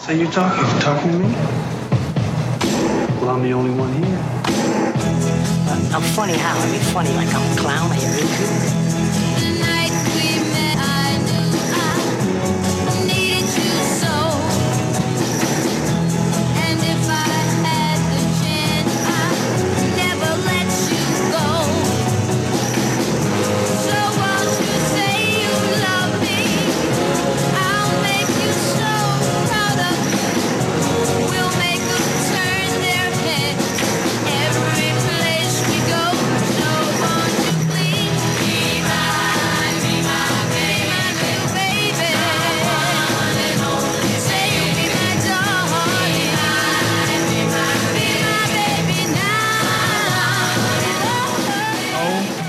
So you're talking, you talking to me? Well, I'm the only one here. I'm funny how? I mean, funny like I'm a clown that you're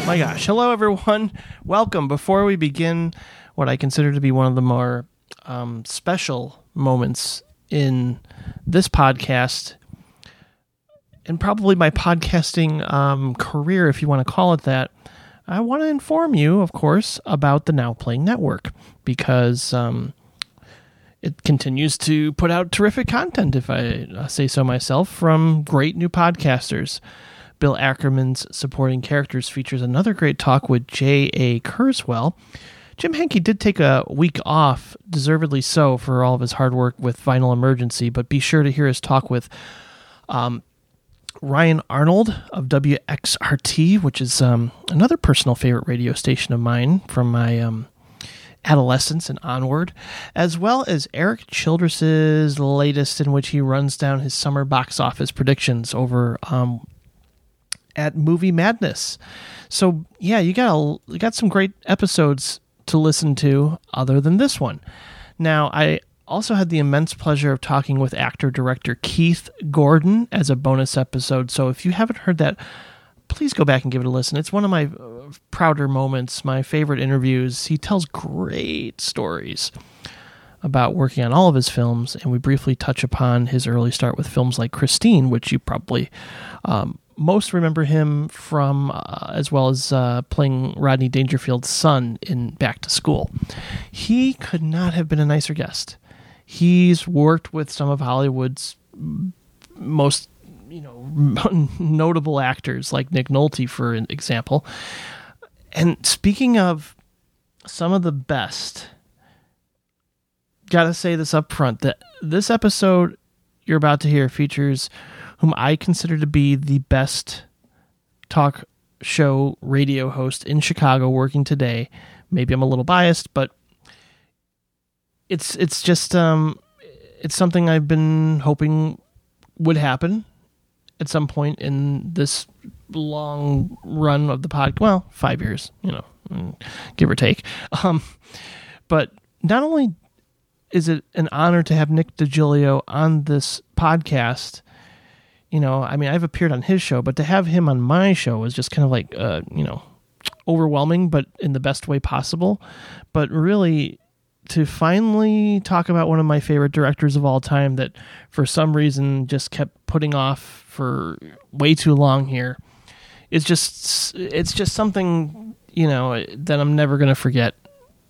my gosh. Hello, everyone. Welcome. Before we begin what I consider to be one of the more um, special moments in this podcast, and probably my podcasting um, career, if you want to call it that, I want to inform you, of course, about the Now Playing Network because um, it continues to put out terrific content, if I uh, say so myself, from great new podcasters. Bill Ackerman's Supporting Characters features another great talk with J.A. Kurzweil. Jim Henke did take a week off, deservedly so, for all of his hard work with Vinyl Emergency, but be sure to hear his talk with um, Ryan Arnold of WXRT, which is um, another personal favorite radio station of mine from my um, adolescence and onward, as well as Eric Childress's latest, in which he runs down his summer box office predictions over um, at Movie Madness. So yeah, you got a, you got some great episodes to listen to other than this one. Now I also had the immense pleasure of talking with actor director Keith Gordon as a bonus episode. So if you haven't heard that, please go back and give it a listen. It's one of my uh, prouder moments, my favorite interviews. He tells great stories about working on all of his films, and we briefly touch upon his early start with films like Christine, which you probably um, most remember him from, uh, as well as uh, playing Rodney Dangerfield's son in Back to School. He could not have been a nicer guest. He's worked with some of Hollywood's most you know notable actors like Nick Nolte for an example. And speaking of some of the best, gotta say this up front that this episode you're about to hear features whom I consider to be the best talk show radio host in Chicago working today. Maybe I'm a little biased, but it's it's just um it's something I've been hoping would happen at some point in this long run of the pod. Well, five years, you know, give or take. Um, but not only is it an honor to have Nick DiGilio on this podcast, you know, I mean, I've appeared on his show, but to have him on my show is just kind of like, uh, you know, overwhelming, but in the best way possible. But really, to finally talk about one of my favorite directors of all time that for some reason just kept putting off for way too long here is just it's just something you know that I'm never going to forget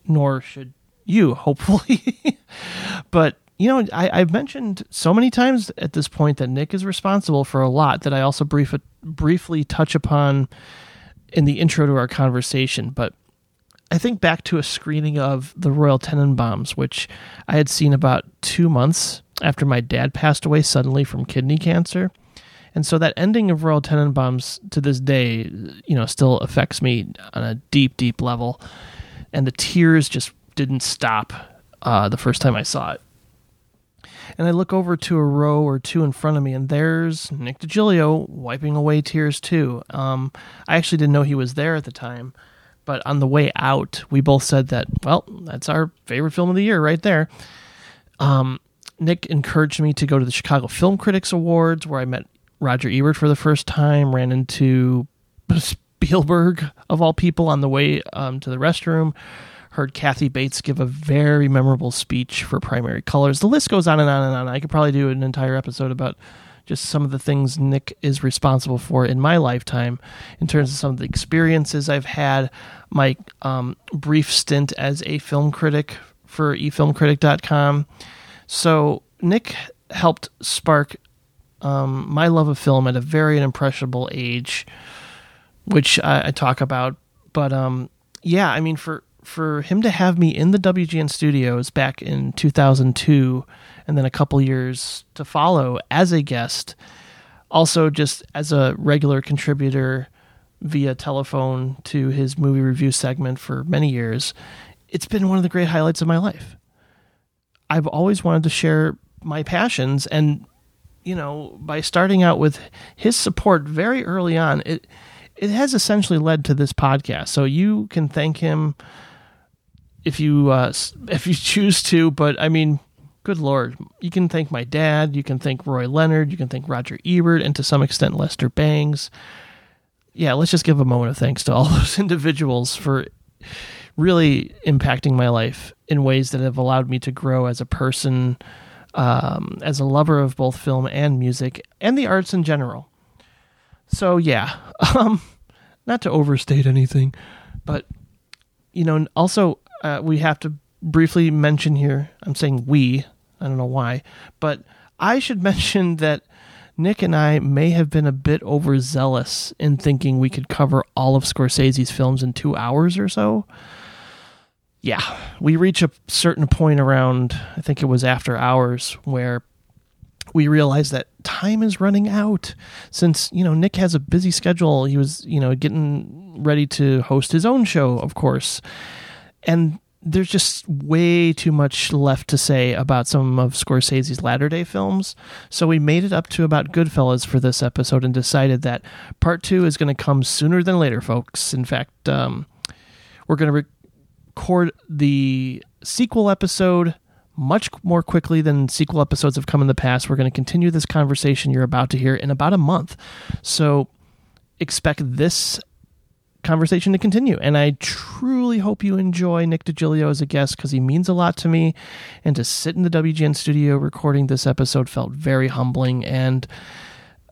nor should you hopefully but you know I, I've mentioned so many times at this point that Nick is responsible for a lot that I also brief, briefly touch upon in the intro to our conversation but I think back to a screening of The Royal Tenenbaums, which I had seen about two months after my dad passed away suddenly from kidney cancer. And so that ending of Royal Tenenbaums to this day, you know, still affects me on a deep, deep level. And the tears just didn't stop uh, the first time I saw it. And I look over to a row or two in front of me, and there's Nick DiGilio wiping away tears too. Um, I actually didn't know he was there at the time but on the way out, we both said that, well, that's our favorite film of the year right there. Um, Nick encouraged me to go to the Chicago Film Critics Awards, where I met Roger Ebert for the first time, ran into Spielberg, of all people, on the way um, to the restroom. Heard Kathy Bates give a very memorable speech for Primary Colors. The list goes on and on and on. I could probably do an entire episode about just some of the things Nick is responsible for in my lifetime in terms of some of the experiences I've had, my um, brief stint as a film critic for efilmcritic.com. So Nick helped spark um, my love of film at a very impressionable age, which I, I talk about. But um, yeah, I mean, for for him to have me in the WGN studios back in 2002, and then a couple years to follow as a guest, also just as a regular contributor via telephone to his movie review segment for many years, it's been one of the great highlights of my life. I've always wanted to share my passions and you know, by starting out with his support very early on, it it has essentially led to this podcast. So you can thank him if you uh, if you choose to. But I mean, good lord, you can thank my dad. You can thank Roy Leonard. You can thank Roger Ebert, and to some extent Lester Bangs. Yeah, let's just give a moment of thanks to all those individuals for really impacting my life in ways that have allowed me to grow as a person, um, as a lover of both film and music and the arts in general. So yeah, um, not to overstate anything, but you know, also uh, we have to briefly mention here. I'm saying we. I don't know why, but I should mention that Nick and I may have been a bit overzealous in thinking we could cover all of Scorsese's films in two hours or so. Yeah, we reach a certain point around, I think it was after hours, where we realized that time is running out since you know Nick has a busy schedule. He was you know getting ready to host his own show, of course, and there's just way too much left to say about some of Scorsese's latter day films. So we made it up to about Goodfellas for this episode and decided that part two is going to come sooner than later, folks. In fact, um, we're going to record the sequel episode much more quickly than sequel episodes have come in the past. We're going to continue this conversation you're about to hear in about a month. So expect this conversation to continue. And I truly hope you enjoy Nick DiGilio as a guest because he means a lot to me. And to sit in the WGN studio recording this episode felt very humbling. And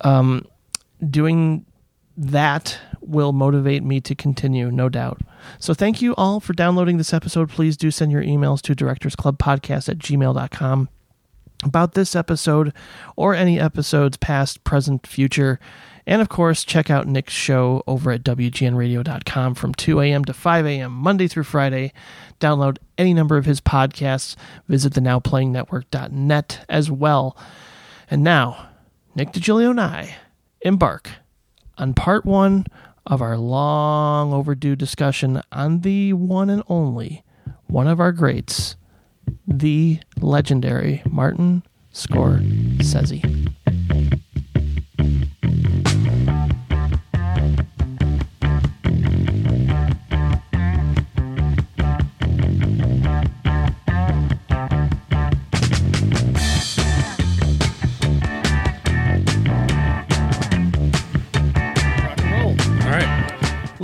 um, doing that will motivate me to continue, no doubt. So thank you all for downloading this episode. Please do send your emails to directorsclubpodcast at gmail.com about this episode or any episodes past, present, future. And of course, check out Nick's show over at WGNradio.com from 2 a.m. to 5 a.m., Monday through Friday. Download any number of his podcasts. Visit the NowPlayingNetwork.net as well. And now, Nick DiGilio and I embark on part one of our long overdue discussion on the one and only, one of our greats, the legendary Martin Scorsese.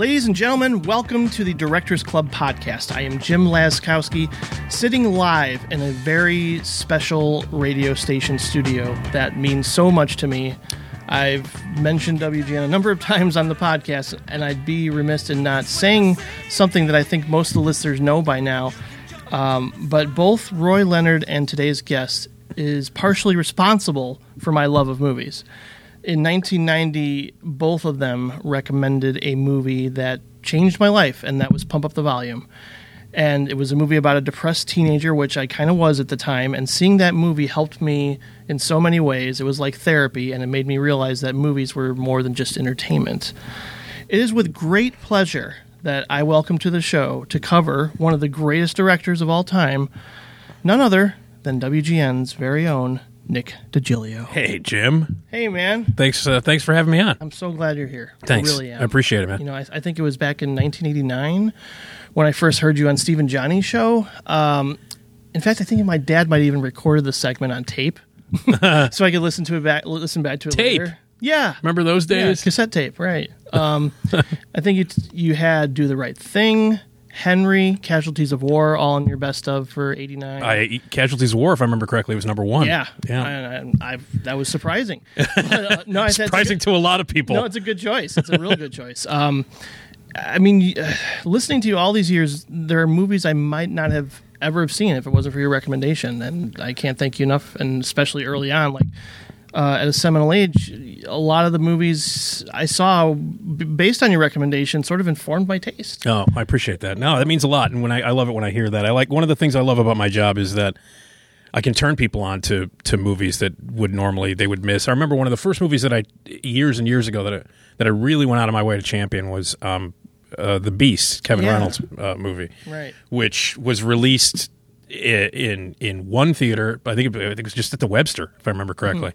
Ladies and gentlemen, welcome to the Directors Club podcast. I am Jim Laskowski, sitting live in a very special radio station studio that means so much to me. I've mentioned WGN a number of times on the podcast, and I'd be remiss in not saying something that I think most of the listeners know by now. Um, but both Roy Leonard and today's guest is partially responsible for my love of movies. In 1990, both of them recommended a movie that changed my life, and that was Pump Up the Volume. And it was a movie about a depressed teenager, which I kind of was at the time. And seeing that movie helped me in so many ways. It was like therapy, and it made me realize that movies were more than just entertainment. It is with great pleasure that I welcome to the show to cover one of the greatest directors of all time, none other than WGN's very own Nick DiGilio. Hey, Jim. Hey, man. Thanks. Uh, thanks for having me on. I'm so glad you're here. Thanks. I really am. I appreciate it, man. You know, I, I think it was back in 1989 when I first heard you on Stephen Johnny's show. Um, in fact, I think my dad might even recorded the segment on tape, so I could listen to it back, listen back to it Tape? later. Yeah, Remember those yeah, days? cassette tape, right? Um, I think you you had "Do the Right Thing," Henry, "Casualties of War," all in your best of for '89. I Casualties of War, if I remember correctly, was number one. yeah, yeah. I, I, that was surprising. But, uh, no, Surprising to a lot of people. no, it's a good choice. It's a real good choice. Um, I mean, uh, listening to you all these years, there are movies I might not have ever have seen if it wasn't for your recommendation. And I can't thank you enough. And especially early on, like uh, at a seminal age, a lot of the movies I saw b- based on your recommendation sort of informed my taste. Oh, I appreciate that. No, that means a lot, and when I, I love it when I hear that. I like one of the things I love about my job is that I can turn people on to to movies that would normally they would miss. I remember one of the first movies that I years and years ago that I, that I really went out of my way to champion was um, uh, the Beast, Kevin Yeah. Reynolds uh, movie, Right. which was released in in one theater. I think it, I think it was just at the Webster, if I remember correctly.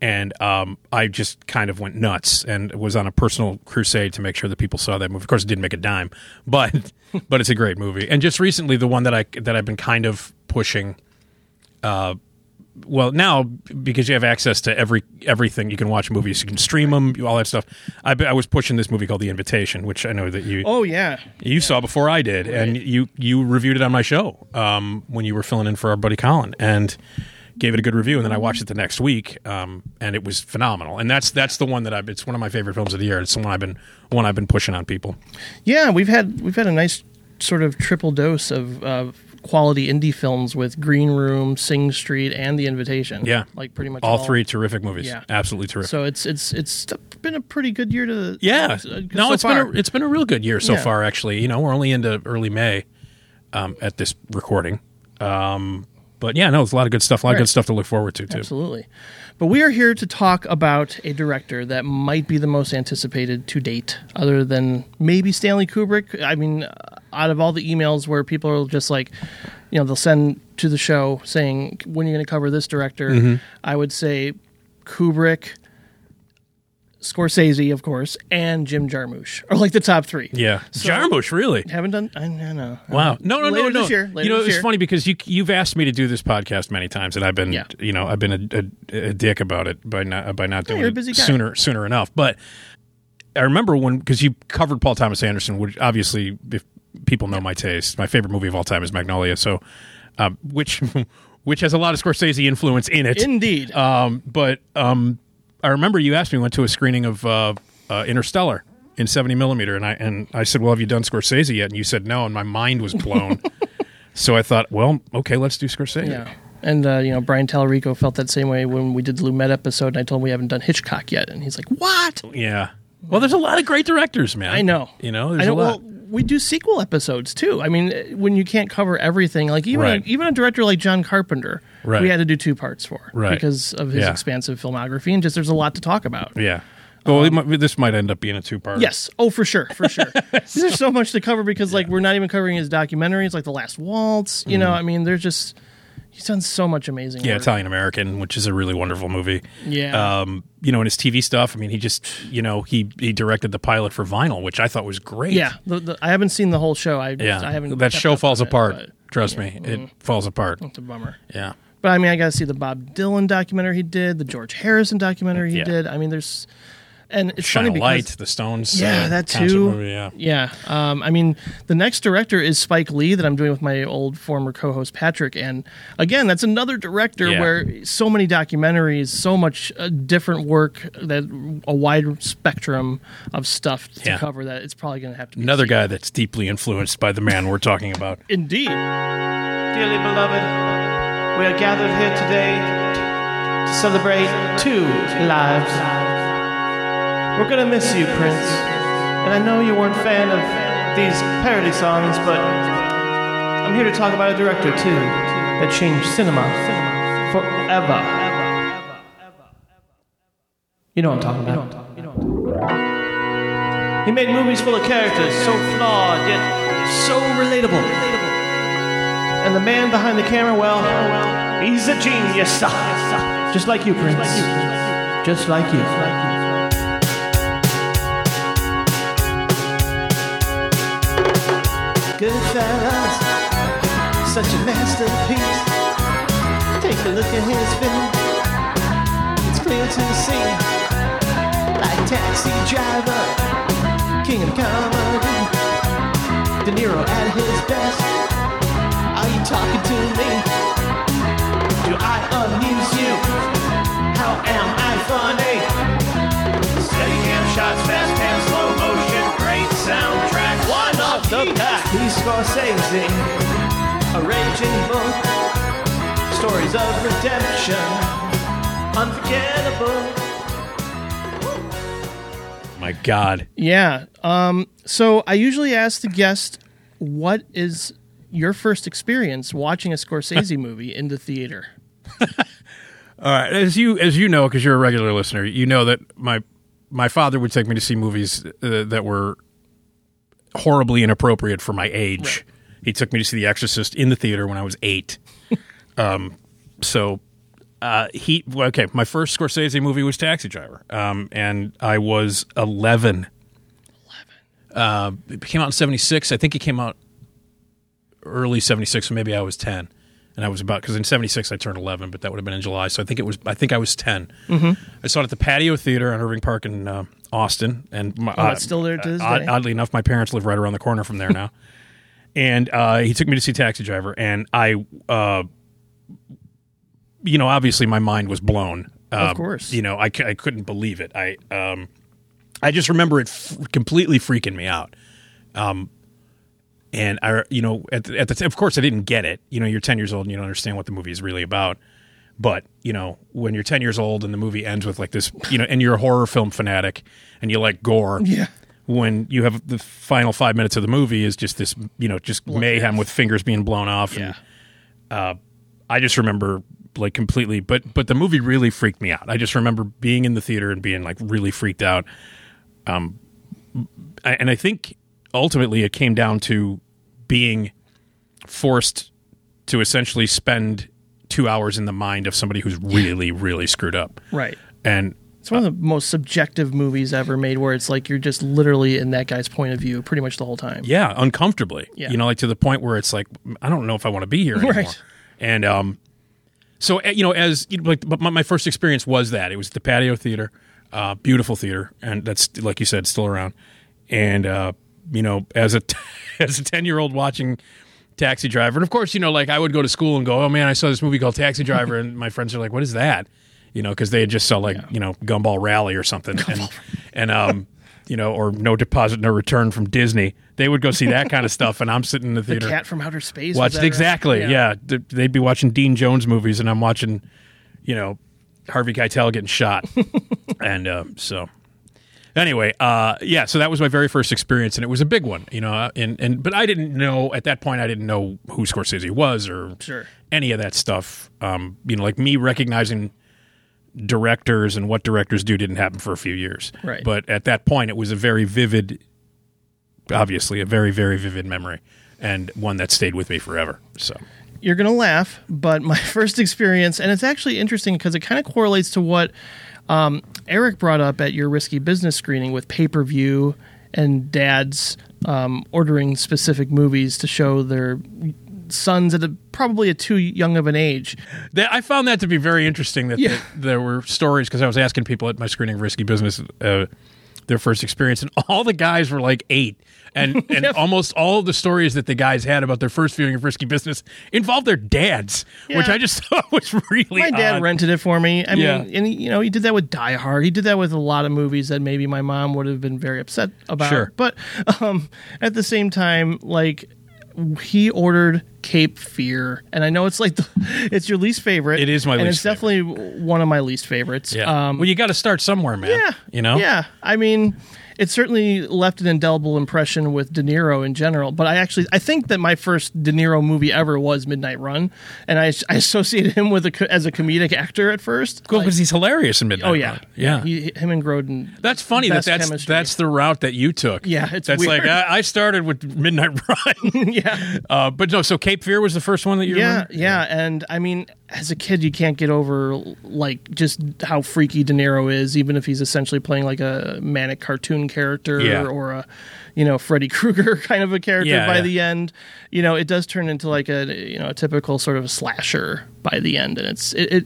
And um, I just kind of went nuts and was on a personal crusade to make sure that people saw that movie. Of course, it didn't make a dime, but but it's a great movie. And just recently, the one that I that I've been kind of pushing. Uh, well, now because you have access to every everything, you can watch movies, you can stream them, all that stuff. I, I was pushing this movie called The Invitation, which I know that you Oh, yeah. you saw before I did, and you you reviewed it on my show um, when you were filling in for our buddy Colin, and gave it a good review. And then I watched it the next week, um, and it was phenomenal. And that's that's the one that I've. It's one of my favorite films of the year. It's the one I've been one I've been pushing on people. Yeah, we've had we've had a nice sort of triple dose of uh, quality indie films with Green Room, Sing Street, and The Invitation. Yeah, like pretty much all three terrific movies. Yeah. absolutely terrific. So it's it's it's been a pretty good year to yeah, uh, no, so it's far. been a, it's been a real good year so Yeah. far. Actually, you know, we're only into early May um, at this recording. Um, but yeah, no, it's a lot of good stuff. A lot of good stuff to look forward to too. Absolutely. But we are here to talk about a director that might be the most anticipated to date, other than maybe Stanley Kubrick. I mean, out of all the emails where people are just like, you know, they'll send to the show saying, when are you going to cover this director? Mm-hmm. I would say Kubrick, Scorsese, of course, and Jim Jarmusch are like the top three. Yeah, So- Jarmusch, really. Haven't done, I don't know. Wow. No, no, Later no, no. this year, later you know, it's year. funny because you you've asked me to do this podcast many times, and I've been, Yeah. you know, I've been a, a, a dick about it by not by not doing you're it sooner sooner enough. But I remember when because you covered Paul Thomas Anderson, which obviously, if people know my taste, my favorite movie of all time is Magnolia. So, um, which which has a lot of Scorsese influence in it. Indeed. Um, but um, I remember you asked me went to a screening of uh, uh, Interstellar in 70 millimeter, and I and I said, "Well, have you done Scorsese yet?" And you said no, and my mind was blown. so I thought, well, okay, let's do Scorsese. Yeah. And, uh, you know, Brian Tallarico felt that same way when we did the Lumet episode, and I told him we haven't done Hitchcock yet. And he's like, what? Yeah. Well, there's a lot of great directors, man. I know. You know, I there's know. a lot. Well, we do sequel episodes too. I mean, when you can't cover everything, like even Right. a, even a director like John Carpenter, Right. we had to do two parts for Right. because of his Yeah. expansive filmography, and just there's a lot to talk about. yeah. Well, might, this might end up being a two-part. Um, Yes. Oh, for sure. For sure. there's so much to cover because, like, we're not even covering his documentaries, like The Last Waltz. You know, I mean, there's just, he's done so much amazing Mm-hmm. Yeah, work. Italian American, which is a really wonderful movie. Yeah. Um, you know, in his TV stuff, I mean, he just, you know, he he directed the pilot for Vinyl, which I thought was great. yeah. The, the, I haven't seen the whole show. I, Yeah. I haven't. that show falls it, apart. but Trust me, mm. it falls apart. It's a bummer. Yeah. But I mean, I got to see the Bob Dylan documentary he did, the George Harrison documentary he Yeah. did. I mean, there's, and it's Shine funny a because light, the Stones. yeah, uh, that too. movie, yeah. Yeah. Um, I mean, the next director is Spike Lee that I'm doing with my old former co-host Patrick, and again, that's another director Yeah. where so many documentaries, so much uh, different work, that a wide spectrum of stuff to Yeah. cover. That it's probably going to have to be Another guy that's deeply influenced by the man we're talking about. Indeed. Dearly beloved, we are gathered here today to celebrate two lives. We're gonna miss you, Prince. And I know you weren't a fan of these parody songs, but I'm here to talk about a director too that changed cinema forever. You know what I'm talking about. He made movies full of characters, so flawed yet so relatable. And the man behind the camera, well, he's a genius. Just like you, Prince. Just like you. Goodfellas, such a masterpiece. Take a look at his film. It's clear to see. Like Taxi Driver, King of Comedy. De Niro at his best. Are you talking to me? Do I amuse you? How am I funny? Steady cam shots, fast cam, slow motion, great soundtrack. One of the best. He's Scorsese. a raging book, Stories of redemption, unforgettable. My God. Yeah. Um, so I usually ask the guest, what is your first experience watching a Scorsese movie in the theater? All right, as you as you know, because you're a regular listener, you know that my my father would take me to see movies uh, that were horribly inappropriate for my age. He took me to see The Exorcist in the theater when I was eight. um, so uh, he okay. My first Scorsese movie was Taxi Driver, um, and I was eleven. Uh, it came out in '76. I think it came out early '76, so maybe I was ten, and I was about because in '76 I turned 11, but that would have been in July, so I think it was. I think I was 10. Mm-hmm. I saw it at the Patio Theater on Irving Park in uh, Austin, and my, Oh, it's still there to this odd- day? Oddly enough, my parents live right around the corner from there now, and uh, he took me to see Taxi Driver, and I, uh, you know, obviously my mind was blown. Of Uh, course. you know, I, c- I couldn't believe it. I um, I just remember it f- completely freaking me out. Um, and I, you know, at the, at the t- of course I didn't get it. You know, you're 10 years old and you don't understand what the movie is really about. But you know, when you're 10 years old and the movie ends with like this, you know, and you're a horror film fanatic and you like gore, Yeah. When you have the final five minutes of the movie is just this, you know, just mayhem with fingers being blown off. And, Yeah. I just remember like completely, but but the movie really freaked me out. I just remember being in the theater and being like really freaked out. Um, I- and I think ultimately it came down to being forced to essentially spend two hours in the mind of somebody who's really really screwed up. Right. And It's one of the most subjective movies ever made where it's like you're just literally in that guy's point of view pretty much the whole time. yeah, uncomfortably. Yeah. You know, like to the point where it's like I don't know if I want to be here anymore. Right. And um, so uh, you know, as you know, like, but my, my first experience was that it was the patio theater, uh, beautiful theater, and that's like you said, still around. And uh, you know, as a as a ten year old watching Taxi Driver, and of course, you know, like I would go to school and go, "Oh man, I saw this movie called Taxi Driver," and my friends are like, "What is that?" You know, because they had just saw like you know Gumball Rally or something, and and um. You know, or no deposit, no return from Disney. They would go see that kind of stuff, and I'm sitting in the The theater. cat from outer space. Watched that right? exactly, yeah. They'd be watching Dean Jones movies, and I'm watching, you know, Harvey Keitel getting shot, and um, so anyway, uh, yeah. So that was my very first experience, and it was a big one, you know. uh, And and but I didn't know at that point. I didn't know who Scorsese was or Sure. any of that stuff. Um, you know, like me recognizing directors and what directors do didn't happen for a few years. Right. But at that point, it was a very vivid, obviously a very very vivid memory, and one that stayed with me forever. So. you're going to laugh, but my first experience, and it's actually interesting because it kind of correlates to what um, Eric brought up at your risky business screening with pay per view and dads um, ordering specific movies to show their sons at a, probably a too young of an age. That, I found that to be very interesting. That, Yeah. that there were stories because I was asking people at my screening of Risky Business uh, their first experience, and all the guys were like eight, and and almost all of the stories that the guys had about their first viewing of Risky Business involved their dads, which I just thought was really My dad odd. rented it for me. I Yeah. mean, and he, you know, he did that with Die Hard. He did that with a lot of movies that maybe my mom would have been very upset about. Sure. But um, at the same time, like he ordered Cape Fear, and I know it's like the, it's your least favorite. It is my and least it's definitely one of my least favorites. Yeah. Um, well, you got to start somewhere, man. yeah. You know. Yeah. I mean, it certainly left an indelible impression with De Niro in general. But I actually, I think that my first De Niro movie ever was Midnight Run, and I, I associated him with a as a comedic actor at first. Cool Like- because he's hilarious in Midnight. oh yeah, Run. yeah. He, him and Grodin. that's funny that that's chemistry. that's the route that you took. Yeah, it's that's weird. like I, I started with Midnight Run. yeah. uh, but no, so Cape Fear was the first one that you Yeah, remember? yeah, and I mean, as a kid, you can't get over like just how freaky De Niro is, even if he's essentially playing like a manic cartoon character Yeah. or a, you know, Freddy Krueger kind of a character. Yeah, by yeah. the end, you know, it does turn into like a you know a typical sort of slasher by the end, and it's it. it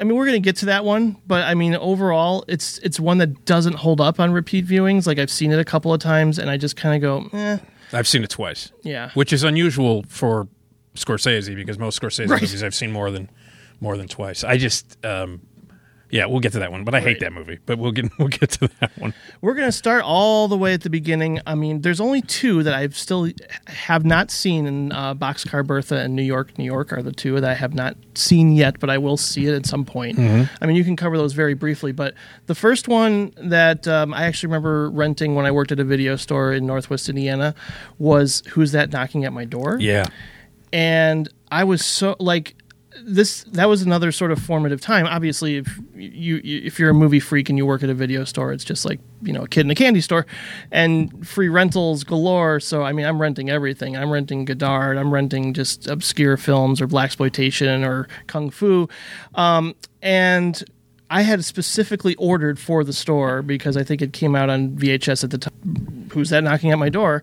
I mean, we're gonna get to that one, but I mean, overall, it's it's one that doesn't hold up on repeat viewings. Like I've seen it a couple of times, and I just kind of go, eh, I've seen it twice. yeah, which is unusual for Scorsese because most Scorsese Right. movies I've seen more than more than twice. I just um, Yeah, we'll get to that one, but I hate that movie. But we'll get we'll get to that one. We're going to start all the way at the beginning. I mean, there's only two that I've still have not seen in uh, Boxcar Bertha and New York, New York are the two that I have not seen yet, but I will see it at some point. I mean, you can cover those very briefly, but the first one that um, I actually remember renting when I worked at a video store in Northwest Indiana was "Who's That Knocking at My Door?" Yeah, and I was so like this that was another sort of formative time. Obviously if you, you if you're a movie freak and you work at a video store it's just like you know a kid in a candy store. And free rentals galore. So i mean i'm renting everything. I'm renting godard. I'm renting just obscure films or blaxploitation or kung fu. Um, and i had specifically ordered for the store because i think it came out on vhs at the time. Who's that knocking at my door?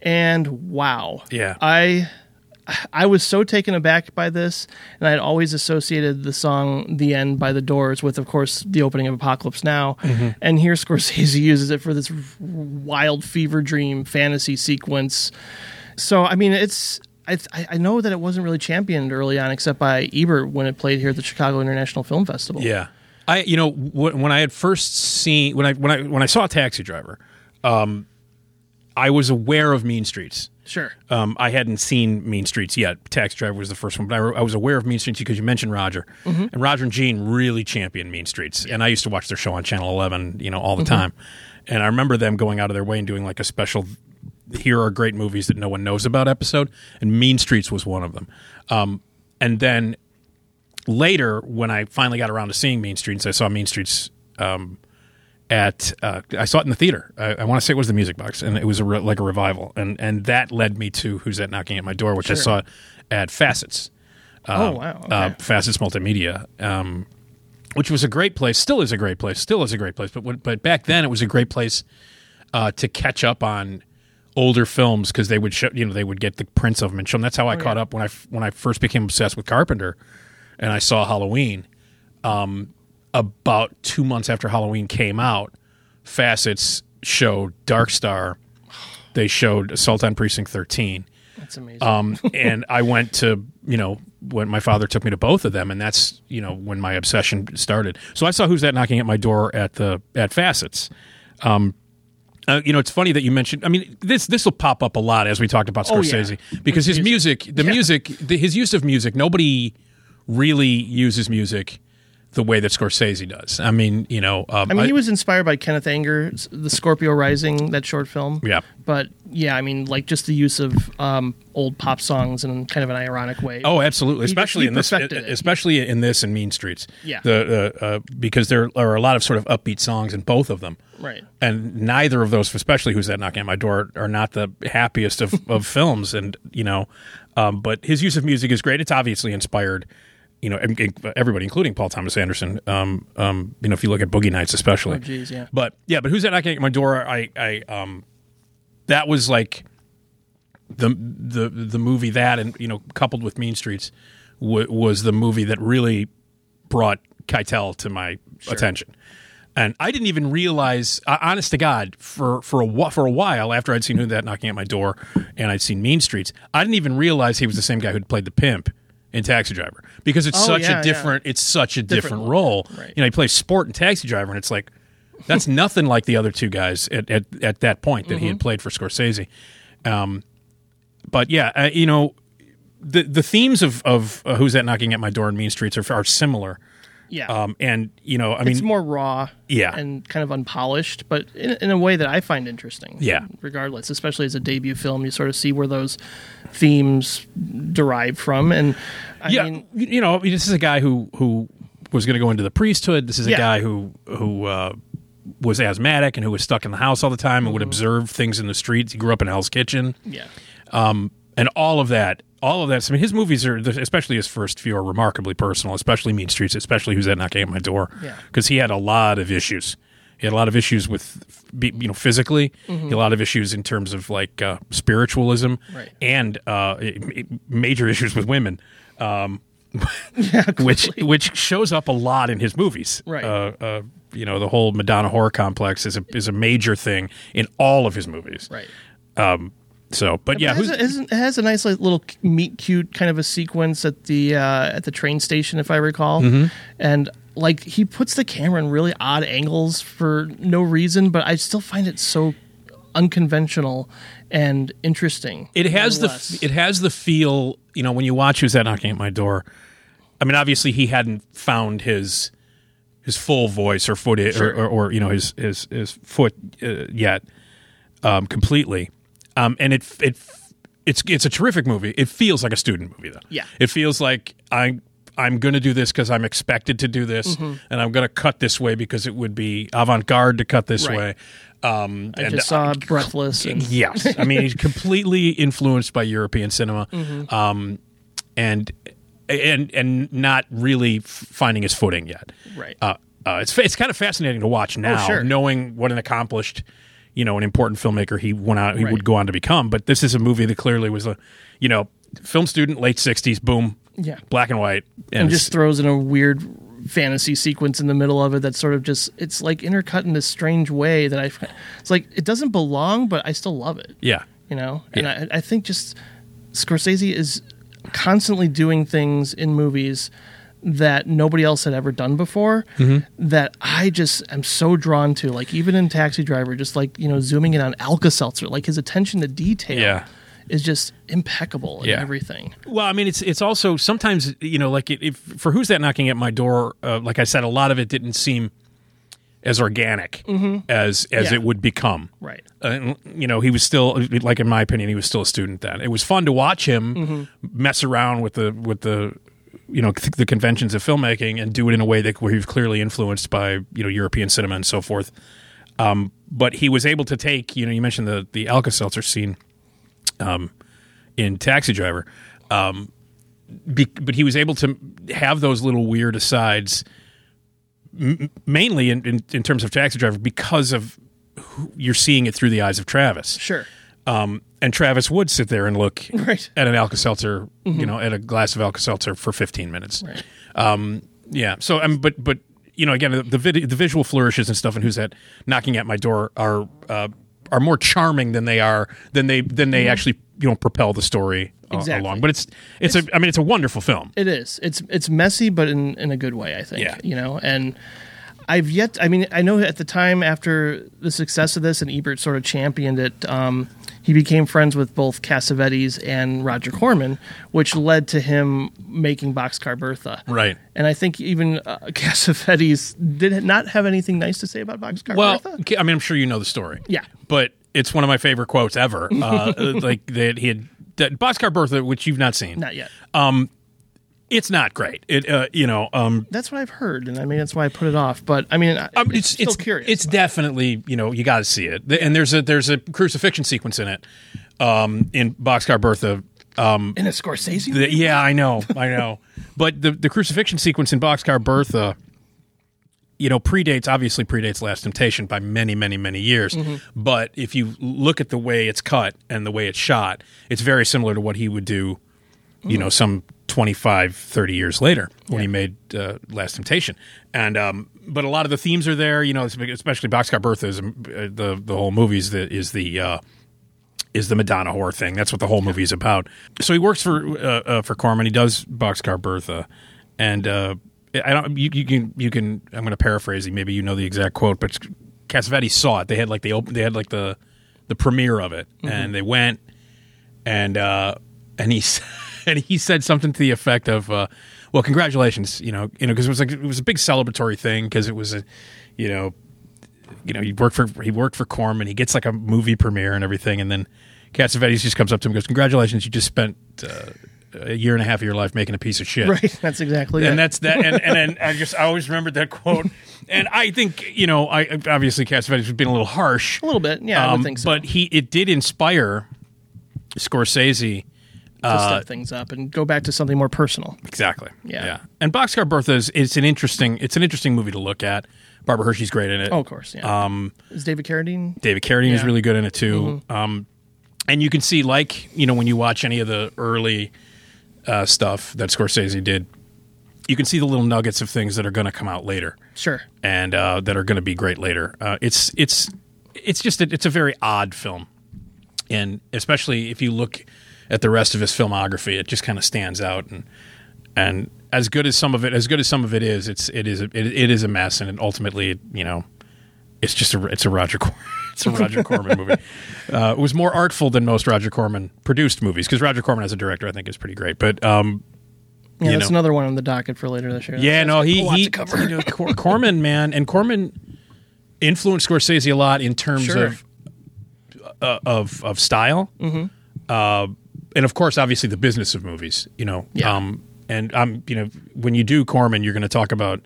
And wow. Yeah. i I was so taken aback by this, and I had always associated the song "The End" by the Doors with, of course, the opening of Apocalypse Now. And here Scorsese uses it for this wild fever dream fantasy sequence. So, I mean, it's. I, I know that it wasn't really championed early on, except by Ebert when it played here at the Chicago International Film Festival. yeah. I you know when I had first seen when I when I when I saw Taxi Driver, um, I was aware of Mean Streets. Sure. Um, I hadn't seen Mean Streets yet. Taxi Driver was the first one, but I, I was aware of Mean Streets because you mentioned Roger, and Roger and Gene really championed Mean Streets, and I used to watch their show on Channel Eleven, you know, all the time. And I remember them going out of their way and doing like a special. Here are great movies that no one knows about episode, and Mean Streets was one of them. Um, and then later, when I finally got around to seeing Mean Streets, I saw Mean Streets um, at uh, I saw it in the theater. I, I want to say it was the Music Box, and it was a re- like a revival, and and that led me to Who's That Knocking at My Door, which I saw at Facets. oh, wow. Okay. Uh, Facets Multimedia, um, which was a great place. Still is a great place. Still is a great place. But when, but back then it was a great place uh, to catch up on older films because they would show you know they would get the prints of them and show them. That's how I caught up when I when I first became obsessed with Carpenter, and I saw Halloween. Um, about two months after Halloween came out, Facets showed Dark Star. They showed Assault on Precinct Thirteen. That's amazing. Um, and I went to, you know, when my father took me to both of them, and that's, you know, when my obsession started. So I saw Who's That Knocking at My Door at the at Facets. Um, uh, you know, it's funny that you mentioned. I mean, this this will pop up a lot as we talked about Oh, yeah. Scorsese because his music, the music, the, his use of music, nobody really uses music the way that Scorsese does. I mean, you know, um, I mean, he was inspired by Kenneth Anger's The Scorpio Rising, that short film. Yeah. But yeah, I mean, like just the use of um, old pop songs in kind of an ironic way. Oh, absolutely, He- especially he in this, it. especially in this and Mean Streets. Yeah. the uh, uh, because there are a lot of sort of upbeat songs in both of them. Right. and neither of those, especially "Who's That Knocking at My Door," are not the happiest of, of films. And you know, um, but his use of music is great. It's obviously inspired. You know, everybody, including Paul Thomas Anderson. Um, um, you know, if you look at Boogie Nights, especially. Oh, geez, yeah. But yeah, but who's that knocking at my door? I, I, um, that was like the the the movie that, and you know, coupled with Mean Streets, w- was the movie that really brought Keitel to my attention. And I didn't even realize, uh, honest to God, for for a for a while after I'd seen Who That Knocking at My Door and I'd seen Mean Streets, I didn't even realize he was the same guy who'd played the pimp in Taxi Driver because it's Oh, such yeah, a different it's such a different, Different role. Right. You know, he plays sport and Taxi Driver, and it's like that's nothing like the other two guys at at, at that point that he Mm-hmm. had played for Scorsese. Um, but yeah, uh, you know, the the themes of of uh, Who's That Knocking at My Door and Mean Streets are, are similar. Yeah. Um, and you know, I mean, it's more raw Yeah. and kind of unpolished, but in, in a way that I find interesting. Yeah. Regardless, especially as a debut film, you sort of see where those themes derive from. And I yeah, mean, you know, this is a guy who who was going to go into the priesthood. This is a Yeah. guy who who uh, was asthmatic and who was stuck in the house all the time and would Mm-hmm. observe things in the streets. He grew up in Hell's Kitchen. yeah. and all of that, all of that. I mean, his movies are, especially his first few, are remarkably personal. Especially Mean Streets, especially Who's That Knocking at My Door? Yeah. because he had a lot of issues. He had a lot of issues with, you know, physically. Had a lot of issues in terms of like uh, spiritualism, Right. and uh, major issues with women. Um, which which shows up a lot in his movies. Right. Uh, uh, you know, the whole Madonna whore complex is a is a major thing in all of his movies. Right. So, but yeah, it, has a, it has a nice like, little meet cute kind of a sequence at the uh, at the train station, if I recall. Mm-hmm. And like he puts the camera in really odd angles for no reason, but I still find it so unconventional and interesting. It has the it has the feel. You know, when you watch Who's That Knocking at My Door. I mean, obviously, he hadn't found his his full voice or foot or, or, or you know his his his foot uh, yet um, completely. Um, and it it it's it's a terrific movie. It feels like a student movie though. Yeah. it feels like I. I'm going to do this because I'm expected to do this, Mm-hmm. and I'm going to cut this way because it would be avant-garde to cut this Right. way. Um, I and just saw Breathless and Yes, I mean he's completely influenced by European cinema, Mm-hmm. um, and and and not really finding his footing yet. Right. Uh, uh, it's it's kind of fascinating to watch now, Oh, sure. knowing what an accomplished, you know, an important filmmaker he went out he Right. would go on to become. But this is a movie that clearly was a, you know, film student, late '60s, boom, Yeah. black and white, and it's- just throws in a weird fantasy sequence in the middle of it that's sort of just it's like intercut in this strange way that I it's like it doesn't belong but I still love it yeah. you know and Yeah. I, I think just Scorsese is constantly doing things in movies that nobody else had ever done before Mm-hmm. that I just am so drawn to like even in Taxi Driver just like you know zooming in on Alka-Seltzer like his attention to detail Yeah. is just impeccable in Yeah. everything Well, I mean, it's it's also sometimes you know, like it, if for who's that knocking at my door? Uh, like I said, a lot of it didn't seem as organic as as Mm-hmm. Yeah. it would become. right Uh, you know, he was still like, in my opinion, he was still a student then. It was fun to watch him Mm-hmm. mess around with the with the you know th- the conventions of filmmaking and do it in a way that where he was clearly influenced by you know European cinema and so forth. Um, but he was able to take you know you mentioned the the Alka Seltzer scene um, in Taxi Driver. Um, be, but he was able to have those little weird asides, m- mainly in, in, in terms of Taxi Driver, because of who, you're seeing it through the eyes of Travis. sure Um, and Travis would sit there and look Right. at an Alka Seltzer, you know, at a glass of Alka Seltzer for 15 minutes. Right. Um, yeah. So, mean, but but you know, again, the the, vid- the visual flourishes and stuff, and who's that knocking at my door are uh, are more charming than they are than they than they actually you know propel the story uh, Mm-hmm. Exactly. along. But it's it's, a I mean it's a wonderful film. It is. It's it's messy, but in in a good way. I think. Yeah. You know, and I've yet. I mean, I know at the time after the success of this, and Ebert sort of championed it. Um, he became friends with both Cassavetes and Roger Corman, which led to him making Boxcar Bertha. Right. And I think even uh, Cassavetes did not have anything nice to say about Boxcar Well, Bertha. okay, I mean, I'm sure you know the story. Yeah. But it's one of my favorite quotes ever. Uh, like that he had that Boxcar Bertha, which you've not seen. Not yet. It's not great. It uh, you know um, That's what I've heard, and I mean that's why I put it off. But I mean, I, Um, it's, still curious. It's definitely you know you got to see it, and there's a there's a crucifixion sequence in it, um, in Boxcar Bertha. Um, in a Scorsese. the- yeah, I know, I know, but the the crucifixion sequence in Boxcar Bertha, you know, predates obviously predates Last Temptation by many many many years. But if you look at the way it's cut and the way it's shot, it's very similar to what he would do, you know, some 25, 30 years later when he made uh, Last Temptation. And um, but a lot of the themes are there, you know, especially Boxcar Bertha is uh, the the whole movie is the is the uh, is the Madonna whore thing. That's what the whole movie is about. So he works for uh, uh, for Corman. He does Boxcar Bertha, and uh, I don't. You, you can you can. I'm going to paraphrase. it. Maybe you know the exact quote, but Cassavetes saw it. They had like the open. They had like the the premiere of it, and they went and uh, and he and he said something to the effect of, uh, "Well, congratulations, you know, you know, because it was like it was a big celebratory thing because it was a, you know." you know, he worked for he worked for Corman. He gets like a movie premiere and everything, and then Cassavetes just comes up to him and goes, "Congratulations, you just spent uh, a year and a half of your life making a piece of shit." Right. That's exactly it. And that's that. And, and then I just I always remembered that quote. And I think you know, I obviously Cassavetes was being a little harsh, a little bit. Yeah, I um, would think so. but he it did inspire Scorsese. To uh, step things up and go back to something more personal. Exactly. Yeah. Yeah. And Boxcar Bertha is it's an interesting it's an interesting movie to look at. Barbara Hershey's great in it. Oh, of course. Yeah. Um, is David Carradine? David Carradine is Yeah. Mm-hmm. really good in it too. Um, and you can see, like you know, when you watch any of the early uh, stuff that Scorsese did, you can see the little nuggets of things that are going to come out later Sure. and uh, that are going to be great later. Uh, it's it's it's just a, it's a very odd film, and especially if you look at the rest of his filmography, it just kind of stands out and and as good as some of it, as good as some of it is, it's it is a, it, it is a mess, and ultimately, you know, it's just a it's a Roger Cor- it's a Roger Corman movie. Uh, it was more artful than most Roger Corman produced movies because Roger Corman as a director, I think, is pretty great. But um, Yeah, you that's know. another one on the docket for later this year. yeah, That's no, he he to cover. you know, Cor- Corman, man, and Corman influenced Scorsese a lot in terms Sure. of uh, of of style, mm-hmm. uh, and of course, obviously, the business of movies. You know, Yeah. um, and I'm you know when you do Corman, you're going to talk about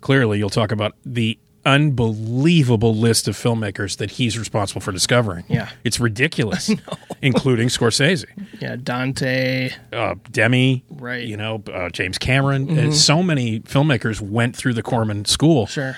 clearly. You'll talk about the unbelievable list of filmmakers that he's responsible for discovering. Yeah. it's ridiculous, including Scorsese yeah, Dante. uh, Demme, Right. You know, uh, James Cameron. Uh, so many filmmakers went through the Corman school, Sure.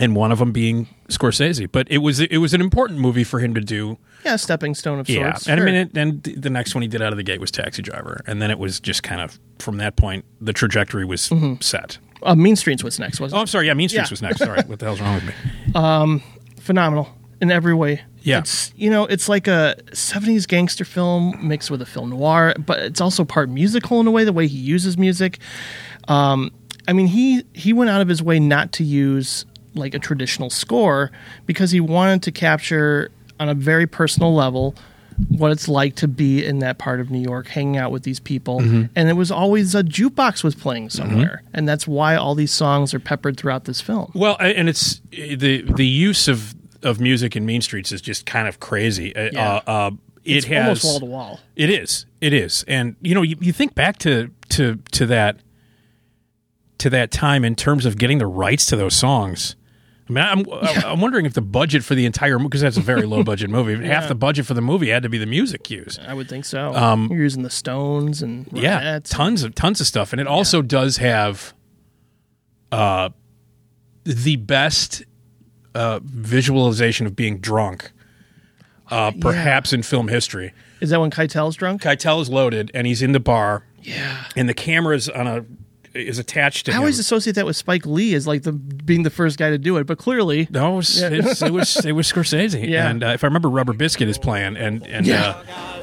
And one of them being Scorsese. But it was it was an important movie for him to do. Yeah, stepping stone of Yeah, sorts. and Sure. I mean, it, and the next one he did out of the gate was Taxi Driver, and then it was just kind of from that point the trajectory was set. uh, Mean Streets was next, wasn't Oh. I'm sorry. Yeah, Mean Streets Yeah. was next. Sorry, what the hell's wrong with me? phenomenal in every way. Yeah. It's you know, it's like a 70s gangster film mixed with a film noir, but it's also part musical in a way the way he uses music. Um I mean, he he went out of his way not to use like a traditional score because he wanted to capture on a very personal level what it's like to be in that part of New York, hanging out with these people, Mm-hmm. and it was always a jukebox was playing somewhere, and that's why all these songs are peppered throughout this film. Well, and it's the the use of of music in Mean Streets is just kind of crazy. Uh, Yeah. uh, it It's has almost wall to wall. It is. It is. And you know, you, you think back to to to that to that time in terms of getting the rights to those songs. I mean, I'm I'm wondering if the budget for the entire movie because that's a very low budget movie. Half the budget for the movie had to be the music cues. I would think so. You're using the Stones and Um, Yeah, tons of tons of stuff, and it also does have uh the best uh visualization of being drunk. Uh, perhaps in film history. Is that when Keitel's drunk? Keitel is loaded and he's in the bar Yeah. and the camera's on a is attached to I him. always associate that with Spike Lee as like the being the first guy to do it, but clearly, no, it was, it's- it was it was Scorsese. Yeah. And uh, if I remember, Rubber Biscuit is playing, and and uh,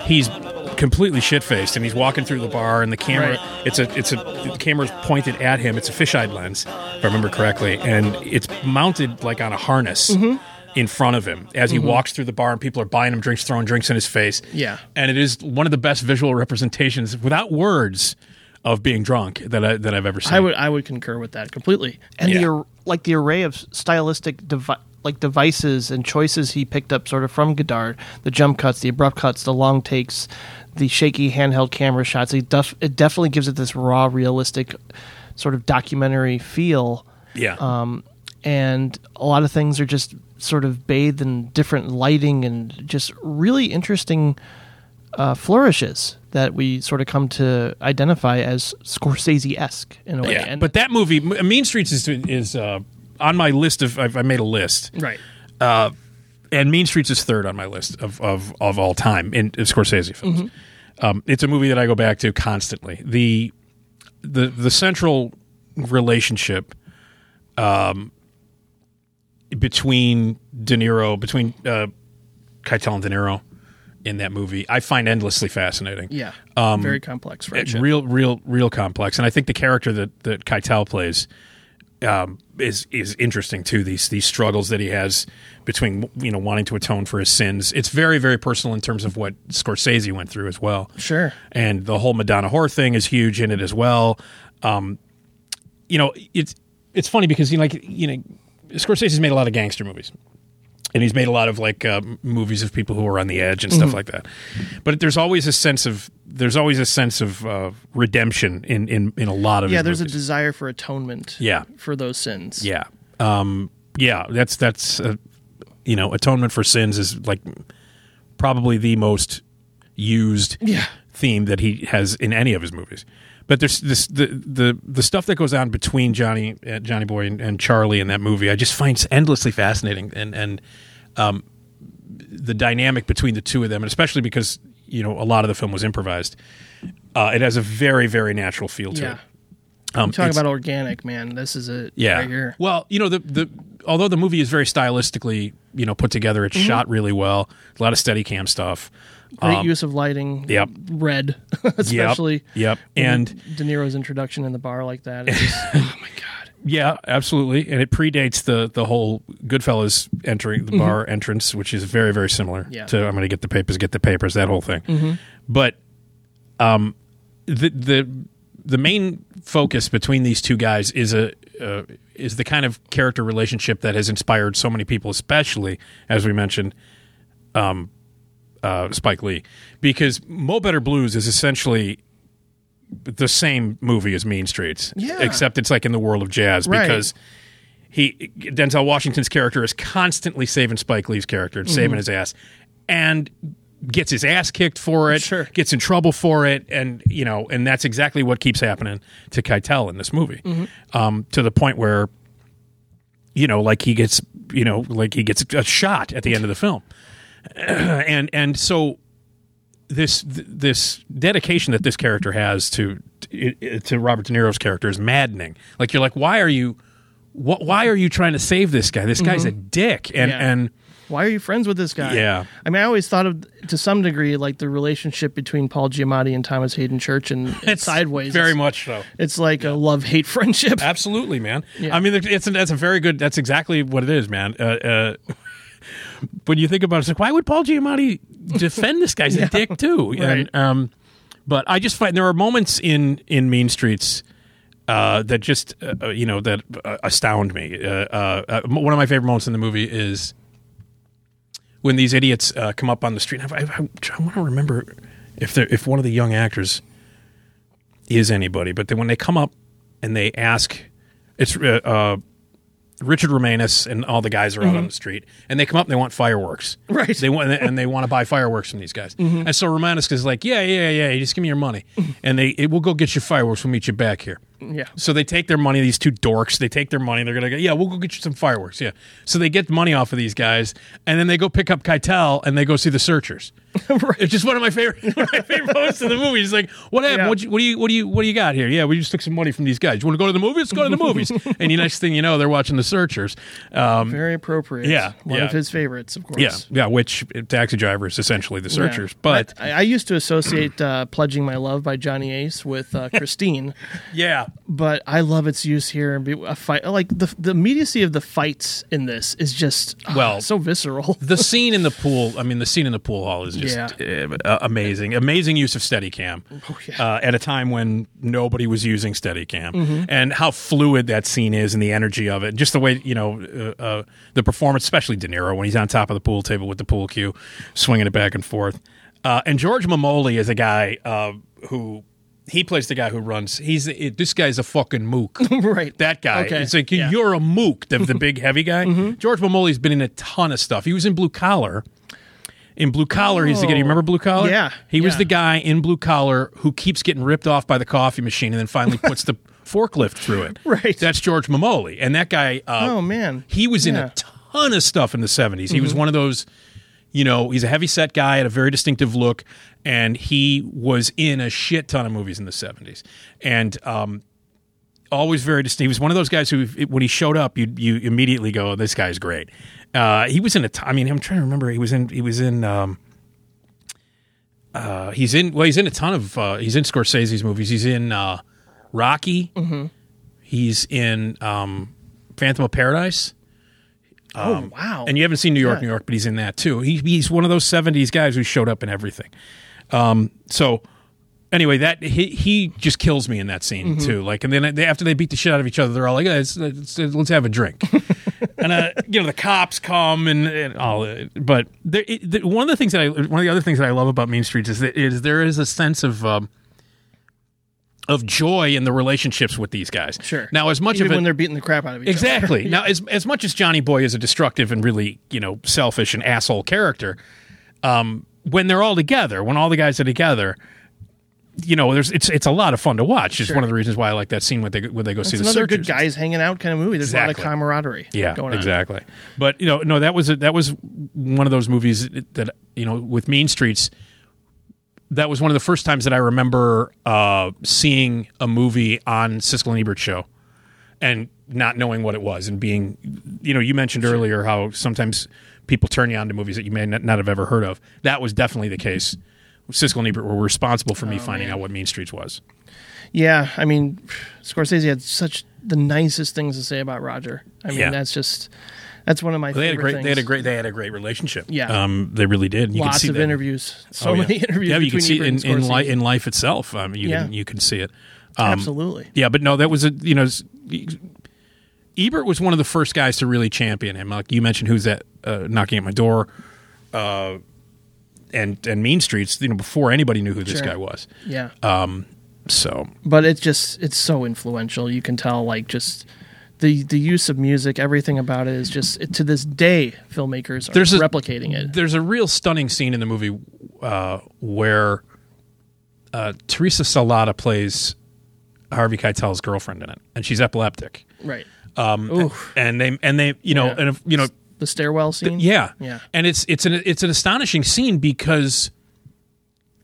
he's completely shit faced, and he's walking through the bar, and the camera Right. it's a it's a the camera's pointed at him. It's a fisheye lens, if I remember correctly, and it's mounted like on a harness. Mm-hmm. In front of him as he walks through the bar, and people are buying him drinks, throwing drinks in his face. Yeah. and it is one of the best visual representations, without words, of being drunk that I that I've ever seen. I would I would concur with that completely. And Yeah. the ar- like the array of stylistic devi- like devices and choices he picked up sort of from Godard, the jump cuts, the abrupt cuts, the long takes, the shaky handheld camera shots. It, def- it definitely gives it this raw, realistic sort of documentary feel. yeah, um, and a lot of things are just sort of bathed in different lighting and just really interesting uh, flourishes that we sort of come to identify as Scorsese esque in a way. Yeah, And, but that movie, Mean Streets, is is uh, on my list of. I've, I made a list, right, and Mean Streets is third on my list of of, of all time in of Scorsese films. Um, it's a movie that I go back to constantly. the the The central relationship, um, between De Niro, between uh, Keitel and De Niro in that movie, I find endlessly fascinating. yeah, Um, very complex It's friendship. real, real, real complex, and I think the character that that Keitel plays um, is is interesting too. These these struggles that he has between you know wanting to atone for his sins. It's very, very personal in terms of what Scorsese went through as well. Sure. and the whole Madonna whore thing is huge in it as well. Um, you know, it's it's funny because you know, like you know, Scorsese's made a lot of gangster movies. And he's made a lot of like uh, movies of people who are on the edge and stuff like that, but there's always a sense of there's always a sense of uh, redemption in, in in a lot of yeah, there's movies. a desire for atonement. Yeah. for those sins. Yeah. Um, yeah, that's that's uh, you know, atonement for sins is like probably the most used Yeah. theme that he has in any of his movies. But there's this the the the stuff that goes on between Johnny uh, Johnny Boy and, and Charlie in that movie. I just find endlessly fascinating and and um, the dynamic between the two of them, and especially because you know a lot of the film was improvised. Uh, it has a very very natural feel to Yeah. it. Um, Talk it's- about organic, man. This is it. yeah. right here. Well, you know the the although the movie is very stylistically you know put together, Mm-hmm. it's shot really well. A lot of Steadicam stuff. Great Um, use of lighting. yep. Red, especially. Yep. And De Niro's introduction in the bar like that. Just, oh my god. Yeah, absolutely. And it predates the the whole Goodfellas entering the bar entrance, which is very very similar Mm-hmm. Yeah. to I'm going to get the papers, get the papers, that whole thing. But um, the the the main focus between these two guys is a uh, is the kind of character relationship that has inspired so many people, especially as we mentioned, um, uh, Spike Lee, because Mo Better Blues is essentially the same movie as Mean Streets, Yeah. except it's like in the world of jazz Right. because he Denzel Washington's character is constantly saving Spike Lee's character and Mm-hmm. saving his ass, and gets his ass kicked for it, Sure. gets in trouble for it, and you know, and that's exactly what keeps happening to Keitel in this movie, Mm-hmm. um, to the point where, you know, like he gets, you know, like he gets a shot at the end of the film, and and so this this dedication that this character has to to Robert De Niro's character is maddening. Like you're like, why are you, wh- why are you trying to save this guy? This guy's a dick, and Mm-hmm. Yeah. and Why are you friends with this guy? Yeah. I mean, I always thought of to some degree like the relationship between Paul Giamatti and Thomas Haden Church and, it's Sideways. very It's- much so. It's like a love hate friendship. Absolutely, man. Yeah. I mean, it's that's a very good. That's exactly what it is, man. Uh, uh, when you think about it, it's like, why would Paul Giamatti defend this guy's a dick too? And, um, but I just find there are moments in in Mean Streets uh, that just uh, uh, you know that uh, astound me. Uh, uh, one of my favorite moments in the movie is when these idiots uh, come up on the street. I, I, I want to remember if if one of the young actors is anybody, but then when they come up and they ask, it's Richard Romanus and all the guys are out on the street, and they come up and they want fireworks. Mm-hmm. Right. Mm-hmm. They want and they want to buy fireworks from these guys. And so Romanus is like, yeah, yeah, yeah, just give me your money, and they it, we'll go get you fireworks. We'll meet you back here. Yeah. So they take their money. These two dorks, they take their money. They're gonna go, yeah, we'll go get you some fireworks. Yeah. So they get money off of these guys, and then they go pick up Keitel and they go see the Searchers. It's just one of my favorite, one of my favorite moments of the movie. He's like, "What happened? Yeah. What, you, what do you, what do you, what do you got here? Yeah, we just took some money from these guys. You want to go to the movies? Let's go to the movies." and the next thing you know, they're watching the Searchers. Um, Very appropriate. Yeah, One yeah. of his favorites, of course. yeah, yeah. Which Taxi Driver is essentially the Searchers, Yeah. but I, I used to associate uh, "Pledging My Love" by Johnny Ace with uh, Christine, yeah, but I love its use here. and be- A fight like the the immediacy of the fights in this is just ah, Well, so visceral. the scene in the pool. I mean, the scene in the pool hall is just uh, amazing. Amazing use of Steadicam Oh, yeah. uh, at a time when nobody was using Steadicam, Mm-hmm. and how fluid that scene is, and the energy of it. Just the way you know uh, uh, the performance, especially De Niro when he's on top of the pool table with the pool cue, swinging it back and forth. Uh, and George Memmoli is a guy uh, who. He plays the guy who runs. He's it, this guy's a fucking mook. right. That guy. Okay. It's like Yeah. Mm-hmm. you're a mook, the, the big heavy guy. George Memmoli's been in a ton of stuff. He was in Blue Collar. In Blue Collar, he's the guy. You remember Blue Collar? Yeah, He was yeah. the guy in Blue Collar who keeps getting ripped off by the coffee machine and then finally puts the forklift through it. Right. That's George Memmoli. And that guy. Uh, Oh, man. He was in Yeah. Mm-hmm. a ton of stuff in the 70s. He was one of those. You know, he's a heavy set guy, had a very distinctive look, and he was in a shit ton of movies in the 70s. And um, always very distinct. He was one of those guys who, when he showed up, you you immediately go, "This guy's great." Uh, he was in a. T- I mean, I'm trying to remember. He was in. He was in. Um, uh, he's in. Well, he's in a ton of. Uh, he's in Scorsese's movies. He's in uh, Rocky. Mm-hmm. He's in um, Phantom of Paradise. oh wow. And you haven't seen New York, Yeah. New York, but he's in that too. He, he's one of those '70s guys who showed up in everything. Um, so anyway, that he he just kills me in that scene Mm-hmm. too. Like, and then they, after they beat the shit out of each other, they're all like, let's, let's, let's have a drink. and uh, you know, the cops come and, and all. But there, it, the, one of the things that I, one of the other things that I love about Mean Streets is that is there is a sense of. Um, of joy in the relationships with these guys. Sure. Now, as much Even of it, when they're beating the crap out of each Exactly. other. Now, as as much as Johnny Boy is a destructive and really, you know, selfish and asshole character, um, when they're all together, when all the guys are together, you know, there's it's it's a lot of fun to watch. It's Sure. one of the reasons why I like that scene when they when they go see the another searchers. good guys hanging out kind of movie. There's a lot Exactly. of camaraderie. Yeah, going on. exactly. But you know, no, that was a, that was one of those movies that you know with Mean Streets. That was one of the first times that I remember uh, seeing a movie on Siskel and Ebert show, and not knowing what it was and being, you know, you mentioned earlier how sometimes people turn you on to movies that you may not, have ever heard of. That was definitely the case. Siskel and Ebert were responsible for me finding out what Mean Streets was. Yeah, I mean, Scorsese had such the nicest things to say about Roger. I mean, Yeah. that's just that's one of my They had a great. things. They had a great. They had a great relationship. Yeah. um, they really did. You lots of that. interviews, so Oh, yeah. many interviews. Yeah, you can see it in in, li- in life itself. Um, you Yeah. can, you can see it. Um, Absolutely. Yeah, but no, that was a you know, Ebert was one of the first guys to really champion him. Like you mentioned, who's that uh, knocking at my door, uh, and and Mean Streets. You know, before anybody knew who this Sure. guy was. Yeah, Um, so but it's just it's so influential. You can tell, like just the the use of music, everything about it is just it, to this day, filmmakers are There's a- replicating it. there's a real stunning scene in the movie uh, where uh, Teresa Salata plays Harvey Keitel's girlfriend in it, and she's epileptic. Right. Um, and they and they you know Yeah. and if, you know The stairwell scene. yeah Yeah. and it's it's an it's an astonishing scene because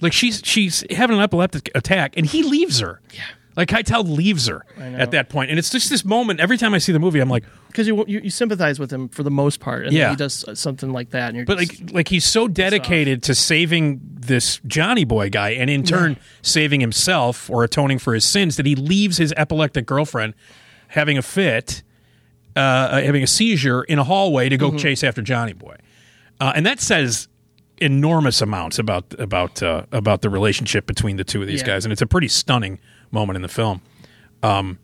like she's she's having an epileptic attack and he leaves her yeah like Keitel leaves her at that point and it's just this moment every time I see the movie I'm like because you, you you sympathize with him for the most part, and Yeah. then he does something like that, and you're but just, like like he's so dedicated to saving this Johnny boy guy and in turn saving himself or atoning for his sins that he leaves his epileptic girlfriend having a fit uh, having a seizure in a hallway to go chase after Johnny boy. Uh, and that says enormous amounts about about uh, about the relationship between the two of these Yeah. guys. And it's a pretty stunning moment in the film. Um,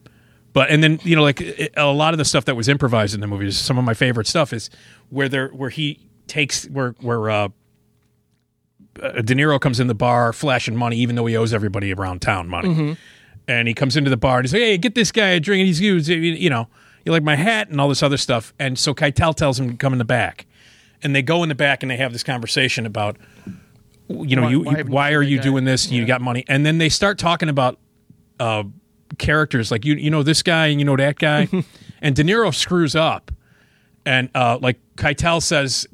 but and then you know like it- a lot of the stuff that was improvised in the movie is some of my favorite stuff is where there where he takes where where uh, uh, De Niro comes in the bar flashing money even though he owes everybody around town money and he comes into the bar and he's like hey get this guy a drink. And he's you you know you like my hat and all this other stuff. And so Keitel tells him to come in the back. And they go in the back and they have this conversation about you know Why- you why why are you guy? doing this? You got money. And then they start talking about uh, characters. Like you you know this guy and you know that guy. And De Niro screws up. And uh, like Keitel says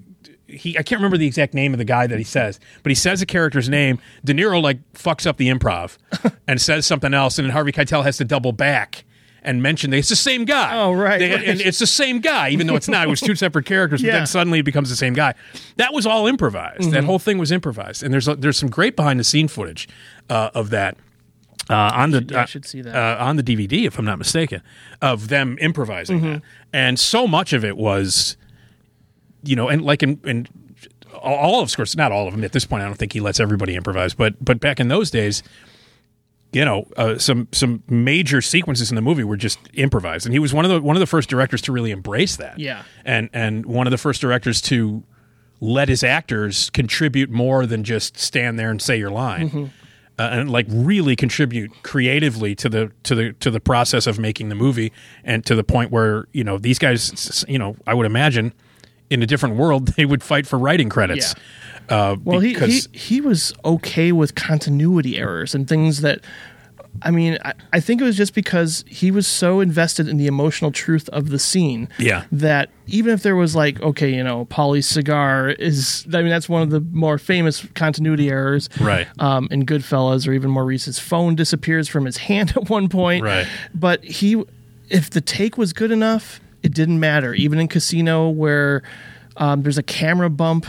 he I can't remember the exact name of the guy that he says but he says a character's name De Niro like fucks up the improv and says something else and then Harvey Keitel has to double back and mention that it's the same guy Oh, right, They- right. and it's the same guy even though it's not it was two separate characters but then suddenly it becomes the same guy that was all improvised Mm-hmm. that whole thing was improvised and there's there's some great behind the scene footage uh, of that uh, on the yeah, I should see that. uh, on the DVD, if I'm not mistaken, of them improvising Mm-hmm. that, and so much of it was, you know, and like in, in all of Scorsese, not all of them at this point. I don't think he lets everybody improvise, but but back in those days, you know, uh, some some major sequences in the movie were just improvised, and he was one of the one of the first directors to really embrace that. Yeah. and and one of the first directors to let his actors contribute more than just stand there and say your line. Uh, and like really contribute creatively to the to the to the process of making the movie, and to the point where you know these guys, you know, I would imagine in a different world they would fight for writing credits. Uh, Well, he, he he was okay with continuity errors and things that. I mean, I, I think it was just because he was so invested in the emotional truth of the scene. Yeah. That even if there was like, okay, you know, Paulie's cigar is. I mean, that's one of the more famous continuity errors. Right. Um, in Goodfellas, or even more recent, his phone disappears from his hand at one point. Right. But he, if the take was good enough, it didn't matter. Even in Casino, where um, there's a camera bump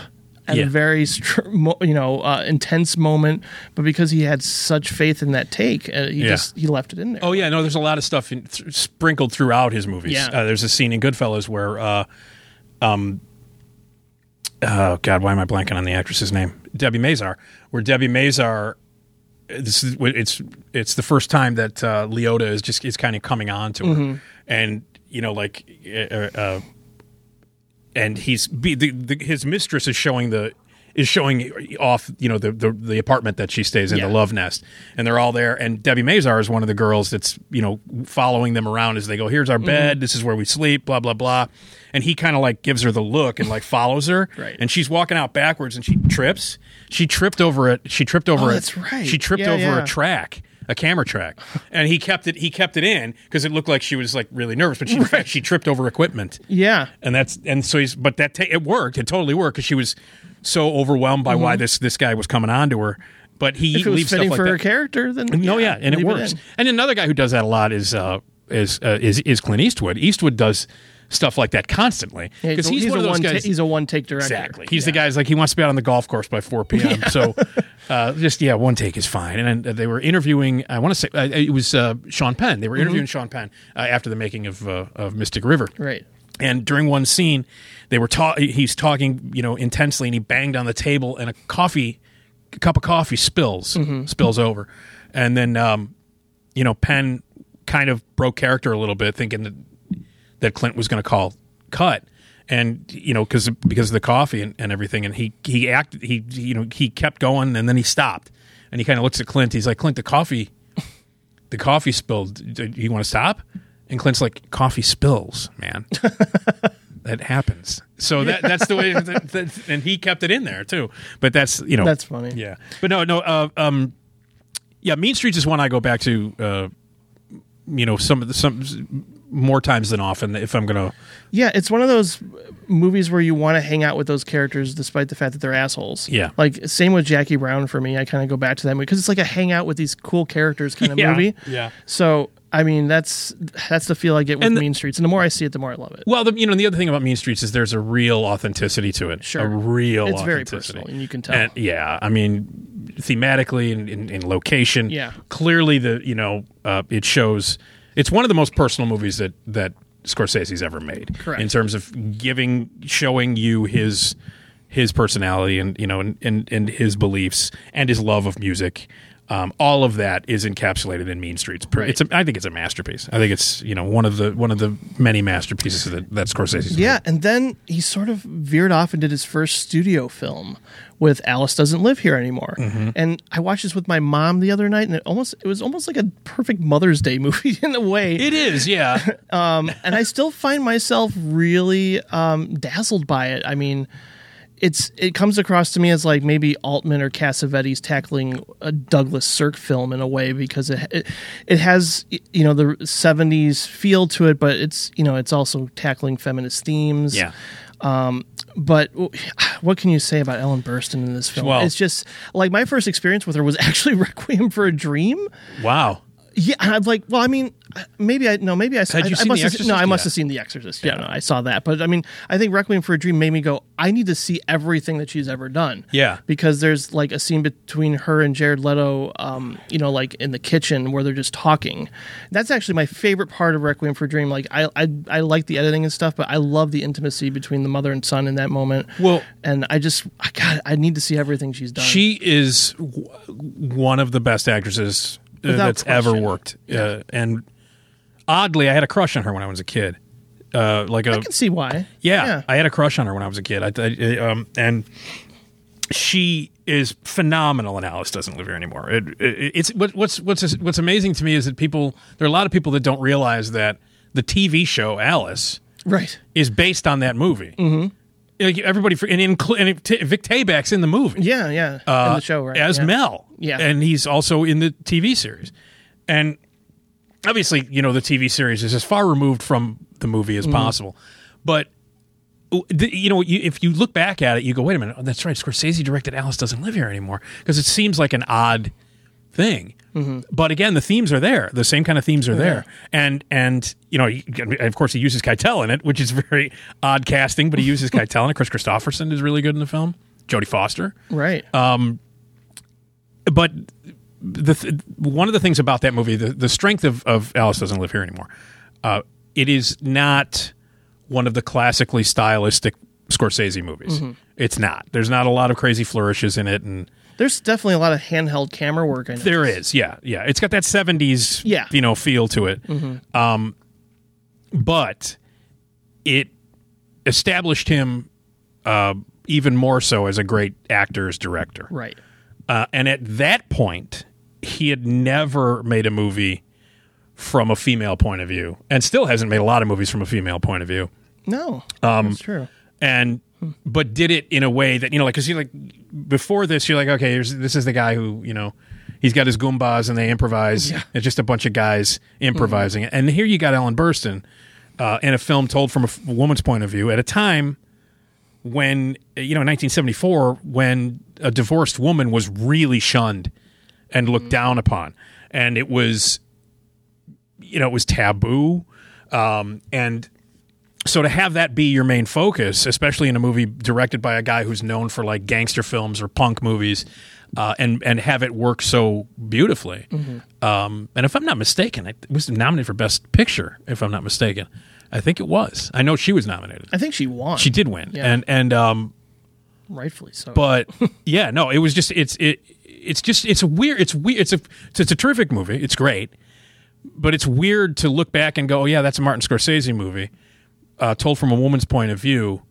at Yeah. a very you know uh, intense moment, but because he had such faith in that take, uh, he Yeah. just he left it in there. Oh yeah, no. There's a lot of stuff in, th- sprinkled throughout his movies. Yeah. Uh, there's a scene in Goodfellas where, uh, um, oh god, why am I blanking on the actress's name? Debbie Mazar. Where Debbie Mazar, this is it's it's the first time that uh, Liotta is just is kind of coming on to her, Mm-hmm. and you know like. Uh, uh, and he's be, the, the, his mistress is showing the is showing off you know the the, the apartment that she stays in Yeah. the love nest and they're all there and debbie mazar is one of the girls that's you know following them around as they go here's our Mm-hmm. bed this is where we sleep blah blah blah and he kind of like gives her the look and like follows her Right. and she's walking out backwards and she trips she tripped over it she tripped over Oh, it that's right. she tripped Yeah, over yeah. a track a camera track and he kept it he kept it in because it looked like she was like really nervous but she in fact she tripped over equipment yeah, and that's and so he's but that ta- it worked it totally worked because she was so overwhelmed by why this this guy was coming on to her but he Mm-hmm. if it was leaves fitting like for that. her character, then no yeah and it works in. and another guy who does that a lot is uh is uh, is is Clint Eastwood. Eastwood does stuff like that constantly Yeah, because he's, one a of those one ta- guys. he's a one take director. Exactly. He's the guy's like he wants to be out on the golf course by 4 p.m. So uh, just yeah, one take is fine. And then they were interviewing. I want to say uh, it was uh, Sean Penn. They were interviewing Sean Penn uh, after the making of uh, of Mystic River. Right. And during one scene, they were ta- he's talking, you know, intensely, and he banged on the table, and a coffee, a cup of coffee spills, spills over, and then, um, you know, Penn kind of broke character a little bit, thinking that that Clint was going to call cut, and you know, because because of the coffee and, and everything, and he he acted, he you know, he kept going, and then he stopped, and he kind of looks at Clint. He's like, Clint, the coffee, the coffee spilled. Do you want to stop? And Clint's like, coffee spills, man. that happens. So that that's the way. That, that, and he kept it in there too. But that's you know That's funny. Yeah. But no, no. Uh, um, yeah, Mean Streets is one I go back to. Uh, you know, some of the some more times than often if I'm gonna. Yeah, it's one of those movies where you want to hang out with those characters despite the fact that they're assholes. Yeah. Like same with Jackie Brown for me. I kind of go back to that movie because it's like a hangout with these cool characters kind of Yeah, movie. yeah. So I mean, that's that's the feel I get with the- Mean Streets, and the more I see it, the more I love it. Well, the, you know, the other thing about Mean Streets is there's a real authenticity to it. Sure. a real. It's very personal, and you can tell. And, yeah, I mean, thematically and in, in location. Yeah. clearly the you know uh, it shows. It's one of the most personal movies that that Scorsese's ever made. Correct. In terms of giving, showing you his his personality and you know and and, and his beliefs and his love of music. Um, all of that is encapsulated in Mean Streets. Right. It's a, I think it's a masterpiece. I think it's you know one of the one of the many masterpieces that that Scorsese's Yeah, made. and then he sort of veered off and did his first studio film with Alice Doesn't Live Here Anymore. Mm-hmm. And I watched this with my mom the other night, and it almost it was almost like a perfect Mother's Day movie in a way. It is, yeah. and I still find myself really um, dazzled by it. I mean, it's it comes across to me as like maybe Altman or Cassavetes tackling a Douglas Sirk film in a way because it it, it has you know the '70s feel to it, but it's you know it's also tackling feminist themes. yeah. Um, but what can you say about Ellen Burstyn in this film? Well- it's just like my first experience with her was actually Requiem for a Dream. Wow. Yeah, and I'm like, well, I mean, maybe I no, maybe I. Had I, you I seen must The have, Exorcist? No, I must Yeah. have seen The Exorcist. Yeah, no, I saw that. But I mean, I think Requiem for a Dream made me go, I need to see everything that she's ever done. Yeah. because there's like a scene between her and Jared Leto, um, you know, like in the kitchen where they're just talking. That's actually my favorite part of Requiem for a Dream. Like, I, I, I like the editing and stuff, but I love the intimacy between the mother and son in that moment. Well- and I just, I got, I need to see everything she's done. She is w- one of the best actresses uh, that's ever question. worked. Uh, and oddly, I had a crush on her when I was a kid. Uh, like a I can see why. yeah, I had a crush on her when I was a kid. I, I- um, and she is phenomenal. And Alice doesn't live here anymore. It, it, it's what, what's what's what's amazing to me is that people there are a lot of people that don't realize that the TV show Alice right. is based on that movie. Mm-hmm. Like everybody, and, inclu- and T- Vic Tayback's in the movie Yeah, yeah. in uh, the show, right? as yeah. Mel. Yeah. and he's also in the TV series. And obviously, you know, the TV series is as far removed from the movie Mm-hmm. as possible. But you know, if you look back at it, you go, "Wait a minute, oh, that's right." Scorsese directed Alice doesn't live here anymore because it seems like an odd thing. Mm-hmm. But again, the themes are there. The same kind of themes are there, and and you know, of course, he uses Keitel in it, which is very odd casting. But he uses Keitel in it. Kris Kristofferson is really good in the film. Jodie Foster Right. Uh, but the th- one of the things about that movie, the, the strength of, of Alice doesn't live here anymore. Uh, it is not one of the classically stylistic Scorsese movies. Mm-hmm. It's not. There's not a lot of crazy flourishes in it, and There's definitely a lot of handheld camera work in it. there is, yeah, yeah. It's got that '70s, Yeah. you know, feel to it. Um, but it established him uh, even more so as a great actor, as director. Right. Uh, and at that point, he had never made a movie from a female point of view, and still hasn't made a lot of movies from a female point of view. No, Um, that's true. And but did it in a way that you know, like because you like before this, you're like, okay, here's, this is the guy who you know he's got his goombas and they improvise. It's just a bunch of guys improvising. And here you got Ellen Burstyn uh, in a film told from a f- woman's point of view at a time when you know in 1974 when a divorced woman was really shunned and looked down upon and it was you know, it was taboo, um, and so to have that be your main focus, especially in a movie directed by a guy who's known for like gangster films or punk movies, uh, and and have it work so beautifully. Um, and if I'm not mistaken, it was nominated for Best Picture. If I'm not mistaken, I think it was. I know she was nominated. I think she won. She did win, Yeah. and and um, rightfully so. but yeah, no, it was just it's it it's just it's a weird it's weird it's a it's, a terrific movie. It's great, but it's weird to look back and go, oh yeah, that's a Martin Scorsese movie, uh, told from a woman's point of view,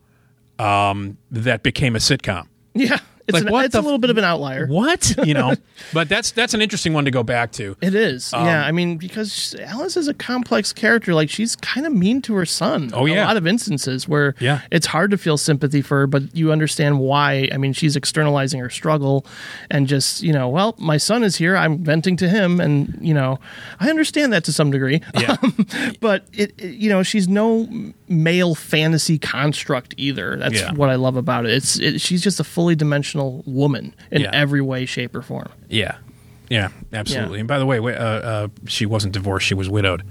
um, that became a sitcom. yeah, it's, Like, an, what it's a little bit of an outlier. What you know? but that's that's an interesting one to go back to. It is, Um, yeah. I mean, because Alice is a complex character. Like she's kind of mean to her son. Oh, yeah. a lot of instances where Yeah. it's hard to feel sympathy for her, but you understand why. I mean, she's externalizing her struggle, and just you know, well, my son is here. I'm venting to him, and you know, I understand that to some degree. Yeah. but it, it- you know, she's no male fantasy construct either. That's Yeah. what I love about it. It's it, she's just a fully dimensional woman in Yeah. every way, shape, or form. Yeah, yeah, absolutely. Yeah. And by the way, uh, uh, she wasn't divorced; she was widowed.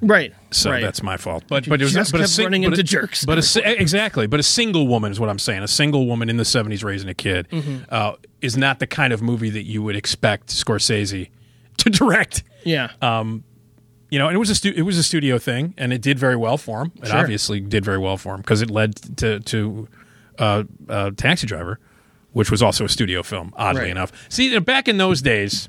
Right. So right. that's my fault. But You but it was just but a sing- running but into a- jerks. But a, exactly. But a single woman is what I'm saying. A single woman in the 70s raising a kid Mm-hmm. uh, is not the kind of movie that you would expect Scorsese to direct. yeah. Um, You know, and it was a stu- it was a studio thing, and it did very well for him. It Sure. obviously did very well for him because it led to to uh, uh, Taxi Driver, which was also a studio film. Oddly Right. enough, see, back in those days,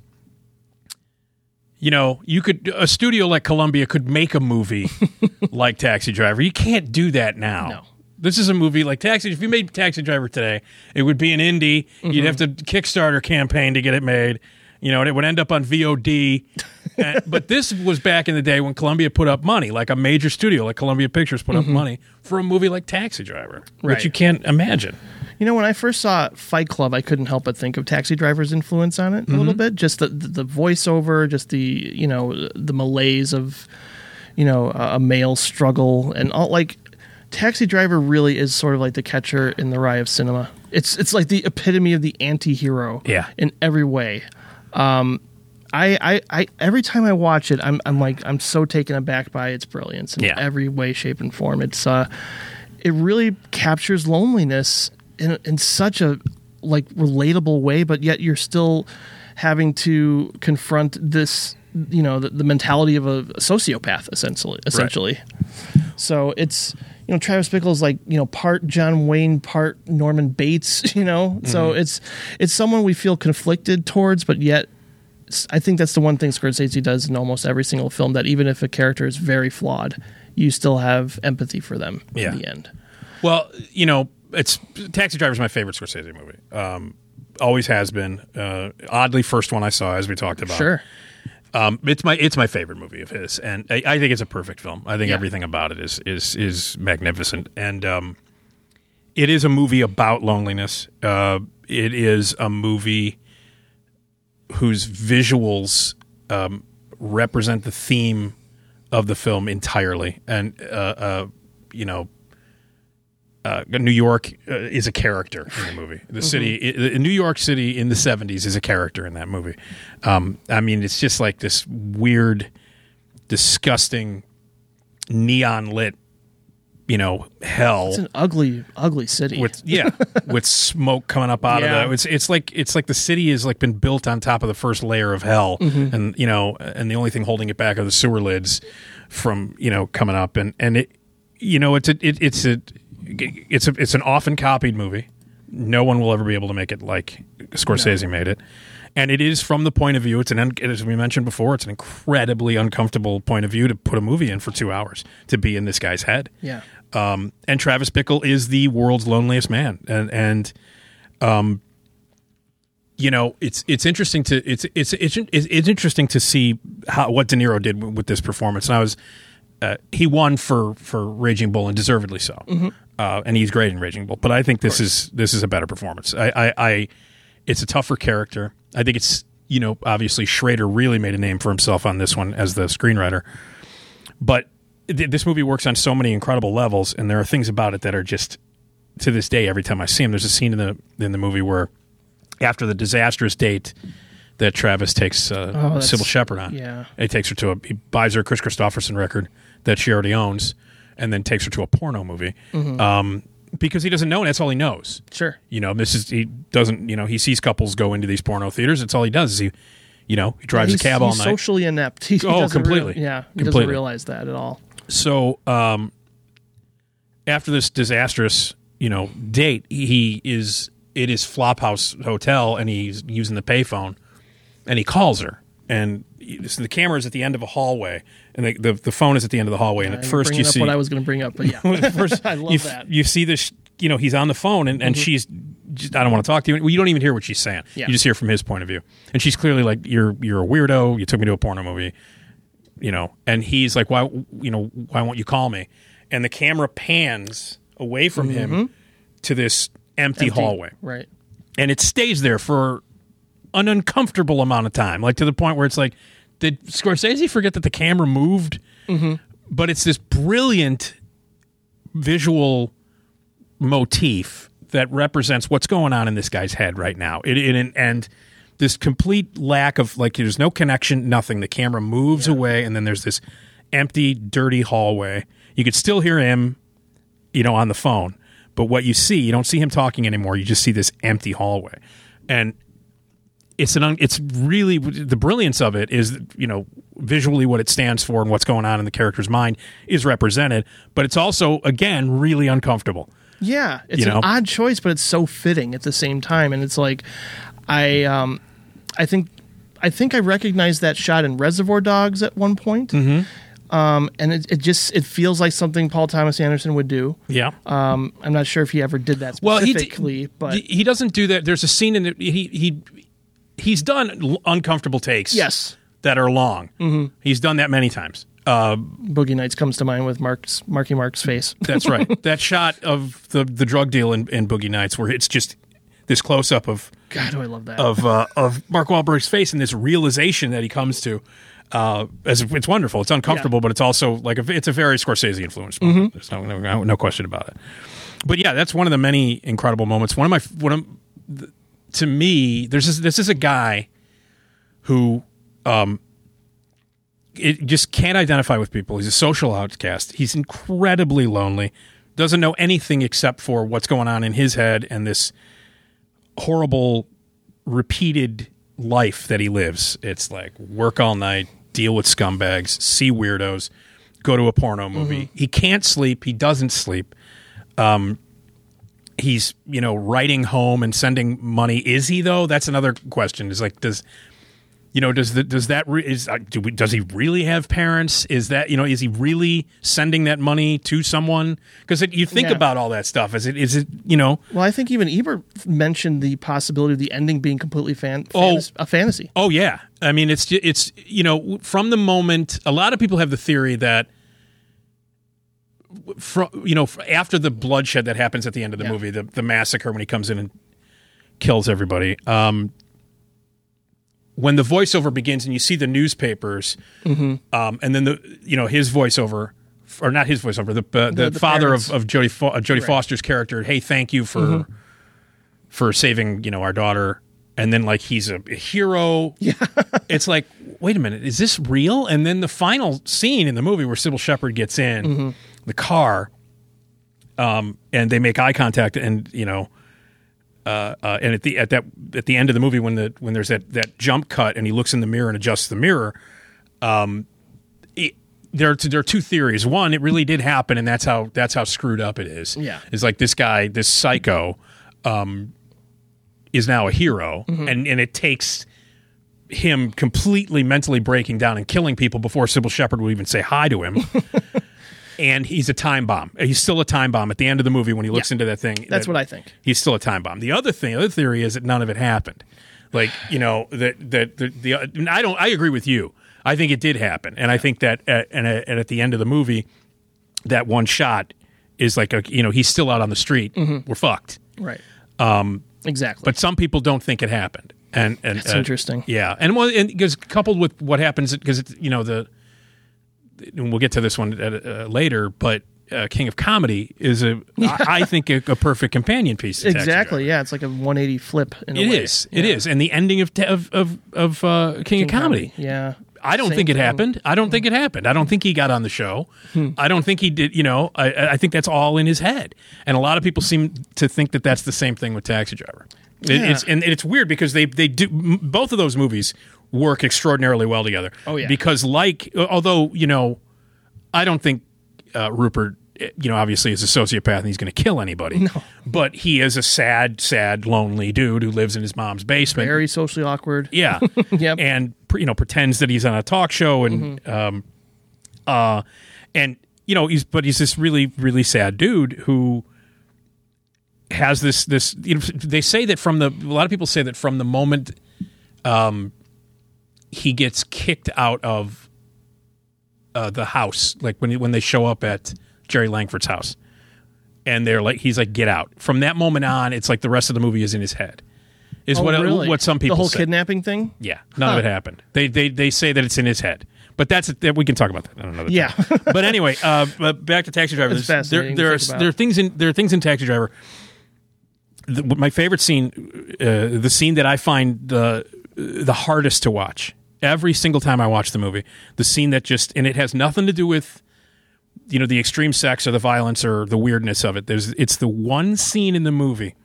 you know, you could a studio like Columbia could make a movie like Taxi Driver. You can't do that now. No. This is a movie like Taxi. If you made Taxi Driver today, it would be an indie. You'd have mm-hmm. to Kickstarter campaign to get it made. You know, and it would end up on VOD. And- but this was back in the day when Columbia put up money, like a major studio like Columbia Pictures put up mm-hmm. money for a movie like Taxi Driver, Right. which you can't imagine. You know, when I first saw Fight Club, I couldn't help but think of Taxi Driver's influence on it a Mm-hmm. little bit. Just the, the the voiceover, just the you know the malaise of you know a, a male struggle and all. Like Taxi Driver really is sort of like the catcher in the rye of cinema. It's it's like the epitome of the anti-hero. Yeah. in every way. Um, I, I, I every time I watch it, I'm I'm like I'm so taken aback by its brilliance in Yeah. every way, shape, and form. It's uh, it really captures loneliness in in such a like relatable way, but yet you're still having to confront this, you know, the, the mentality of a sociopath, essentially. Essentially, so it's you know Travis Bickle's like you know part John Wayne, part Norman Bates. You know, so mm-hmm. it's it's someone we feel conflicted towards, but yet I think that's the one thing Scorsese does in almost every single film. That even if a character is very flawed, you still have empathy for them Yeah. in the end. Well, you know, it's Taxi Driver is my favorite Scorsese movie. Um, always has been. Uh, oddly, first one I saw, as we talked about. Sure. Um, it's my it's my favorite movie of his, and I, I think it's a perfect film. I think Yeah. everything about it is is is magnificent, and um, it is a movie about loneliness. Uh, it is a movie whose visuals um, represent the theme of the film entirely, and uh, uh, you know. Uh, New York uh, is a character in the movie. The city, i New York City in the '70s, is a character in that movie. Um, I mean, it's just like this weird, disgusting, neon lit, you know, hell It's an ugly, ugly city. with yeah, with smoke coming up out Yeah. of it. It's it's like it's like the city has like been built on top of the first layer of hell, Mm-hmm. and you know, and the only thing holding it back are the sewer lids from you know coming up, and and it, you know, it's a it, it's a it's a it's an often copied movie. No one will ever be able to make it like Scorsese made it. And it is from the point of view. It's an as we mentioned before. It's an incredibly uncomfortable point of view to put a movie in for two hours to be in this guy's head yeah. um, and Travis Bickle is the world's loneliest man, and and um, you know it's it's interesting to it's it's it's it's, interesting to see how what De Niro did with, this performance, and I was uh, he won for for Raging Bull and deservedly so, uh, and he's great in Raging Bull, but I think this is this is a better performance. I, I I it's a tougher character. I think it's you know obviously Schrader really made a name for himself on this one as the screenwriter but th- this movie works on so many incredible levels, and there are things about it that are just to this day. Every time I see him, there's a scene in the in the movie where after the disastrous date that Travis takes uh, Oh, Cybill Shepherd on. yeah. he takes her to a he buys her a Kris Kristofferson record that she already owns, and then takes her to a porno movie. Mm-hmm. Um, because he doesn't know, and that's all he knows. Sure. You know, this is he doesn't. You know, he sees couples go into these porno theaters. That's all he does. Is he, you know, he drives he's, a cab all he's night. socially inept. He, he Oh, doesn't completely. Real, yeah, he doesn't realize that at all. so um, after this disastrous you know date he is it is flophouse hotel and he's using the payphone and he calls her and the camera is at the end of a hallway and the, the, the phone is at the end of the hallway and at I'm first you see what I was going to bring up, but yeah, first I love you, that. Mm-hmm. you see this you know he's on the phone and, and she's just, I don't want to talk to you well, you don't even hear what she's saying Yeah. you just hear from his point of view and she's clearly like you're you're a weirdo you took me to a porno movie you know and he's like why you know why won't you call me and the camera pans away from him to this empty, Mm-hmm. Empty. hallway right? and it stays there for an uncomfortable amount of time, like to the point where it's like, did Scorsese forget that the camera moved? Mm-hmm. But it's this brilliant visual motif that represents what's going on in this guy's head right now. It, it and this complete lack of like, there's no connection, nothing. The camera moves away, and then there's this empty, dirty hallway. You could still hear him you know, on the phone. But what you see, you don't see him talking anymore. You just see this empty hallway, and it's an un, it's really the brilliance of it is you know visually what it stands for and what's going on in the character's mind is represented. But it's also again really uncomfortable. Yeah, it's You know? an odd choice, but it's so fitting at the same time. And it's like, I, um, I think, I think I recognized that shot in Reservoir Dogs at one point. Mm-hmm. Um, and it, it just it feels like something Paul Thomas Anderson would do. Yeah. Um, I'm not sure if he ever did that well, he specifically, d- but he doesn't do that. There's a scene in it. He he he's done uncomfortable takes. yes, that are long. Mm-hmm. He's done that many times. Uh, Boogie Nights comes to mind with Mark's Marky Mark's face. That's right. that shot of the the drug deal in, in Boogie Nights, where it's just this close up of God, do I love that? of uh, of Mark Wahlberg's face and this realization that he comes to. Uh, as it's wonderful. It's uncomfortable, Yeah. but it's also like a, it's a very Scorsese influenced moment. There's no, no no question about it. But yeah, that's one of the many incredible moments. One of my one of the- to me, there's this, this is a guy who um it just can't identify with people. He's a social outcast. He's incredibly lonely. Doesn't know anything except for what's going on in his head and this horrible repeated life that he lives. It's like work all night, deal with scumbags, see weirdos, go to a porno movie. He can't sleep. He doesn't sleep. Um, he's you know writing home and sending money. Is he though? That's another question. Is like does you know does the, does that re- is uh, do we, does he really have parents? Is that you know is he really sending that money to someone? Because you think Yeah. about all that stuff. Is it is it you know well, I think even Ebert mentioned the possibility of the ending being completely fan- Oh. fantas- a fantasy. Oh yeah, I mean it's it's you know from the moment a lot of people have the theory that from you know after the bloodshed that happens at the end of the Yeah. movie, the the massacre when he comes in and kills everybody. Um, when the voiceover begins and you see the newspapers, Mm-hmm. um, and then the you know his voiceover. Or not his voiceover, the uh, the, the father parents. of, of Jodie Fo- uh, Jodie Right. Mm-hmm. Foster's character. Hey, thank you for for saving you know our daughter and then like he's a, a hero yeah it's like wait a minute is this real and then the final scene in the movie where Cybill Shepherd gets in Mm-hmm. The car um and they make eye contact and you know uh, uh, and at the at that at the end of the movie when the when there's that that jump cut and he looks in the mirror and adjusts the mirror um it, there are, there are two theories. One, it really did happen, and that's how that's how screwed up it is. Yeah. is like this guy, this psycho, um, is now a hero, Mm-hmm. and and it takes him completely mentally breaking down and killing people before Cybill Shepherd will even say hi to him. and he's a time bomb. He's still a time bomb at the end of the movie when he looks Yeah. into that thing. That's that- what I think. He's still a time bomb. The other thing, the other theory is that none of it happened. Like you know that that the, the I don't. I agree with you. I think it did happen, and I think that at, and, at, and at the end of the movie, that one shot is like a you know he's still out on the street. We're fucked. Right. Um, exactly. But some people don't think it happened, and and That's uh, interesting. Yeah, and well, and because coupled with what happens because it's you know the, and we'll get to this one uh, uh, later, but uh, King of Comedy is a I I think a, a perfect companion piece. Exactly. Yeah, it's like a 180 flip. In a way. is. Yeah. is. And the ending of of of, of uh, King, of Comedy. Yeah. I don't Same think it thing. Hmm. happened. I don't think it happened. I don't think he got on the show. I don't think he did. You know, I, I think that's all in his head. And a lot of people seem to think that that's the same thing with Taxi Driver. It- Yeah. It's and it's weird because they they do both of those movies work extraordinarily well together. Oh, yeah. Because like, although you know, I don't think uh, Rupert. You know, obviously, is a sociopath and he's going to kill anybody. No. But he is a sad, sad, lonely dude who lives in his mom's basement. Very socially awkward. Yeah. Yep. And you know pretends that he's on a talk show and Mm-hmm. um uh and you know he's but he's this really really sad dude who has this this you know they say that from the a lot of people say that from the moment um he gets kicked out of uh the house like when when they show up at Jerry Langford's house and they're like he's like get out from that moment on it's like the rest of the movie is in his head is Oh, what really? what some people The whole say. kidnapping thing. Yeah, none of it happened. They they they say that it's in his head, but that's that we can talk about that. I don't know. Yeah. but anyway, uh, but back to Taxi Driver. It's There's- fascinating There, there are there are things in there are things in Taxi Driver. The, my favorite scene, uh, the scene that I find the the hardest to watch every single time I watch the movie, the scene that just and it has nothing to do with you know the extreme sex or the violence or the weirdness of it. There's it's the one scene in the movie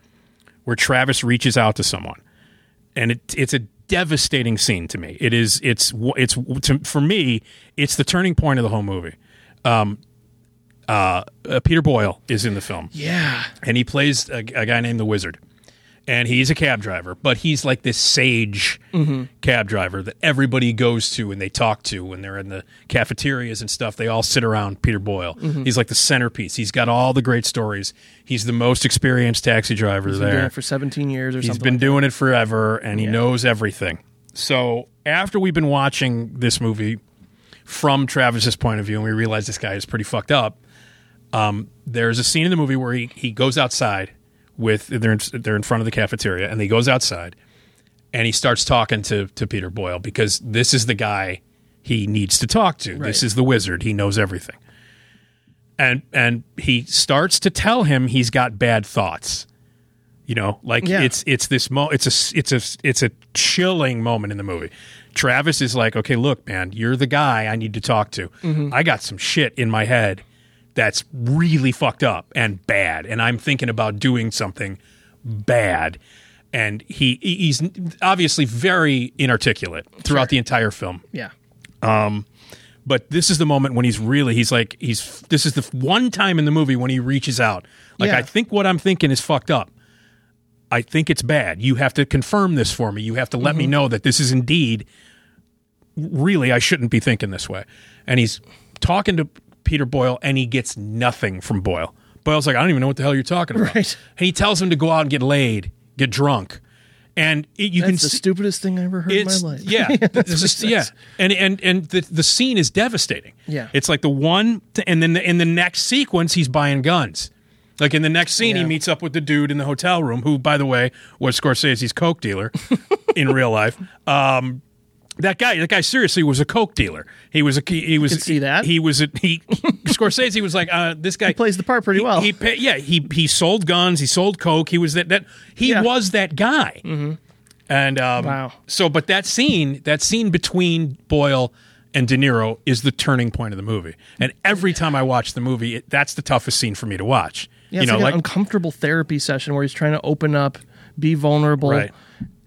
where Travis reaches out to someone, and it it's a devastating scene to me. It is it's it's to, for me it's the turning point of the whole movie. Um, uh, uh, Peter Boyle is in the film Yeah. and he plays a, a guy named the Wizard, and he's a cab driver, but he's like this sage cab driver that everybody goes to and they talk to when they're in the cafeterias and stuff. They all sit around Peter Boyle. He's like the centerpiece. He's got all the great stories. He's the most experienced taxi driver Been doing there. it for 17 years or He's something. He's been like doing it forever, and he Yeah. knows everything. So after we've been watching this movie from Travis's point of view, and we realize this guy is pretty fucked up. Um, there's a scene in the movie where he, he goes outside with they're in, they're in front of the cafeteria, and he goes outside, and he starts talking to to Peter Boyle because this is the guy he needs to talk to. This is the wizard. He knows everything. And and he starts to tell him he's got bad thoughts. You know, like Yeah. it's it's this mo it's a it's a it's a chilling moment in the movie. Travis is like, "Okay, look, man, you're the guy I need to talk to. Mm-hmm. I got some shit in my head that's really fucked up and bad, and I'm thinking about doing something bad." And he he's obviously very inarticulate throughout the entire film. Yeah. um but this is the moment when he's really he's like he's this is the one time in the movie when he reaches out. Like Yeah. i think what i'm thinking is fucked up. I think it's bad. You have to confirm this for me. You have to let me know that this is indeed really i shouldn't be thinking this way. And he's talking to peter boyle and he gets nothing from boyle boyle's like i don't even know what the hell you're talking about Right. and he tells him to go out and get laid get drunk and it, you can That's the see, stupidest thing I ever heard in my life. yeah, That's this what is- he yeah, and and and the the scene is devastating. Yeah. it's like the one, and then in the next sequence, he's buying guns. Like in the next scene, he meets up with the dude in the hotel room, who, by the way, was Scorsese's coke dealer in real life. Um, that guy, that guy, seriously was a coke dealer. He was a he, he was Could see that. he was a he. Scorsese was like, uh, this guy He plays the part pretty he- well. He, pa- yeah, he he sold guns, he sold coke. He was that that he Yeah. was that guy. And um, Wow. So, but that scene, that scene between Boyle and De Niro is the turning point of the movie. And every time I watch the movie, it, that's the toughest scene for me to watch. Yeah, you know, like, like an uncomfortable therapy session where he's trying to open up, be vulnerable, Right.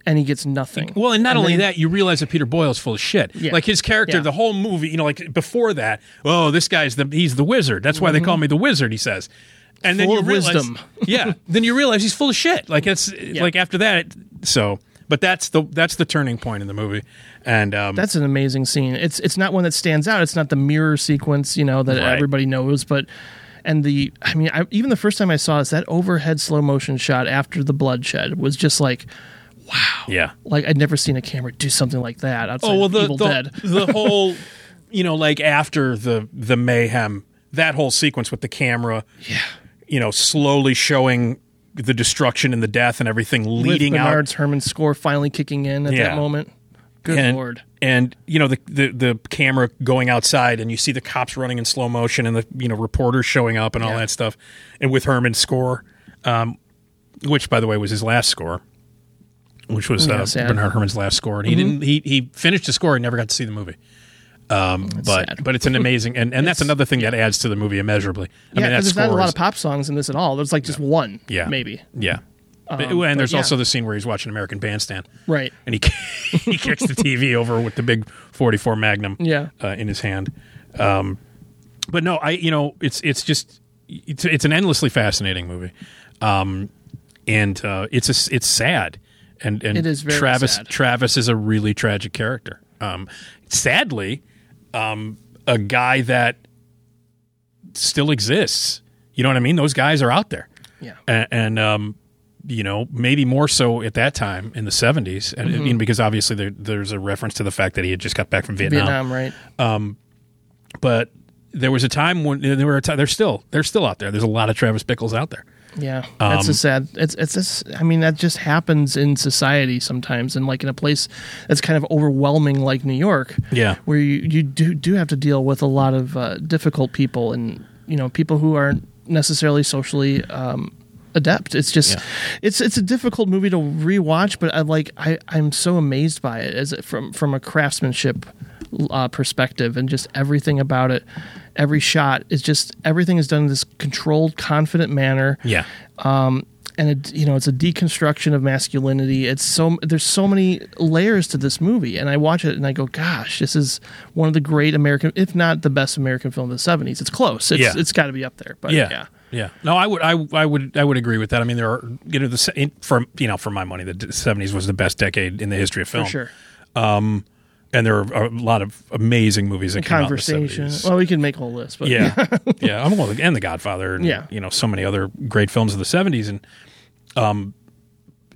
And he gets nothing. Well, and not only then- that, you realize that Peter Boyle's full of shit. Yeah. Like his character, Yeah. the whole movie, you know, like before that, oh, this guy's the he's the wizard. That's why they call me the wizard. He says, and then Mm-hmm. You realize, wisdom. yeah, then you realize he's full of shit. Like it's like after that, so. But that's the that's the turning point in the movie, and um, That's an amazing scene. It's it's not one that stands out. It's not the mirror sequence, you know, that Right. everybody knows, but and the I mean, I, even the first time I saw this, that overhead slow motion shot after the bloodshed was just like, yeah. like I'd never seen a camera do something like that outside Oh well, of the Evil the, Dead. the whole, you know, like after the the mayhem, that whole sequence with the camera, Yeah. you know, slowly showing the destruction and the death and everything With leading out Bernard's Herrmann score finally kicking in at Yeah. that moment. Good and, lord. And you know the, the the camera going outside, and you see the cops running in slow motion, and the you know reporters showing up, and all Yeah. that stuff. And with Herrmann's score, um, which by the way was his last score, which was Yeah, uh, sad. Bernard Herrmann's last score, and he didn't he he finished the score and never got to see the movie. Um, but sad. but it's an amazing and, and that's another thing that adds to the movie immeasurably. I Yeah, mean, that because there's not a lot is- of pop songs in this at all. There's like just one, yeah, maybe. yeah. But- Um, and but there's yeah. also the scene where he's watching American Bandstand, Right. and he he kicks the TV over with the big 44 Magnum, Yeah. uh, in his hand. Um, but no, I you know it's it's just it's it's an endlessly fascinating movie, um, and uh, it's a, it's sad, and and It is Travis sad. Travis is a really tragic character. Um, sadly, um, a guy that still exists. You know what I mean? Those guys are out there Yeah. and, and um, you know, maybe more so at that time in the '70s, and I Mm-hmm. mean, because obviously there, there's a reference to the fact that he had just got back from Vietnam. Vietnam, right? But there was a time when there were a time, they're still they're still out there. There's a lot of Travis Bickles out there. Yeah, that's Um, a sad. It's it's this. I mean, that just happens in society sometimes, and like in a place that's kind of overwhelming, like New York. Yeah. where you you do do have to deal with a lot of uh, difficult people, and you know people who aren't necessarily socially. Um, adept. It's just Yeah. it's it's a difficult movie to rewatch but i like i i'm so amazed by it as it from from a craftsmanship uh, perspective and just everything about it. Every shot is just everything is done in this controlled confident manner. Yeah, Um, and it, you know it's a deconstruction of masculinity. It's so there's so many layers to this movie and i watch it and i go gosh this is one of the great american if not the best american film of the 70s it's close. It's, Yeah. it's got to be up there but yeah, yeah yeah, No, I would, I, I would, I would agree with that. I mean, there are, you know, the in- for you know, for my money, the '70s was the best decade in the history of film. for sure and there are a lot of amazing movies that came out in the conversation 70s. well we can make a whole list but yeah, yeah. I'm well, and The Godfather, and Yeah. you know, so many other great films of the '70s, and um,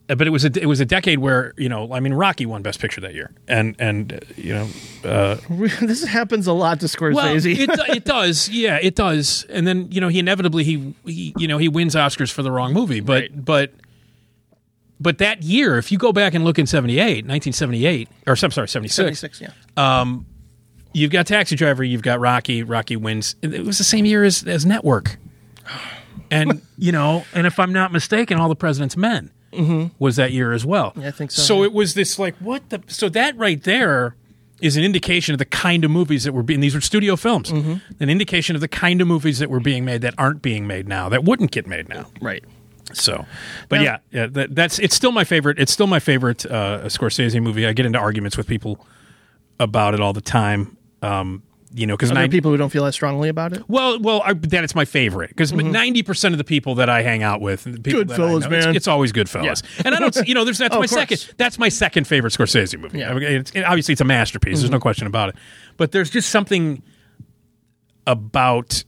but it was a it was a decade where you know, I mean, Rocky won Best Picture that year, and and uh, you know, uh, this happens a lot to well, Scorsese. it, it does, yeah, it does, and then you know, he inevitably he, he you know he wins Oscars for the wrong movie, but Right. but. But that year, if you go back and look in 78, 1978, or I'm sorry, 76, 76 yeah you've got Taxi Driver, you've got Rocky. Rocky wins. It was the same year as, as Network, and you know, and if I'm not mistaken, All the President's Men was that year as well. Yeah, I think so, So yeah. it was this like what the so that right there is an indication of the kind of movies that were being. These were studio films. Mm-hmm. An indication of the kind of movies that were being made that aren't being made now, that wouldn't get made now. right So, but Now- yeah, yeah that, that's it's still my favorite. It's still my favorite uh, Scorsese movie. I get into arguments with people about it all the time. Um, you know, because are people who don't feel as strongly about it well, well, I, that it's my favorite because 90 percent of the people that I hang out with, the people that I know, it's, man. it's always Goodfellas, and I don't, you know, there's that's Oh, my second, that's my second favorite Scorsese movie. Yeah. Mm-hmm. I mean, it's, obviously, it's a masterpiece. There's no question about it. But there's just something about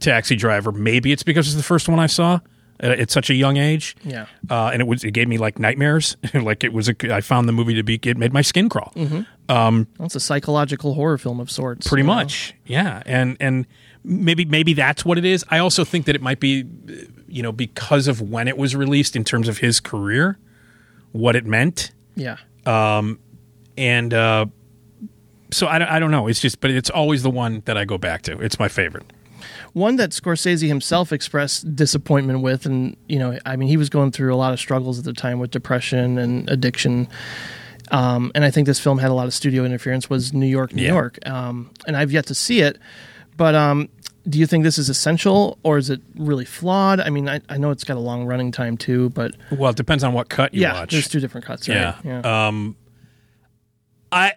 Taxi Driver. Maybe it's because it's the first one I saw at such a young age. Yeah. uh, and it was it gave me like nightmares. like it was, a, I found the movie to be it made my skin crawl. It's a psychological horror film of sorts pretty know? much yeah. And and maybe maybe that's what it is. I also think that it might be you know because of when it was released in terms of his career what it meant. Yeah. Um, and uh so I, don't- I don't know. It's just but it's always the one that i go back to. It's my favorite. One that Scorsese himself expressed disappointment with, and you know, I mean, he was going through a lot of struggles at the time with depression and addiction. Um, and I think this film had a lot of studio interference. Was New York, New Yeah. York? Um, and I've yet to see it, but um, do you think this is essential or is it really flawed? I mean, I, I know it's got a long running time too, but well it depends on what cut you yeah, watch there's two different cuts, right? Yeah. Um, i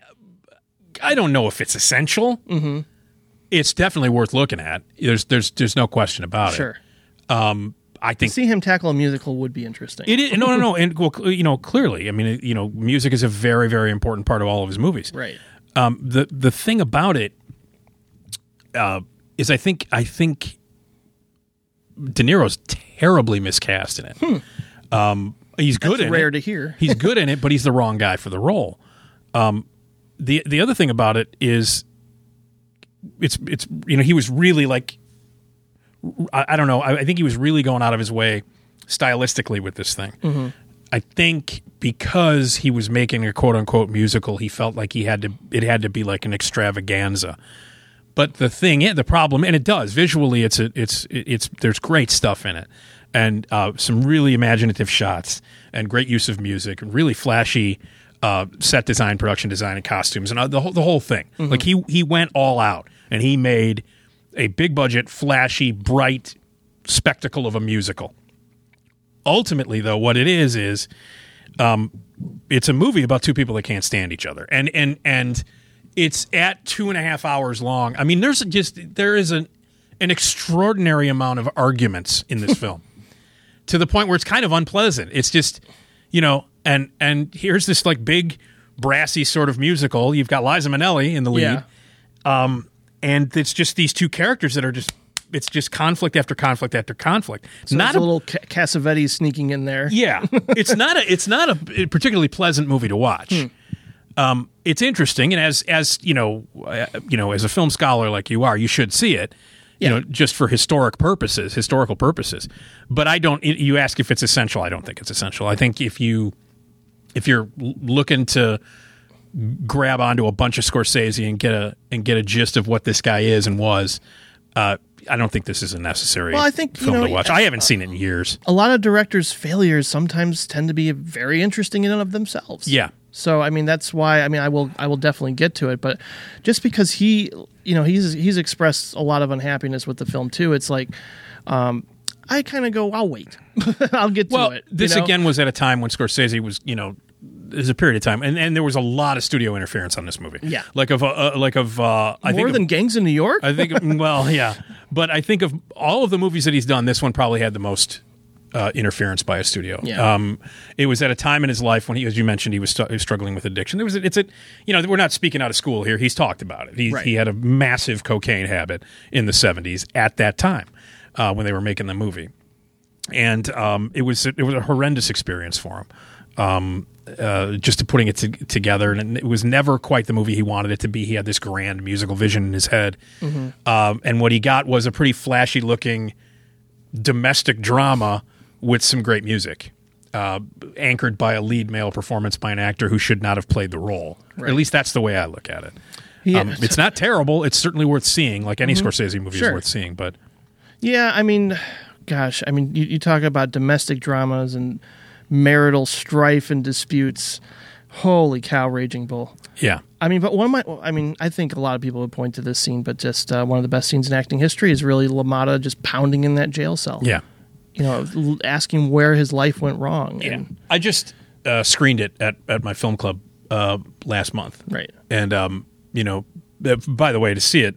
i don't know if it's essential mm-hmm. it's definitely worth looking at there's there's there's no question about sure. it um i think See him tackle a musical would be interesting. It is no, no, no, and well, you know, clearly, I mean, you know, music is a very, very important part of all of his movies. right. Um, the the thing about it uh, is, I think, I think De Niro's terribly miscast in it. Um, he's good Hmm. That's in rare it. to hear. he's good in it, but he's the wrong guy for the role. Um, the the other thing about it is, it's it's you know he was really like, I, I don't know, I, I think he was really going out of his way stylistically with this thing. I think because he was making a quote unquote musical, he felt like he had to it had to be like an extravaganza. But the thing, the problem, and it does visually, it's a, it's it's there's great stuff in it, and uh, some really imaginative shots, and great use of music, and really flashy uh, set design, production design, and costumes, and uh, the whole the whole thing. Like he he went all out, and he made a big budget, flashy, bright spectacle of a musical. Ultimately though what it is is um it's a movie about two people that can't stand each other. And and and it's at two and a half hours long. I mean there's just there is an an extraordinary amount of arguments in this film to the point where it's kind of unpleasant. It's just you know and and here's this like big brassy sort of musical. You've got liza minnelli in the lead. Yeah. And it's just these two characters that are just it's just conflict after conflict after conflict So not there's a little Ca- Cassavetes sneaking in there. yeah, it's not a it's not a particularly pleasant movie to watch. Um, it's interesting, and as as you know, uh, you know, as a film scholar like you are, you should see it. You Yeah. know, just for historic purposes, historical purposes. But I don't. You ask if it's essential. I don't think it's essential. I think if you if you're looking to grab onto a bunch of Scorsese and get a and get a gist of what this guy is and was, uh, I don't think this is a necessary Well, I think, you film know, to watch. I haven't seen it in years. A lot of directors' failures sometimes tend to be very interesting in and of themselves. Yeah. So I mean that's why I mean I will I will definitely get to it, but just because he you know he's he's expressed a lot of unhappiness with the film too, it's like um, I kind of go I'll wait, I'll get to Well, it. you this know? again was at a time when Scorsese was, you know, there's a period of time, and, and there was a lot of studio interference on this movie. Yeah. like of uh, uh, like of uh, I more think than of, Gangs in New York. I think well, yeah, but I think of all of the movies that he's done, this one probably had the most uh, interference by a studio. Yeah. Um, it was at a time in his life when he, as you mentioned, he was, stu- he was struggling with addiction. There was, a, it's a, you know, we're not speaking out of school here. He's talked about it. He, Right. he had a massive cocaine habit in the '70s at that time uh, when they were making the movie and um, it was it was a horrendous experience for him. Um, uh, just to putting it to, together, and it was never quite the movie he wanted it to be. He had this grand musical vision in his head, um, and what he got was a pretty flashy looking domestic drama with some great music, uh, anchored by a lead male performance by an actor who should not have played the role. At least that's the way I look at it. Yeah. Um, it's not terrible. It's certainly worth seeing. Like any Scorsese movie Sure. is worth seeing, but Yeah, I mean, gosh, I mean, you, you talk about domestic dramas and marital strife and disputes. Holy cow, Raging Bull. yeah. I mean, but one of my, I mean, I think a lot of people would point to this scene, but just uh, one of the best scenes in acting history is really LaMotta just pounding in that jail cell. Yeah. You know, asking where his life went wrong. Yeah, And, I just uh, screened it at, at my film club uh, last month, right. and um, you know, uh, by the way, to see it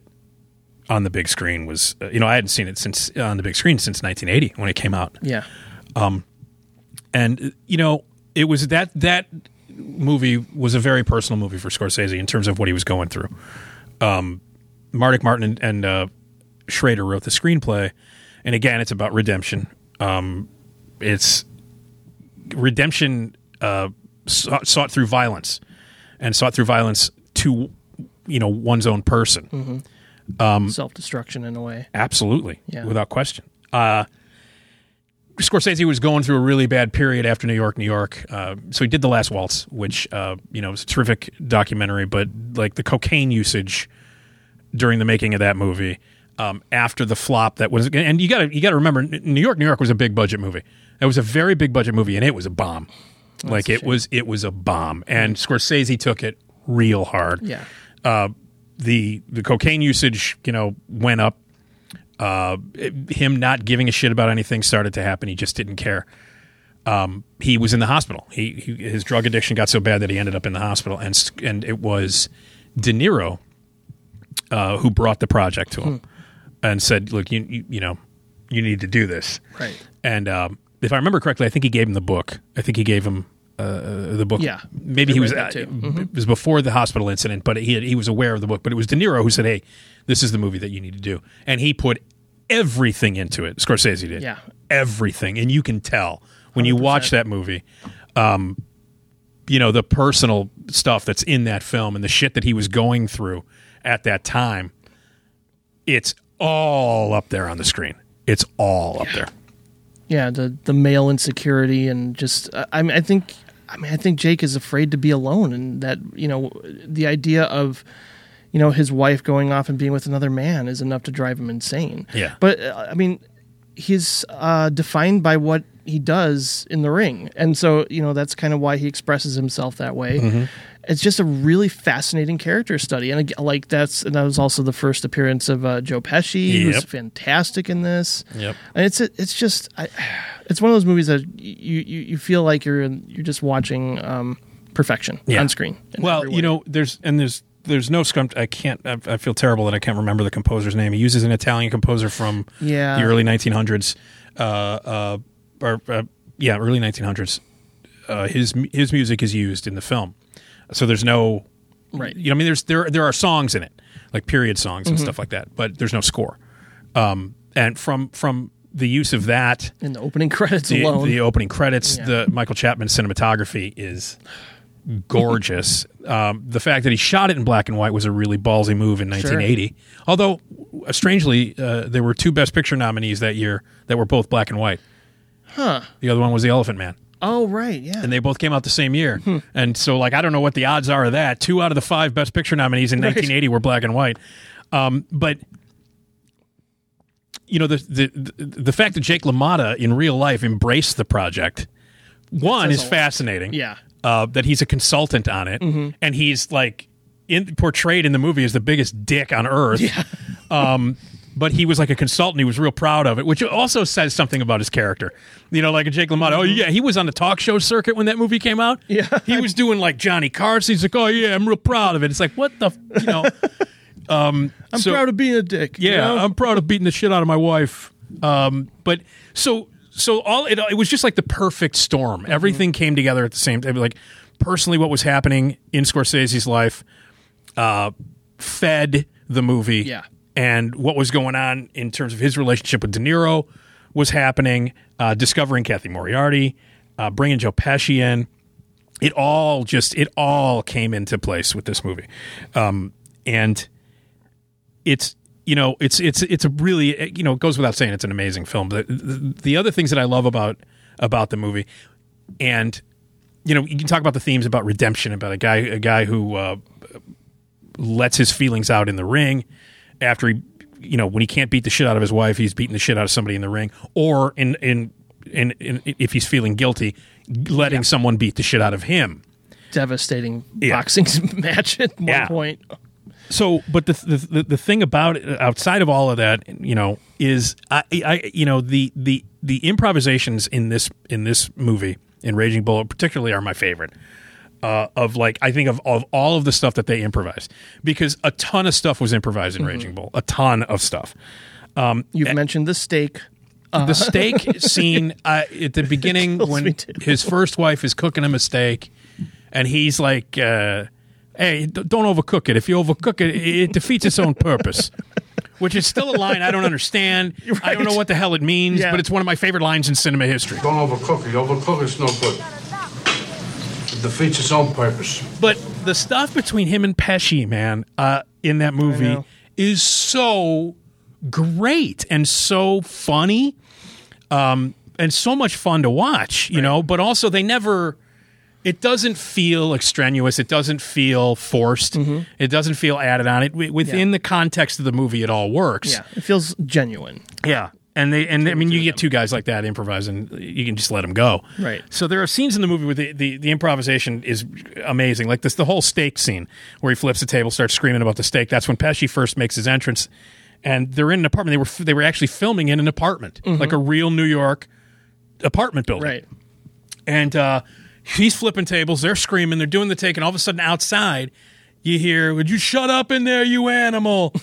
on the big screen was, uh, you know, I hadn't seen it since on the big screen since 1980 when it came out, Yeah. And you know, it was that that movie was a very personal movie for Scorsese in terms of what he was going through. Um, Mardik Martin and, and uh, Schrader wrote the screenplay, and again, it's about redemption. Um, it's redemption uh, sought, sought through violence, and sought through violence to you know one's own person. Self destruction in a way. Absolutely, Yeah. without question. Uh, Scorsese was going through a really bad period after New York, New York. Uh, so he did The Last Waltz, which uh, you know was a terrific documentary, but like the cocaine usage during the making of that movie, um, after the flop that was, and you got to you got to remember, New York, New York was a big budget movie. It was a very big budget movie, and it was a bomb. like it was, it was a bomb, and Scorsese took it real hard Yeah. uh, the the cocaine usage, you know, went up. Uh, him not giving a shit about anything started to happen. He just didn't care. Um, he was in the hospital. He, he his drug addiction got so bad that he ended up in the hospital, and and it was De Niro uh, who brought the project to him and said, "Look, you, you you know, you need to do this." Right. And um, if I remember correctly, I think he gave him the book. I think he gave him uh, the book. Yeah. maybe I he was. uh. Mm-hmm. It was before the hospital incident, but he had, he was aware of the book. But it was De Niro who said, "Hey, this is the movie that you need to do," and he put everything into it. Scorsese did. Yeah. everything, and you can tell when you watch that movie. Um, you know the personal stuff that's in that film and the shit that he was going through at that time. It's all up there on the screen. It's all up there. yeah the the male insecurity and just I I mean I think I mean I think Jake is afraid to be alone and that you know the idea of you know his wife going off and being with another man is enough to drive him insane. Yeah. But uh, I mean he's uh, defined by what he does in the ring, and so you know that's kind of why he expresses himself that way. Mm-hmm. It's just a really fascinating character study, and like that's and that was also the first appearance of uh, Joe Pesci, who's Yep. fantastic in this. Yep. and it's it's just I, it's one of those movies that you you, you feel like you're you're just watching um, perfection Yeah. on screen. Well, you know, there's and there's there's no scrum. I can't. I, I feel terrible that I can't remember the composer's name. He uses an Italian composer from Yeah. the early 1900s. Uh, uh, or uh, yeah, early 1900s. Uh, his his music is used in the film, so there's no right. you know, I mean, there's there there are songs in it, like period songs Mm-hmm. and stuff like that, but there's no score. Um, and from from the use of that, In the opening credits the, alone, the opening credits, Yeah. the Michael Chapman cinematography is gorgeous. um, the fact that he shot it in black and white was a really ballsy move in 1980. Although, uh, strangely, uh, there were two Best Picture nominees that year that were both black and white. huh? The other one was The Elephant Man, Oh right, yeah. and they both came out the same year. Hmm. And so, like, I don't know what the odds are of that. Two out of the five Best Picture nominees in 1980 were black and white. Um, but you know the, the the fact that Jake LaMotta in real life embraced the project one is fascinating. Yeah. uh, that he's a consultant on it, and he's like in, portrayed in the movie as the biggest dick on earth. Yeah. Um, but he was like a consultant. He was real proud of it, which also says something about his character. You know, like a Jake LaMotta. Oh yeah, he was on the talk show circuit when that movie came out. Yeah. he was doing like Johnny Carson. He's like, oh yeah, I'm real proud of it. It's like what the, you know. Um, I'm so- proud of being a dick. you yeah, know? I'm proud of beating the shit out of my wife. Um, but so so all it, it was just like the perfect storm. Mm-hmm. Everything came together at the same time. Like personally, what was happening in Scorsese's life uh, fed the movie. Yeah. and what was going on in terms of his relationship with De Niro was happening. Uh, discovering Cathy Moriarty, uh, bringing Joe Pesci in. It all just it all came into place with this movie, um, and it's you know it's it's it's a really you know it goes without saying it's an amazing film. The, the, the other things that I love about about the movie, and you know you can talk about the themes about redemption about a guy a guy who uh, lets his feelings out in the ring after he you know when he can't beat the shit out of his wife he's beating the shit out of somebody in the ring or in in in, in if he's feeling guilty letting someone beat the shit out of him devastating Yeah. boxing match at one Yeah. point. So but the, the the the thing about it outside of all of that you know is I, I you know the the the improvisations in this in this movie in Raging Bull particularly are my favorite. Uh, of like I think of, of all of the stuff that they improvised because a ton of stuff was improvised in Raging Bull. A ton of stuff. You've mentioned the steak. the steak scene uh, at the beginning when his first wife is cooking him a steak and he's like uh, hey don't overcook it if you overcook it it defeats its own purpose which is still a line i don't understand i don't know what the hell it means Yeah. but it's one of my favorite lines in cinema history Don't overcook it. Overcook it's no good. It defeats its own purpose. but the stuff between him and pesci man uh, in that movie is so great and so funny um, and so much fun to watch, you know, but also they never it doesn't feel extraneous, it doesn't feel forced, it doesn't feel added on. It within Mm-hmm. Yeah. the context of the movie it all works. Yeah, it feels genuine. Yeah. And they and I mean you get two guys like that improvising, you can just let them go. Right. So there are scenes in the movie where the, the, the improvisation is amazing. Like this the whole steak scene where he flips the table, starts screaming about the steak. That's when Pesci first makes his entrance. And they're in an apartment. They were they were actually filming in an apartment, like a real New York apartment building Right. and uh, he's flipping tables. They're screaming. They're doing the take, and all of a sudden, outside, you hear, "Would you shut up in there, you animal?"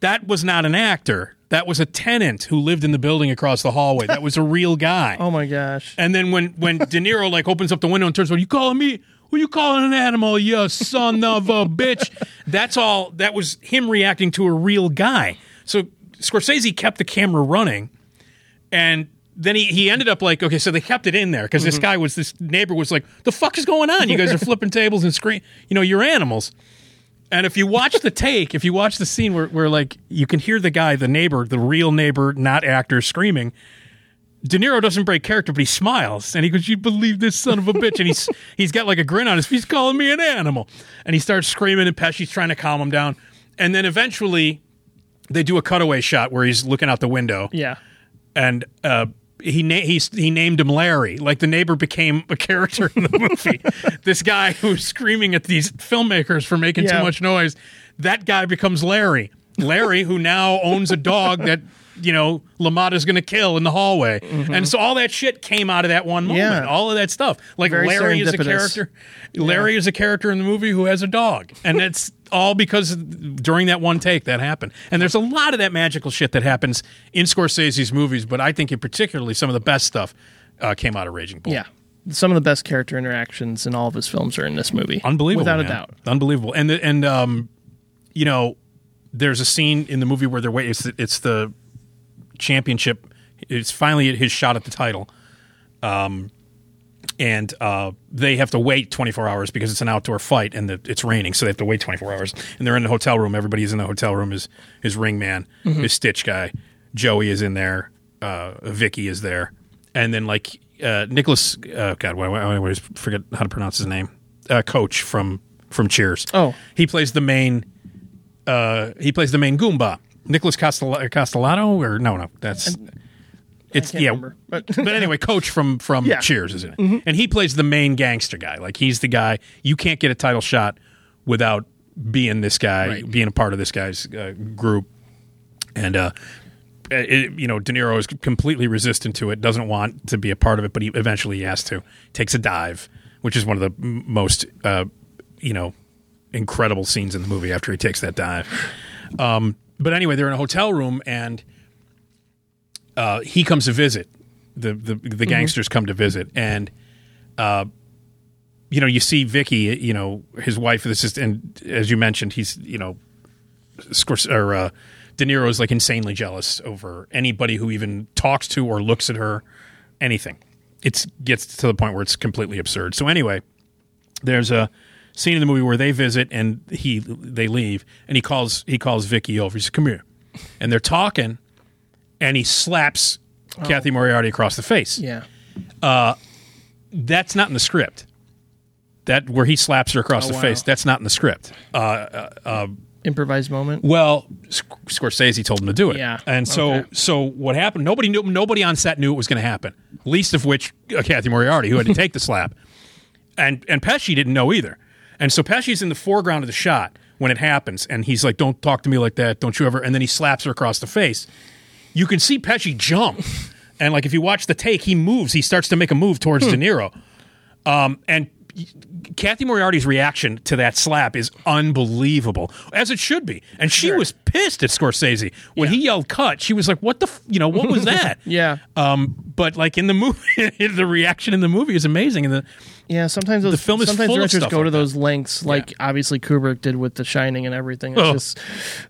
that was not an actor. That was a tenant who lived in the building across the hallway. That was a real guy. Oh my gosh. And then when when De Niro like opens up the window and turns, "What you calling me? Who you calling an animal? You son of a bitch!" That's all. That was him reacting to a real guy. So Scorsese kept the camera running, and then he, he ended up like, okay, so they kept it in there because this guy was this neighbor was like, "The fuck is going on? You guys are flipping tables and scream. You know, you're animals." And if you watch the take, if you watch the scene where, where like you can hear the guy, the neighbor, the real neighbor, not actor, screaming, De Niro doesn't break character, but he smiles and he goes, "You believe this son of a bitch?" And he's he's got like a grin on his face. He's calling me an animal, and he starts screaming. And Pesci's trying to calm him down, and then eventually they do a cutaway shot where he's looking out the window, Yeah. and uh, he na- he he named him Larry. Like the neighbor became a character in the movie. this guy who's screaming at these filmmakers for making Yeah. too much noise. That guy becomes Larry. Larry, who now owns a dog that you know LaMotta's going to kill in the hallway, and so all that shit came out of that one moment. Mm-hmm. Yeah. All of that stuff, like Very Larry is a character. Larry is a character in the movie who has a dog, and it's all because during that one take that happened. And there's a lot of that magical shit that happens in Scorsese's movies, but I think in particularly some of the best stuff uh, came out of Raging Bull. Yeah. Some of the best character interactions in all of his films are in this movie. unbelievable, Without man. a doubt. unbelievable. And the, and um, you know, there's a scene in the movie where they're waiting. It's the, it's the championship. It's finally his shot at the title. Um, and uh, they have to wait 24 hours because it's an outdoor fight and the, it's raining, so they have to wait 24 hours. And they're in the hotel room. Everybody's in the hotel room. His his ring man, his Stitch guy, Joey is in there. Uh, Vicky is there, and then like uh, Nicholas. Uh, God, why, why, I always forget how to pronounce his name. Uh, Coach from from Cheers. Oh. he plays the main. Uh, he plays the main Goomba. Nicholas Costel- Castellano, or no, no, that's it's yeah. remember, but- but anyway, Coach from from Yeah. Cheers is in it, and he plays the main gangster guy. Like he's the guy you can't get a title shot without being this guy, Right. being a part of this guy's uh, group, and uh, it, you know, De Niro is completely resistant to it, doesn't want to be a part of it, but he eventually he has to. Takes a dive, which is one of the m- most, uh, you know, incredible scenes in the movie after he takes that dive. Um, but anyway, they're in a hotel room and uh, he comes to visit. The the, the gangsters come to visit, and uh, you know, you see Vicky, you know, his wife. This is, and as you mentioned, he's you know, Scors- or uh, De Niro is like insanely jealous over anybody who even talks to or looks at her, anything. It gets to the point where it's completely absurd. So anyway, there's a scene in the movie where they visit and he they leave and he calls he calls Vicky over. He says, "Come here," and they're talking, and he slaps Cathy Moriarty across the face. Yeah. That's not in the script. That where he slaps her across Oh, the wow. face. That's not in the script. Uh, Improvised moment. Well, Sc- Scorsese told him to do it. Yeah. And so, Okay. so what happened? Nobody knew. Nobody on set knew it was going to happen. Least of which, uh, Cathy Moriarty, who had to take the slap, and and Pesci didn't know either. And so Pesci's in the foreground of the shot when it happens, and he's like, "Don't talk to me like that. Don't you ever?" And then he slaps her across the face. You can see Pesci jump, and like if you watch the take, he moves. He starts to make a move towards De Niro, um, and. Cathy Moriarty's reaction to that slap is unbelievable, as it should be. And she was pissed at Scorsese when he yelled "cut." She was like, "What the? F-? You know, what was that?" Yeah. Um, but like in the movie, the reaction in the movie is amazing. And the Yeah, sometimes those The film is sometimes full of directors stuff go like to those lengths, like Yeah. obviously Kubrick did with The Shining and everything. It's Oh. just,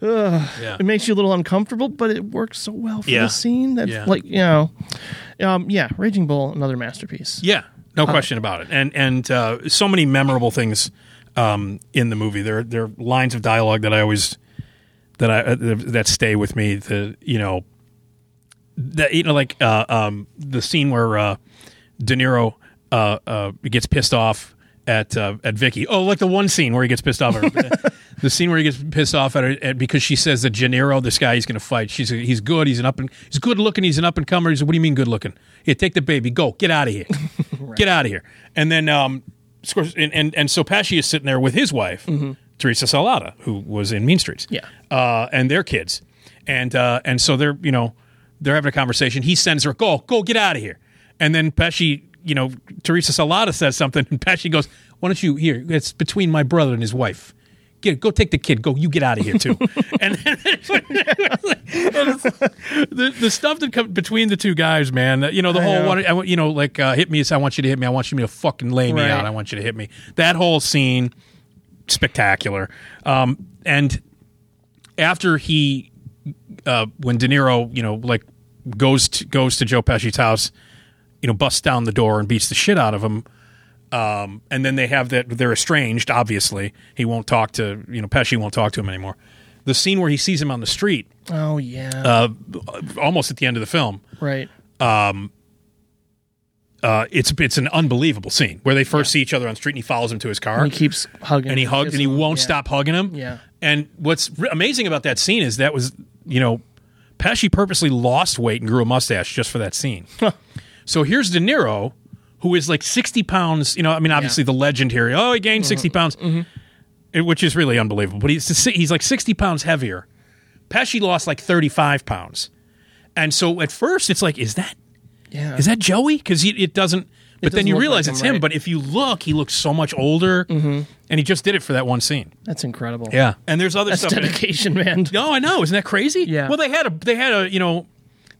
ugh, Yeah. it makes you a little uncomfortable, but it works so well for Yeah. the scene that, Yeah. like, you know, um, yeah, Raging Bull, another masterpiece. yeah, no question about it. And and uh, so many memorable things um, in the movie. There there are lines of dialogue that I always that I uh, that stay with me. The you know that you know like uh, um, the scene where uh, De Niro uh, uh, gets pissed off at uh, at Vicky. Oh, like the one scene where he gets pissed off at her. the scene where he gets pissed off at her at, because she says that Janiro, this guy he's going to fight, she's he's good, he's an up and he's good looking, he's an up and comer. He said, "What do you mean good looking? Here, take the baby, go, get out of here, get out of here." And then um, and, and and so Pesci is sitting there with his wife, Theresa Saldana, who was in Mean Streets, Yeah. uh, and their kids, and uh, and so they're you know they're having a conversation. He sends her, "Go, go, get out of here," and then Pesci, you know, Theresa Saldana says something, and Pesci goes, "Why don't you here? It's between my brother and his wife." Get, go take the kid. Go, you get out of here too. and the the stuff that comes between the two guys, man. You know the I whole know. one. I You know, like uh, hit me. I want you to hit me. I want you to fucking lay me Right. out. I want you to hit me. That whole scene, spectacular. Um, and after he, uh, when De Niro, you know, like goes to, goes to Joe Pesci's house, you know, busts down the door and beats the shit out of him. Um, and then they have that they're estranged. Obviously, he won't talk to you know Pesci won't talk to him anymore. The scene where he sees him on the street, Oh, yeah. uh, almost at the end of the film, right. Um, uh, it's it's an unbelievable scene where they first see each other on the street and he follows him to his car And he keeps hugging and he him, hugged and he won't Yeah. stop hugging him. Yeah. And what's r- amazing about that scene is that was you know Pesci purposely lost weight and grew a mustache just for that scene. so here's De Niro, who is like 60 pounds. You know, I mean, obviously the legend here. Oh, he gained 60 Mm-hmm. pounds, It- which is really unbelievable. But he's he's like 60 pounds heavier. Pesci lost like 35 pounds. And so at first it's like, is that Yeah. is that Joey? Because it doesn't. But then you realize like it's him, right. But if you look, he looks so much older, mm-hmm. and he just did it for that one scene. That's incredible. Yeah, and there's other That's stuff. dedication, man. No, I know. Isn't that crazy? Yeah. Well, they had a they had a you know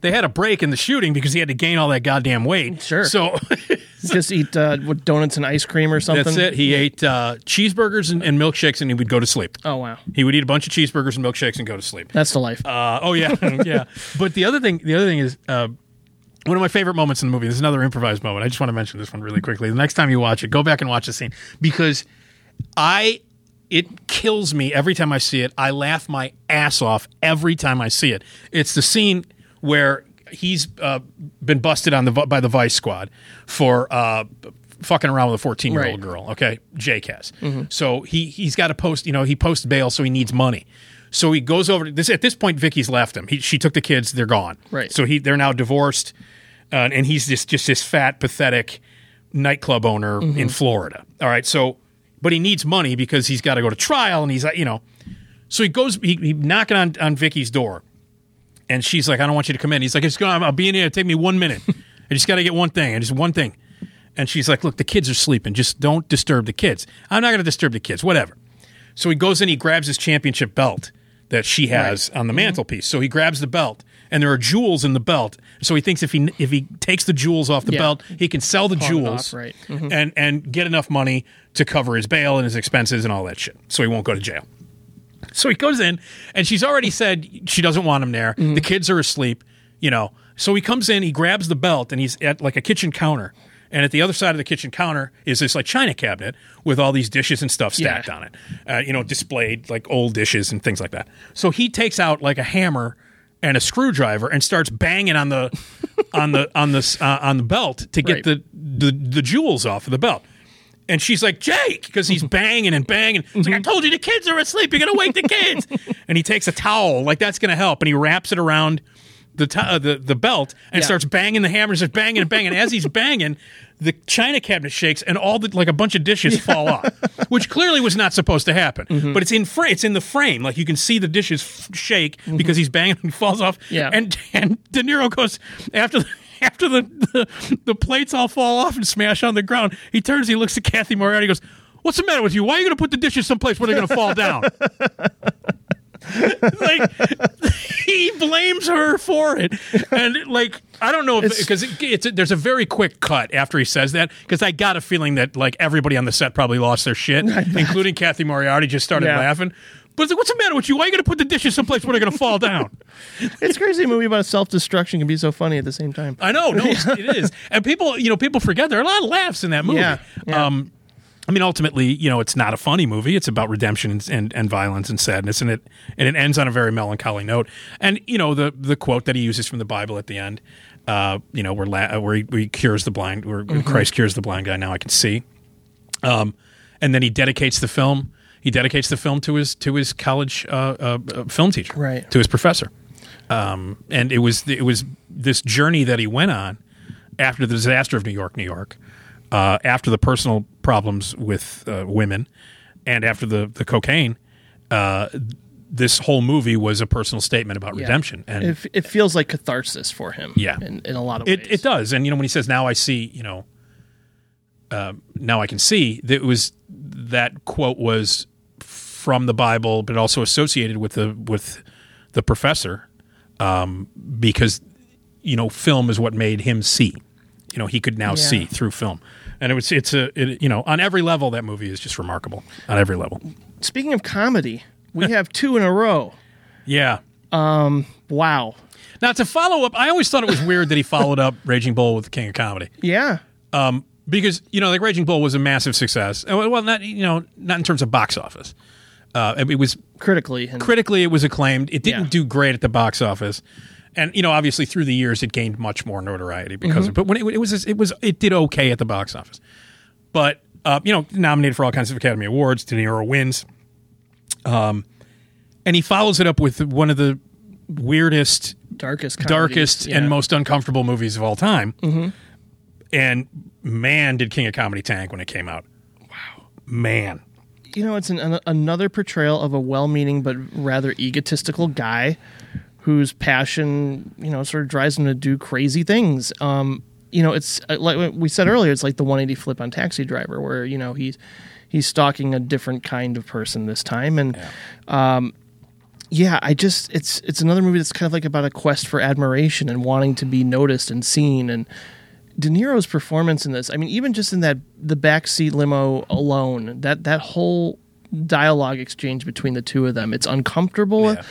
they had a break in the shooting because he had to gain all that goddamn weight. Sure. So Just eat uh, what, donuts and ice cream or something. that's it. He ate uh, cheeseburgers and, and milkshakes, and he would go to sleep. Oh wow, He would eat a bunch of cheeseburgers and milkshakes and go to sleep. that's the life. Uh, oh yeah, yeah. But the other thing, the other thing is uh, one of my favorite moments in the movie. This is another improvised moment. I just want to mention this one really quickly. The next time you watch it, go back and watch the scene because I it kills me every time I see it. I laugh my ass off every time I see it. It's the scene where he's uh, been busted on the by the Vice Squad for uh, fucking around with a fourteen year old Right. girl. Okay, Jake has. So he he's got to post. You know, he posts bail, so he needs money. So he goes over to this. At this point, Vicky's left him. He, she took the kids. They're gone. Right. So he they're now divorced, uh, and he's just just this fat, pathetic nightclub owner in Florida. All right. So, but he needs money because he's got to go to trial, and he's you know. So he goes. He, he knocking on on Vicky's door, and she's like, "I don't want you to come in." He's like, "It's going. I'll be in here. Take me one minute. I just got to get one thing. and just one thing." And she's like, "Look, the kids are sleeping. Just don't disturb the kids. I'm not going to disturb the kids. Whatever." So he goes in. He grabs his championship belt that she has on the mantelpiece. So he grabs the belt, and there are jewels in the belt. So he thinks if he if he takes the jewels off the Yeah. belt, he can sell the Pawn jewels, off, right. Mhm. and and get enough money to cover his bail and his expenses and all that shit. So he won't go to jail. So he goes in, and she's already said she doesn't want him there. Mm-hmm. The kids are asleep, you know. So he comes in, he grabs the belt, and he's at like a kitchen counter. And at the other side of the kitchen counter is this like china cabinet with all these dishes and stuff stacked Yeah. on it, uh, you know, displayed like old dishes and things like that. So he takes out like a hammer and a screwdriver and starts banging on the on the on the uh, on the belt to get Right. the, the the jewels off of the belt. And she's like, Jake, because he's banging and banging. He's like, I told you the kids are asleep. You're going to wake the kids. and he takes a towel, like that's going to help. And he wraps it around the, t- uh, the the belt and Yeah. starts banging the hammers, just banging and banging. As he's banging, the china cabinet shakes and all the, like a bunch of dishes fall off, which clearly was not supposed to happen. Mm-hmm. But it's in frame. It's in the frame. Like you can see the dishes f- shake because he's banging and falls off. Mm-hmm. Yeah. And, and De Niro goes, after the, after the, the the plates all fall off and smash on the ground, he turns, he looks at Cathy Moriarty, he goes, "What's the matter with you? Why are you going to put the dishes someplace where they're going to fall down?" like he blames her for it, and like I don't know if because it, it's there's a very quick cut after he says that because I got a feeling that like everybody on the set probably lost their shit, including Cathy Moriarty, just started Yeah. laughing. But it's like, what's the matter with you? Why are you going to put the dishes someplace where they're going to fall down? It's crazy. A movie about self destruction can be so funny at the same time. I know, no, it is, and people, you know, people forget there are a lot of laughs in that movie. Yeah, yeah. Um, I mean, ultimately, you know, it's not a funny movie. It's about redemption and, and, and violence and sadness, and it and it ends on a very melancholy note. And you know, the the quote that he uses from the Bible at the end, uh, you know, where la- where he, where he cures the blind, where Mm-hmm. Christ cures the blind guy. Now I can see. Um, and then he dedicates the film. He dedicates the film to his to his college uh, uh, uh, film teacher, Right. To his professor. Um, and it was it was this journey that he went on after the disaster of New York, New York, uh, after the personal problems with uh, women, and after the the cocaine. Uh, this whole movie was a personal statement about Yeah. redemption, and it, it feels like catharsis for him. Yeah. in, in a lot of it, ways. it does. And you know when he says, "Now I see," you know, uh, now I can see. That was that quote was from the Bible, but also associated with the with the professor, um, because you know film is what made him see. You know he could now Yeah. see through film, and it was it's a it, you know on every level that movie is just remarkable on every level. Speaking of comedy, we have two in a row. Yeah. Wow. Now to follow up, I always thought it was weird that he followed up Raging Bull with King of Comedy. Yeah. um, because you know, like Raging Bull was a massive success. Well, not you know, not in terms of box office. Uh, it was Critically. And, critically, it was acclaimed. It didn't Yeah. do great at the box office, and you know, obviously through the years, it gained much more notoriety because. Mm-hmm. of But when it, it was, it was, it did okay at the box office. But uh, you know, nominated for all kinds of Academy Awards. De Niro wins, um, and he follows it up with one of the weirdest darkest, comedies. darkest Yeah. and most uncomfortable movies of all time. Mm-hmm. And man, did King of Comedy tank when it came out. Wow, man. You know, it's an, an, another portrayal of a well-meaning but rather egotistical guy whose passion, you know, sort of drives him to do crazy things. Um, you know, it's uh, like we said earlier, it's like the 180 flip on Taxi Driver, where you know he's he's stalking a different kind of person this time, and um, yeah, I just it's it's another movie that's kind of like about a quest for admiration and wanting to be noticed and seen and. De Niro's performance in this, I mean, even just in that the backseat limo alone, that that whole dialogue exchange between the two of them, it's uncomfortable, Yeah.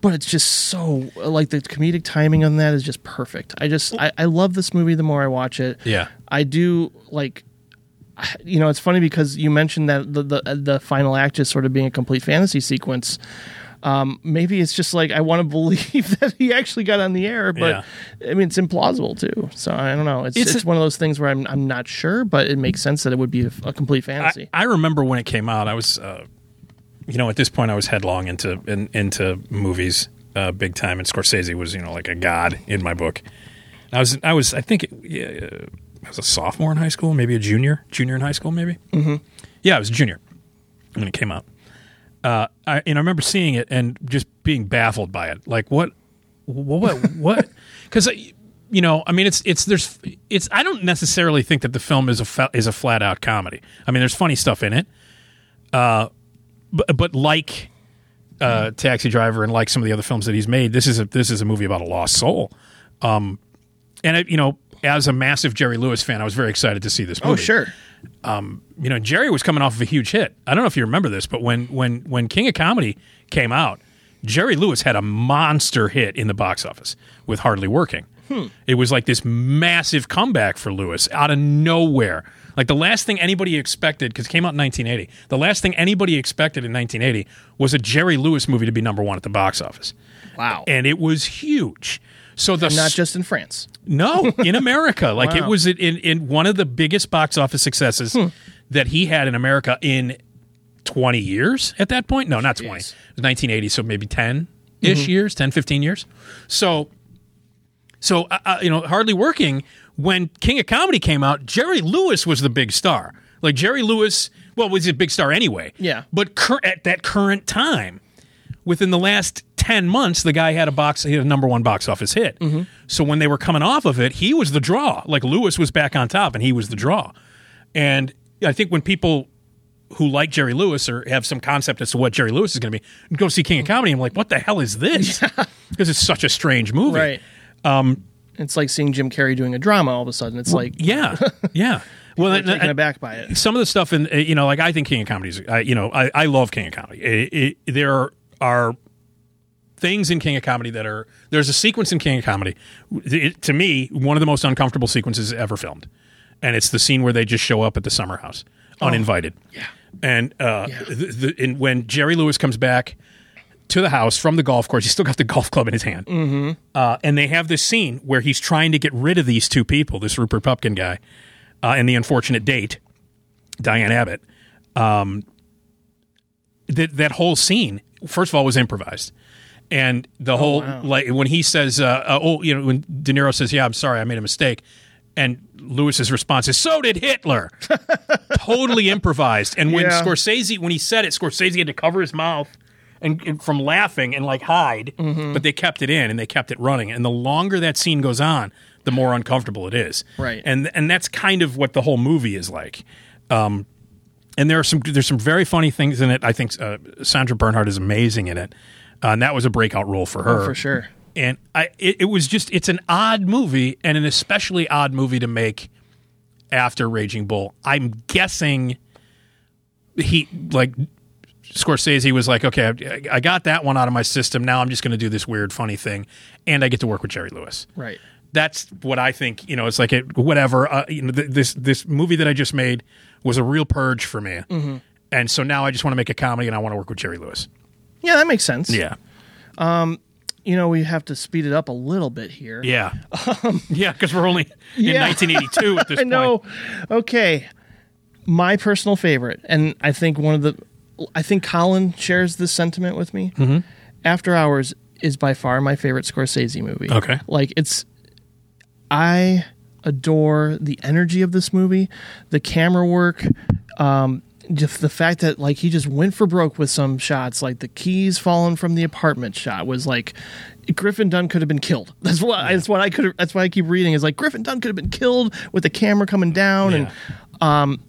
but it's just so like the comedic timing on that is just perfect. I just I, I love this movie the more I watch it. Yeah. I do like you know, it's funny because you mentioned that the the, the final act is sort of being a complete fantasy sequence. Um, maybe it's just like I want to believe that he actually got on the air, but I mean it's implausible too. So I don't know. It's It's it's, a- one of those things where I'm I'm not sure, but it makes sense that it would be a, a complete fantasy. I, I remember when it came out. I was, uh, you know, at this point, I was headlong into in, into movies, uh, big time, and Scorsese was, you know, like a god in my book. I was, I was, I think, yeah, uh, I was a sophomore in high school, maybe a junior, junior in high school, maybe. Mm-hmm. Yeah, I was a junior when it came out. Uh, I, and I remember seeing it and just being baffled by it. Like, what, what, what? Because you know, I mean, it's it's there's it's. I don't necessarily think that the film is a fa- is a flat out comedy. I mean, there's funny stuff in it, uh, but but like uh, Taxi Driver and like some of the other films that he's made, this is a this is a movie about a lost soul. Um, and it, you know, as a massive Jerry Lewis fan, I was very excited to see this movie oh sure, Um, you know, Jerry was coming off of a huge hit. I don't know if you remember this, but when when when King of Comedy came out, Jerry Lewis had a monster hit in the box office with Hardly Working. Hmm. It was like this massive comeback for Lewis out of nowhere. Like the last thing anybody expected, because it came out in 1980, the last thing anybody expected in 1980 was a Jerry Lewis movie to be number one at the box office. wow, And it was huge. So the not just in France. no, in America. Like it was in, in, one of the biggest box office successes that he had in America in 20 years at that point. No, not 20. It was 1980, so maybe 10 ish years, 10, 15 years. So, so uh, uh, you know, hardly working. When King of Comedy came out, Jerry Lewis was the big star. Like Jerry Lewis, well, was a big star anyway. Yeah. But cur- at that current time, within the last 10 months the guy had a box he had a number one box office hit. So when they were coming off of it he was the draw. Like lewis was back on top and he was the draw. And i think when people who like jerry lewis or have some concept as to what jerry lewis is going to be go see king of comedy i'm like what the hell is this? Because it's such a strange movie. Right. Um, it's like seeing Jim Carrey doing a drama all of a sudden. It's like yeah. Yeah. Well and- taken aback by it. some of the stuff in you know like I think King of Comedy is I, you know I, I love King of Comedy. It, it, there are things in King of Comedy that are there's a sequence in King of Comedy it, to me one of the most uncomfortable sequences ever filmed, and it's the scene where they just show up at the summer house uninvited. Yeah, and uh, The, the, and when Jerry Lewis comes back to the house from the golf course. He's still got the golf club in his hand. Mm-hmm. Uh, and they have this scene where he's trying to get rid of these two people, this Rupert Pupkin guy uh, and the unfortunate date, Diahnne Abbott. Um, that that whole scene, first of all, was improvised. And the whole like when he says, uh, uh, "Oh, you know," when De Niro says, "Yeah, I'm sorry, I made a mistake," and Lewis's response is, "So did Hitler." totally improvised. And when Yeah. Scorsese, when he said it, Scorsese had to cover his mouth and, and from laughing and like hide, Mm-hmm. but they kept it in and they kept it running. And the longer that scene goes on, the more uncomfortable it is. Right. And and that's kind of what the whole movie is like. Um, and there are some there's some very funny things in it. I think uh, Sandra Bernhard is amazing in it, uh, and that was a breakout role for her Oh, for sure. and I it, it was just it's an odd movie and an especially odd movie to make after Raging Bull. I'm guessing he like Scorsese was like, okay, I, I got that one out of my system. Now I'm just going to do this weird, funny thing, and I get to work with Jerry Lewis. Right. That's what I think. You know, it's like it, whatever. Uh, you know, th- this this movie that I just made was a real purge for me, and so now I just want to make a comedy and I want to work with Jerry Lewis. Yeah, that makes sense. Yeah, you know, we have to speed it up a little bit here. Yeah, yeah, because we're only in Yeah. 1982 at this I point. know. Okay. My personal favorite, and I think one of the, I think Colin shares this sentiment with me. Mm-hmm. After Hours is by far my favorite Scorsese movie. Okay. Like it's, I adore the energy of this movie, the camera work, um, just the fact that like he just went for broke with some shots, like the keys falling from the apartment shot was like Griffin Dunne could have been killed. That's what that's what I could. That's why I keep reading is like Griffin Dunne could have been killed with the camera coming down, and um,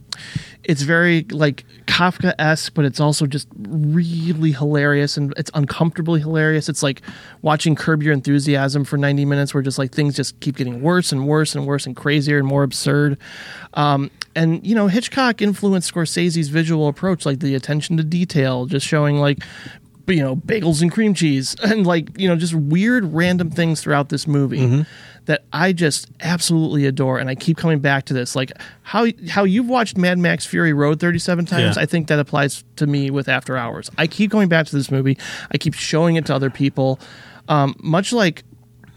it's very like Kafka esque, but it's also just really hilarious and it's uncomfortably hilarious. It's like watching Curb Your Enthusiasm for ninety minutes, where just like things just keep getting worse and worse and worse and crazier and more absurd. Um, and you know, Hitchcock influenced Scorsese's visual approach, like the attention to detail, just showing like you know bagels and cream cheese and like you know just weird random things throughout this movie that I just absolutely adore and I keep coming back to this like how how you've watched Mad Max Fury Road 37 times Yeah. I think that applies to me with After Hours I keep going back to this movie I keep showing it to other people um, much like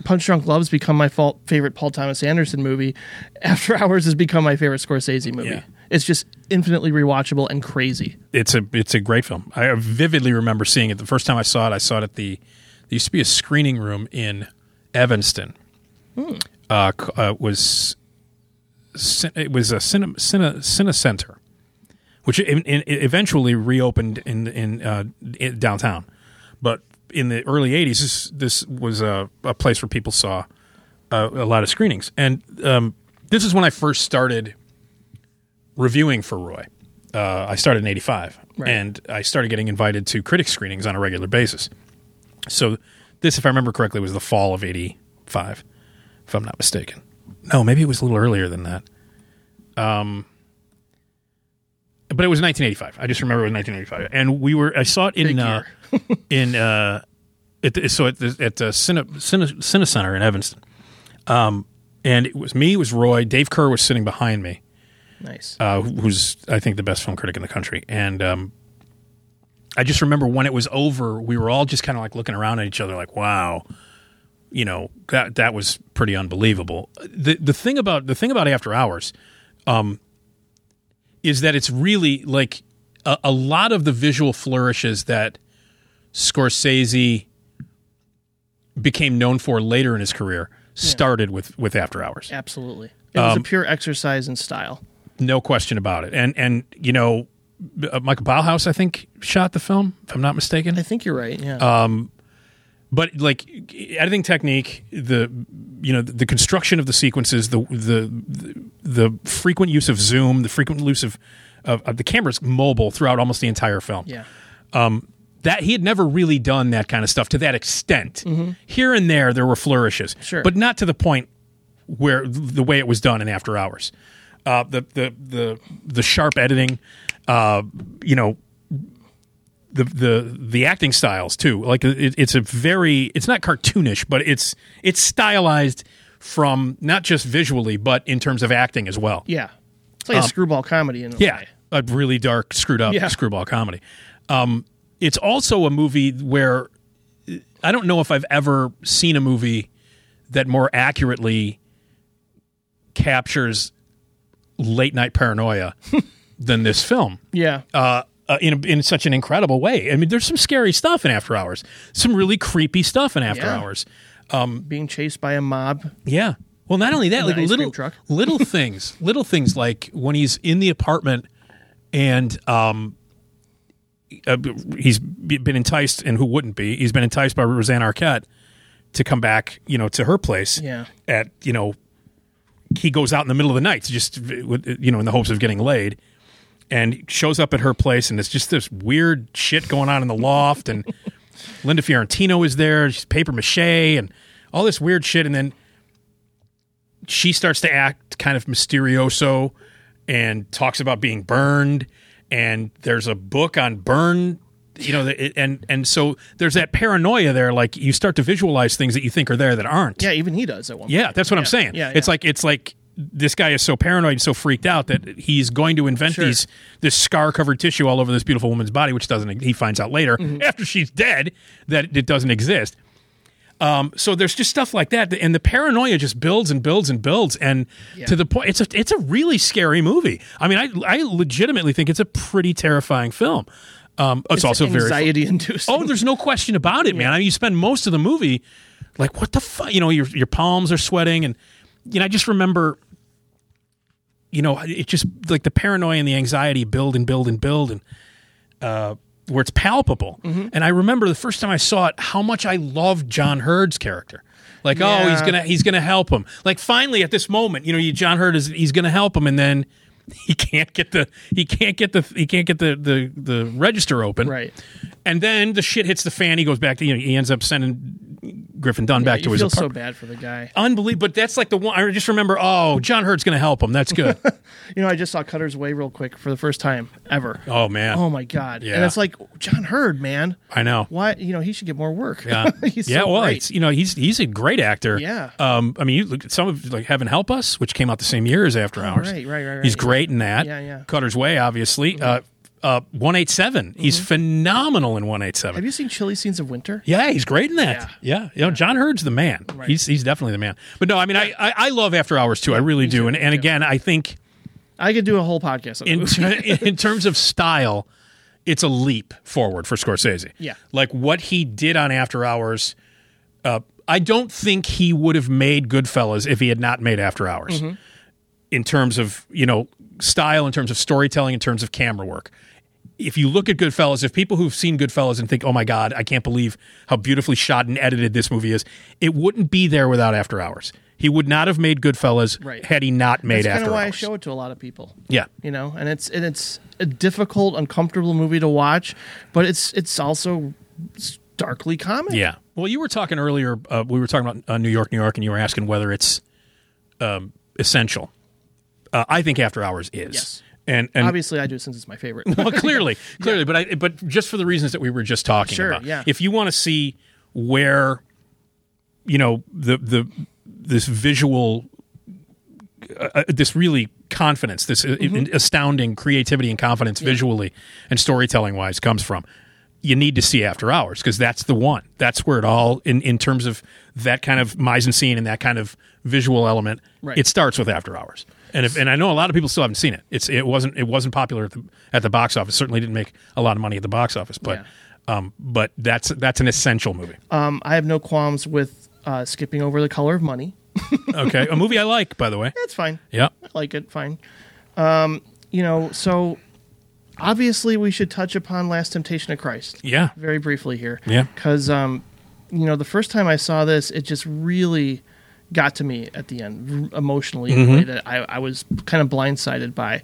Punch Drunk Love's become my fault, favorite Paul Thomas Anderson movie. After Hours has become my favorite Scorsese movie. Yeah. It's just infinitely rewatchable and crazy. it's a it's a great film. I vividly remember seeing it the first time I saw it. I saw it at the there used to be a screening room in Evanston. Uh, c- uh, was it was a cine, cine, cine center, which in, in, eventually reopened in in, uh, in downtown. But in the early '80s, this this was a, a place where people saw uh, a lot of screenings, and um, this is when I first started reviewing for Roy. Uh, I started in '85, Right. and I started getting invited to critic screenings on a regular basis. So this, if I remember correctly, was the fall of '85, if I'm not mistaken. No, maybe it was a little earlier than that. Um, but it was 1985. I just remember it was 1985, and we were. I saw it in uh, in uh, at the, so at the at the Cine, Cine, Cine Center in Evanston. Um, and it was me, it was Roy, Dave Kehr was sitting behind me Nice. uh, who's I think the best film critic in the country. And um, I just remember when it was over, we were all just kind of like looking around at each other, like, "Wow, you know that that was pretty unbelievable." The the thing about the thing about After Hours, um, is that it's really like a, a lot of the visual flourishes that Scorsese became known for later in his career started with with After Hours Absolutely. It was Um, a pure exercise in style. No question about it. And and you know, uh, Michael Ballhaus, I think, shot the film, if I'm not mistaken. I think you're right. Yeah. Uh, But like editing technique, the you know the construction of the sequences, the the the, the frequent use of zoom, the frequent use of, of, of the camera's mobile throughout almost the entire film. yeah. That he had never really done that kind of stuff to that extent. Here and there, there were flourishes, Mm-hmm. Sure. but not to the point where the way it was done in After Hours. Uh, the the the the sharp editing, uh, you know, the the the acting styles too. Like it, it's a very it's not cartoonish, but it's it's stylized from not just visually, but in terms of acting as well. Yeah. It's like a screwball comedy in a Um, Yeah, way. a really dark, screwed up Yeah. screwball comedy. Um, it's also a movie where I don't know if I've ever seen a movie that more accurately captures late night paranoia than this film. Yeah. Uh, uh, in in such an incredible way. I mean, there's some scary stuff in After Hours, some really creepy stuff in After Yeah. Hours. Being chased by a mob. Yeah. Well, not only that, like little truck. little things, little things like when he's in the apartment and um, uh, he's been enticed, and who wouldn't be? He's been enticed by Rosanna Arquette to come back, you know, to her place. Yeah. At you know, he goes out in the middle of the night to just with- you know in the hopes of getting laid, and shows up at her place, and it's just this weird shit going on in the loft, and Linda Fiorentino is there, she's paper mache, and all this weird shit, and then she starts to act kind of mysterioso and talks about being burned and there's a book on burn you know the- and and so there's that paranoia there like you start to visualize things that you think are there that aren't Yeah, even he does at one yeah point. that's what i'm saying Yeah, it's like it's like this guy is so paranoid and so freaked out that he's going to invent Sure. these this scar covered tissue all over this beautiful woman's body which doesn't he finds out later Mm-hmm. after she's dead that it doesn't exist Um, so there's just stuff like that, and the paranoia just builds and builds and builds, and to the point it's a it's a really scary movie. I mean, I I legitimately think it's a pretty terrifying film. Um, it's, also very anxiety inducing. Oh, there's no question about it, man. I mean, you spend most of the movie like, what the fuck? You know, your your palms are sweating, and you know, I just remember, you know, it just like the paranoia and the anxiety build and build and build, and uh, where it's palpable. Mm-hmm. And I remember the first time I saw it, how much I loved John Heard's character. Like, oh, he's gonna he's gonna help him. Like, finally at this moment, you know, you, John Heard is he's gonna help him, and then. He can't get the he can't get the he can't get the the, the register open Right. and then the shit hits the fan. He goes back to you know he ends up sending Griffin Dunne back to his feel so bad for the guy. Unbelievable, but that's like the one. I just remember. Oh, John Heard's going to help him. That's good. You know, I just saw Cutter's Way real quick for the first time ever. oh man, Oh my god! Yeah. And it's like John Heard, man. I know. Why? You know, he should get more work. Yeah, He's yeah. so well, great. it's you know he's he's a great actor. Yeah. Um. I mean, you look at some of like Heaven Help Us, which came out the same year as After Hours. Oh, right, right, right, He's right. Great in that. Yeah, yeah. Cutter's Way, obviously. Uh. Uh. One eight seven. He's phenomenal in one eight seven. Have you seen Chilly Scenes of Winter? Yeah, he's great in that. Yeah, you know, John Heard's the man. Right. He's he's definitely the man. But no, I mean, I I, I love After Hours too. I really do. And and again, I think I could do a whole podcast on in in terms of style, it's a leap forward for Scorsese. Yeah. like what he did on After Hours. Uh, I don't think he would have made Goodfellas if he had not made After Hours. Mm-hmm. In terms of you know style, in terms of storytelling, in terms of camera work. If you look at Goodfellas, if people who've seen Goodfellas and think, "Oh my God, I can't believe how beautifully shot and edited this movie is," it wouldn't be there without After Hours. He would not have made Goodfellas Right. had he not made That's After of why I show it to a lot of people. yeah, You know, and it's and it's a difficult, uncomfortable movie to watch, but it's it's also darkly comic. Yeah. Well, you were talking earlier. Uh, we were talking about uh, New York, New York, and you were asking whether it's um, essential. Uh, I think After Hours is. Yes. And and Obviously, I do since it's my favorite. well, clearly, clearly, but I but just for the reasons that we were just talking Sure, about. yeah. If you want to see where, you know, the the this visual, uh, this really confidence, this uh, Mm-hmm. astounding creativity and confidence visually and storytelling wise comes from. You need to see After Hours because that's the one. That's where it all, in, in terms of that kind of mise en scene and that kind of visual element, Right. it starts with After Hours. And if, and I know a lot of people still haven't seen it. It's it wasn't it wasn't popular at the, at the box office. Certainly didn't make a lot of money at the box office. But um, but that's that's an essential movie. um, I have no qualms with uh, skipping over the color of money. Okay, a movie I like, by the way. That's fine. Yeah, I like it. Fine. Um, you know, so obviously we should touch upon Last Temptation of Christ yeah, very briefly here. Yeah. Because, um, you know, the first time I saw this, it just really got to me at the end emotionally in a way that I, I was kind of blindsided by.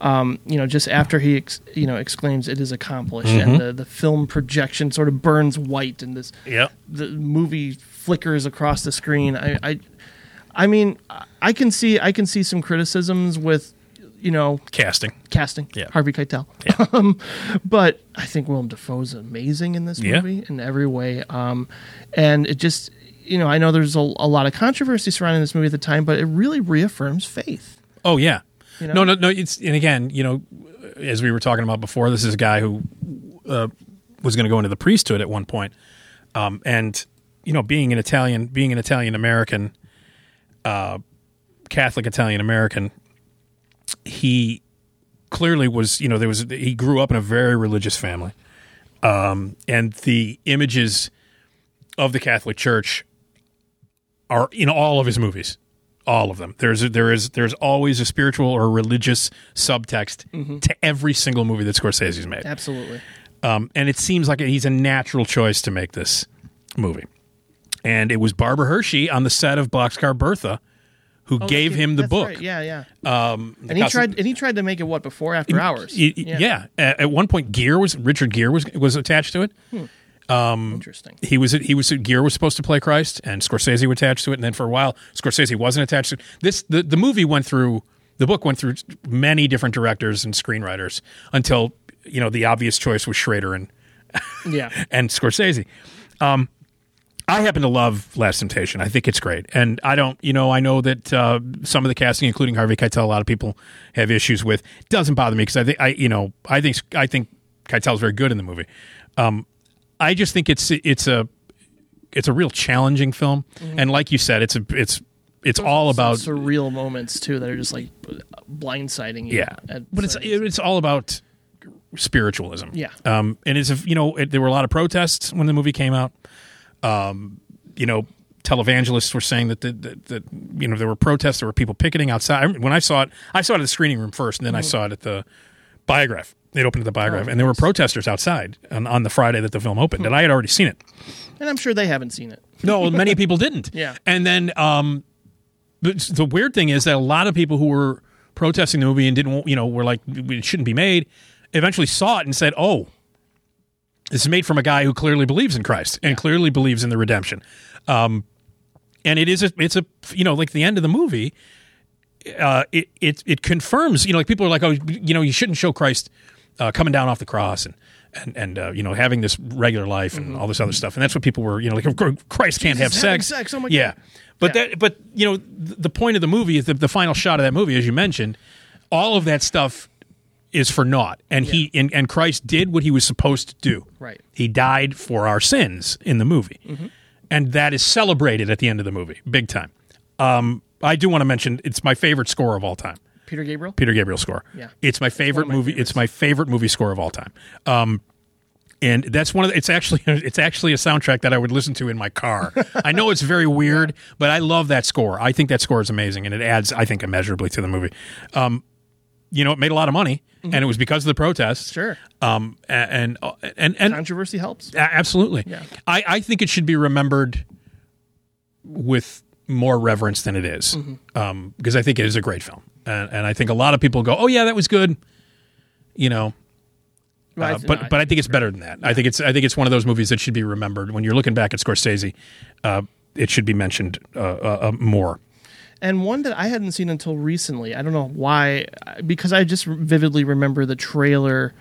Um, you know, just after he, ex- you know, exclaims "It is accomplished," and the, the film projection sort of burns white, and this yeah. the movie flickers across the screen. I, I, I mean, I can see I can see some criticisms with, you know, Casting. casting. Yeah. Harvey Keitel. Um, but I think Willem Dafoe is amazing in this Yeah. movie in every way. Um, and it just, you know, I know there's a, a lot of controversy surrounding this movie at the time, but it really reaffirms faith. Oh yeah. You know? No, no, no. It's and again, you know, as we were talking about before, this is a guy who uh, was going to go into the priesthood at one point, um, and you know, being an Italian, being an Italian American, uh, Catholic Italian American, he clearly was. You know, there was he grew up in a very religious family, um, and the images of the Catholic Church are in all of his movies. All of them. There's there is there's always a spiritual or religious subtext to every single movie that Scorsese's made. Absolutely. um, and it seems like he's a natural choice to make this movie. And it was Barbara Hershey on the set of Boxcar Bertha who gave him the book. right. Yeah, yeah. um, And he tried and he tried to make it what before after hours. Y- y- yeah, At, at one point Gere was Richard Gere was was attached to it Interesting. he was he was Gere was supposed to play Christ, and Scorsese was attached to it, and then for a while Scorsese wasn't attached to it. This the the movie went through the book went through many different directors and screenwriters until you know the obvious choice was Schrader and Yeah. and Scorsese. Um, I happen to love Last Temptation. I think it's great, and I don't, you know, I know that uh, some of the casting, including Harvey Keitel, a lot of people have issues with. It doesn't bother me because I think I, you know, I think I think Keitel's very good in the movie. Um, I just think it's it's a it's a real challenging film, and like you said, it's a it's it's all about surreal moments too that are just like blindsiding you. yeah, but it's certain- it's all about spiritualism. Yeah. um, and it's you know it, there were a lot of protests when the movie came out. Um, you know, televangelists were saying that that, that you know there were protests, there were people picketing outside. I When I saw it, I saw it at the screening room first, and then I saw it at the Biograph. It opened at the Biograph, Oh, and there were protesters outside on, on the Friday that the film opened, and I had already seen it. and I'm sure they haven't seen it. No, many people didn't. Yeah. And then um, the, weird thing is that a lot of people who were protesting the movie and didn't, you know, were like, it shouldn't be made, eventually saw it and said, oh, this is made from a guy who clearly believes in Christ and clearly believes in the redemption. Um, and it is a, it's a, you know, like the end of the movie, uh, it, it, it confirms, you know, like people are like, oh, you know, you shouldn't show Christ uh, coming down off the cross and, and, and uh, you know, having this regular life and all this other stuff. And that's what people were, you know, like, Christ can't have Jesus having sex. sex, oh my yeah. God. But Yeah. that, but, you know, th- the point of the movie is the, the final shot of that movie, as you mentioned, all of that stuff is for naught. And he, and, and Christ did what he was supposed to do. Right. He died for our sins in the movie. And that is celebrated at the end of the movie, big time. Um, I do want to mention it's my favorite score of all time. Peter Gabriel. Peter Gabriel score. Yeah. It's my favorite my movie. favorites. It's my favorite movie score of all time. Um, and that's one of the, it's actually it's actually a soundtrack that I would listen to in my car. I know it's very weird, but I love that score. I think that score is amazing, and it adds, I think, immeasurably to the movie. Um, you know, it made a lot of money, and it was because of the protests. Mm-hmm. Sure. Um, and and and, and Controversy helps. absolutely. Yeah. I, I think it should be remembered with more reverence than it is. Mm-hmm. Um, because I think it is a great film. And, and I think a lot of people go, oh, yeah, that was good. You know, uh, but but I think it's better than that. I think it's I think it's one of those movies that should be remembered when you're looking back at Scorsese. Uh, it should be mentioned uh, uh, uh, more. and one that I hadn't seen until recently. I don't know why, because I just vividly remember the trailer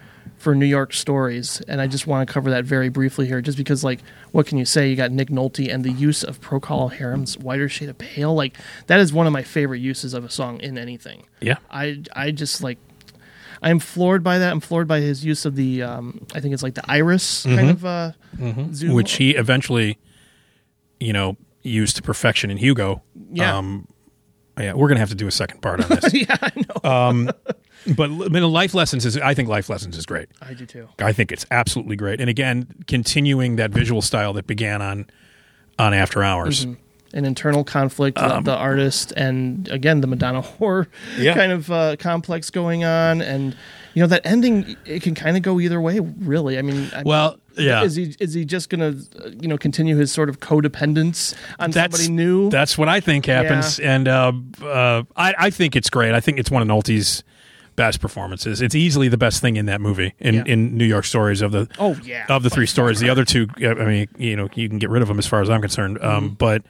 for New York Stories, and I just want to cover that very briefly here, just because, like, what can you say? You got Nick Nolte and the use of Procol Harum's "Whiter Shade of Pale." Like, that is one of my favorite uses of a song in anything. Yeah. I I just like. I'm floored by that. I'm floored by his use of the, um, I think it's like the iris kind of uh, zoom. Which he eventually, you know, used to perfection in Hugo. Yeah. Um, yeah, we're gonna have to do a second part on this. yeah, I know. Um, but I mean, life lessons is. I think life lessons is great. I do too. I think it's absolutely great. And again, continuing that visual style that began on on After Hours. Mm-hmm. An internal conflict of the artist and again the Madonna whore Yeah. kind of uh, complex going on and you know that ending it can kind of go either way really I mean I- Well, yeah. is he is he just gonna you know continue his sort of codependence on That's somebody new That's what I think happens, and uh, uh, I, I think it's great. I think it's one of Nolte's best performances. It's easily the best thing in that movie in, Yeah. in New York Stories of the Oh, yeah, of the three stories. The other two, I mean, you know, you can get rid of them as far as I'm concerned. Mm-hmm. Um, but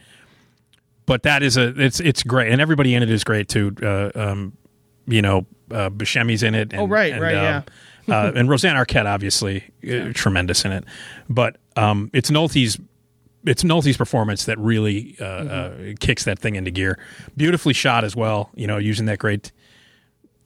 but that is a it's it's great, and everybody in it is great too. Uh, um, you know, uh, Buscemi's in it. And, Oh, right, and, right, um, uh, and Rosanna Arquette, obviously, uh, tremendous in it. But um, it's Nolte's it's Nolte's performance that really uh, Mm-hmm. uh, kicks that thing into gear. Beautifully shot as well. You know, using that great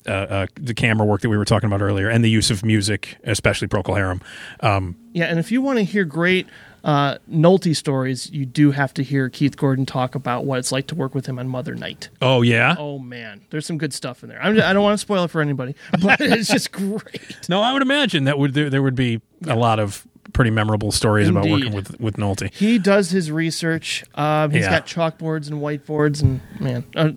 uh, uh, the camera work that we were talking about earlier, and the use of music, especially Procol Harum. Um, yeah and if you want to hear great uh, Nolte stories you do have to hear Keith Gordon talk about what it's like to work with him on Mother Night oh yeah, oh man there's some good stuff in there I'm, I don't want to spoil it for anybody but it's just great no, I would imagine that would there, there would be a lot of pretty memorable stories about working with with Nolte. He does his research. Um, he's Yeah. got chalkboards and whiteboards, and man. Uh,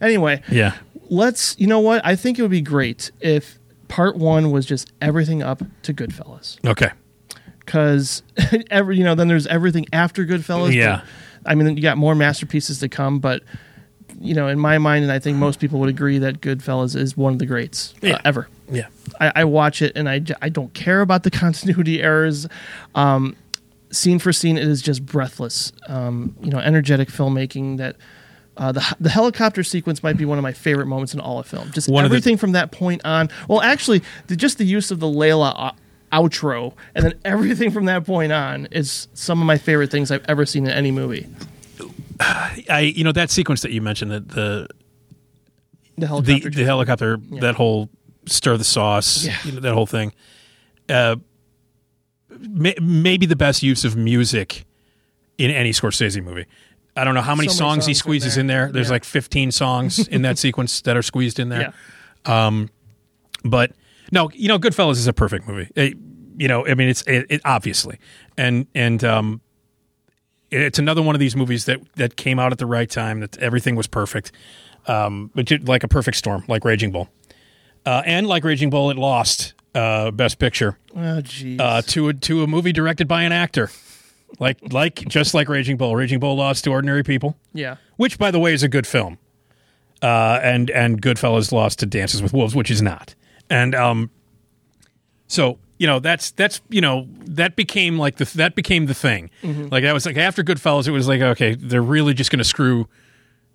anyway, Yeah, let's. You know what? I think it would be great if part one was just everything up to Goodfellas, okay, because every you know then there's everything after Goodfellas. Yeah. but, I mean, you got more masterpieces to come, but you know, in my mind, and I think most people would agree that Goodfellas is one of the greats uh, Yeah. ever. yeah, I, I watch it and I I don't care about the continuity errors. Um, scene for scene, it is just breathless. Um, you know, energetic filmmaking that. Uh, the, the helicopter sequence might be one of my favorite moments in all of film. Just One of the- everything from that point on. Well, actually, the, just the use of the Layla o- outro and then everything from that point on is some of my favorite things I've ever seen in any movie. I you know that sequence that you mentioned that the The the helicopter. the helicopter that whole stir the sauce Yeah. you know, that whole thing uh may, maybe the best use of music in any Scorsese movie. I don't know how many, So many songs, he songs in squeezes there. in there. There's Yeah. like 15 songs in that sequence that are squeezed in there. Yeah. But no, you know, Goodfellas is a perfect movie. It- you know, I mean, it's it, it obviously, and and um, it's another one of these movies that that came out at the right time. That everything was perfect, um, like a perfect storm, like Raging Bull, uh, and like Raging Bull, it lost uh, Best Picture Oh, uh, to a, to a movie directed by an actor, like like just like Raging Bull. Raging Bull lost to Ordinary People, yeah. which by the way is a good film. Uh, and and Goodfellas lost to Dances with Wolves, which is not. And um, so you know that's that's you know that became like the that became the thing. Like that was like after Goodfellas, it was like okay, they're really just going to screw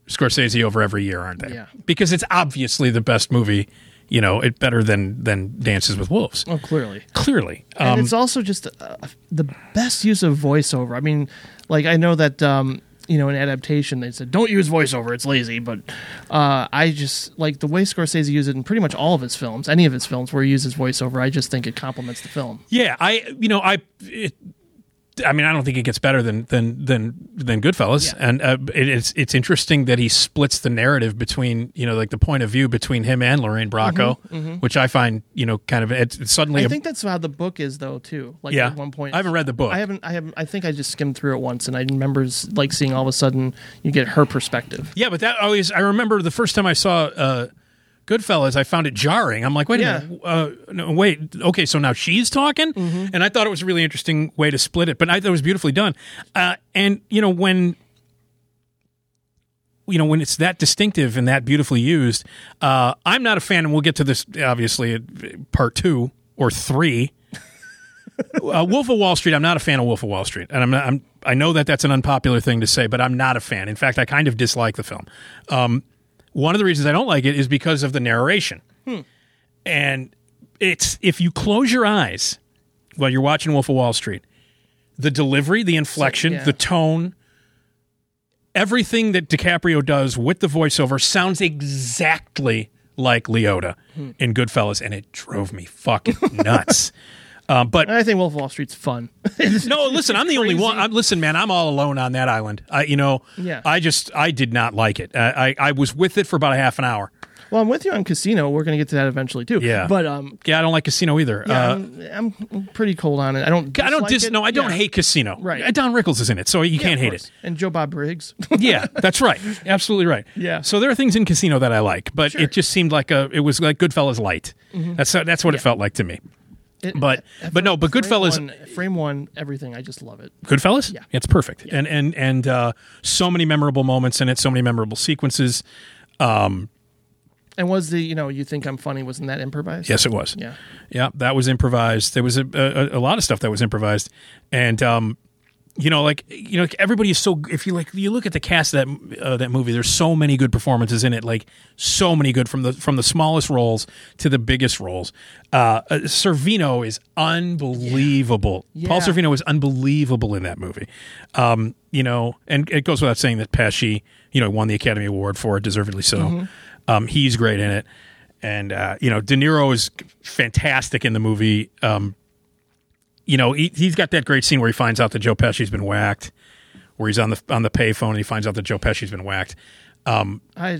Scorsese over every year, aren't they? Yeah. Because it's obviously the best movie. You know, it better than than Dances with Wolves. Oh, clearly. Clearly, and um, it's also just uh, the best use of voiceover. I mean, like I know that um, you know an adaptation they said don't use voiceover; it's lazy. But uh, I just like the way Scorsese uses it in pretty much all of his films, any of his films where he uses voiceover. I just think it complements the film. Yeah, I you know I it, I mean I don't think it gets better than than than than Goodfellas, Yeah. and uh, it, it's it's interesting that he splits the narrative between you know like the point of view between him and Lorraine Bracco, which I find you know kind of it's, it's suddenly Mm-hmm, I a- think that's how the book is though too. Like Yeah. at one point, I haven't read the book. I haven't. I haven't. I think I just skimmed through it once, and I remember like seeing all of a sudden you get her perspective. yeah, but that always I remember the first time I saw. Uh, Goodfellas, I found it jarring. I'm like, wait Yeah. a minute, uh, no, wait, okay, so now she's talking, Mm-hmm. and I thought it was a really interesting way to split it, but I thought it was beautifully done. Uh, and you know when you know when it's that distinctive and that beautifully used uh, i'm not a fan and we'll get to this obviously part two or three uh, wolf of wall street i'm not a fan of wolf of wall street and i'm, not, I'm i know that that's an unpopular thing to say but i'm not a fan in fact i kind of dislike the film um, one of the reasons i don't like it is because of the narration and it's if you close your eyes while you're watching wolf of wall street the delivery the inflection yeah. the tone everything that DiCaprio does with the voiceover sounds exactly like Liotta Hmm. in Goodfellas, and it drove me fucking nuts. uh, but I think Wolf of Wall Street's fun. no, listen, I'm the only one. I'm, listen, man, I'm all alone on that island. I, you know, Yeah. I just I did not like it. I, I I was with it for about a half an hour. well, I'm with you on Casino. We're going to get to that eventually too. Yeah. but um, Yeah, I don't like Casino either. yeah, uh, I'm, I'm pretty cold on it. I don't. I don't dis- it. no, I don't Yeah. hate Casino. Right. Uh, Don Rickles is in it, so you Yeah, can't hate it. And Joe Bob Briggs. yeah, that's right. Absolutely right. Yeah. So there are things in Casino that I like, but Sure. Mm-hmm. it just seemed like a it was like Goodfellas light. That's that's what it felt like to me. It- But- uh, but no, but Goodfellas- one, frame one, everything. I just love it. Goodfellas? Yeah. It's perfect. And and and uh, so many memorable moments in it, so many memorable sequences. And was the you know you think I'm funny? Wasn't that improvised? Yes, it was. Yeah. Yeah, that was improvised. There was a, a, a lot of stuff that was improvised, and um, you know, like you know, everybody is so. If you like, you look at the cast of that uh, that movie. There's so many good performances in it. Like so many good from the from the smallest roles to the biggest roles. Uh, uh, Sorvino is unbelievable. Paul Yeah. Sorvino is unbelievable in that movie. Um, you know, and it goes without saying that Pesci, you know, won the Academy Award for it, deservedly so. Mm-hmm. Um, he's great in it and uh, you know De Niro is fantastic in the movie. Um, you know he, he's got that great scene where he finds out that Joe Pesci's been whacked, where he's on the on the payphone and he finds out that Joe Pesci's been whacked. I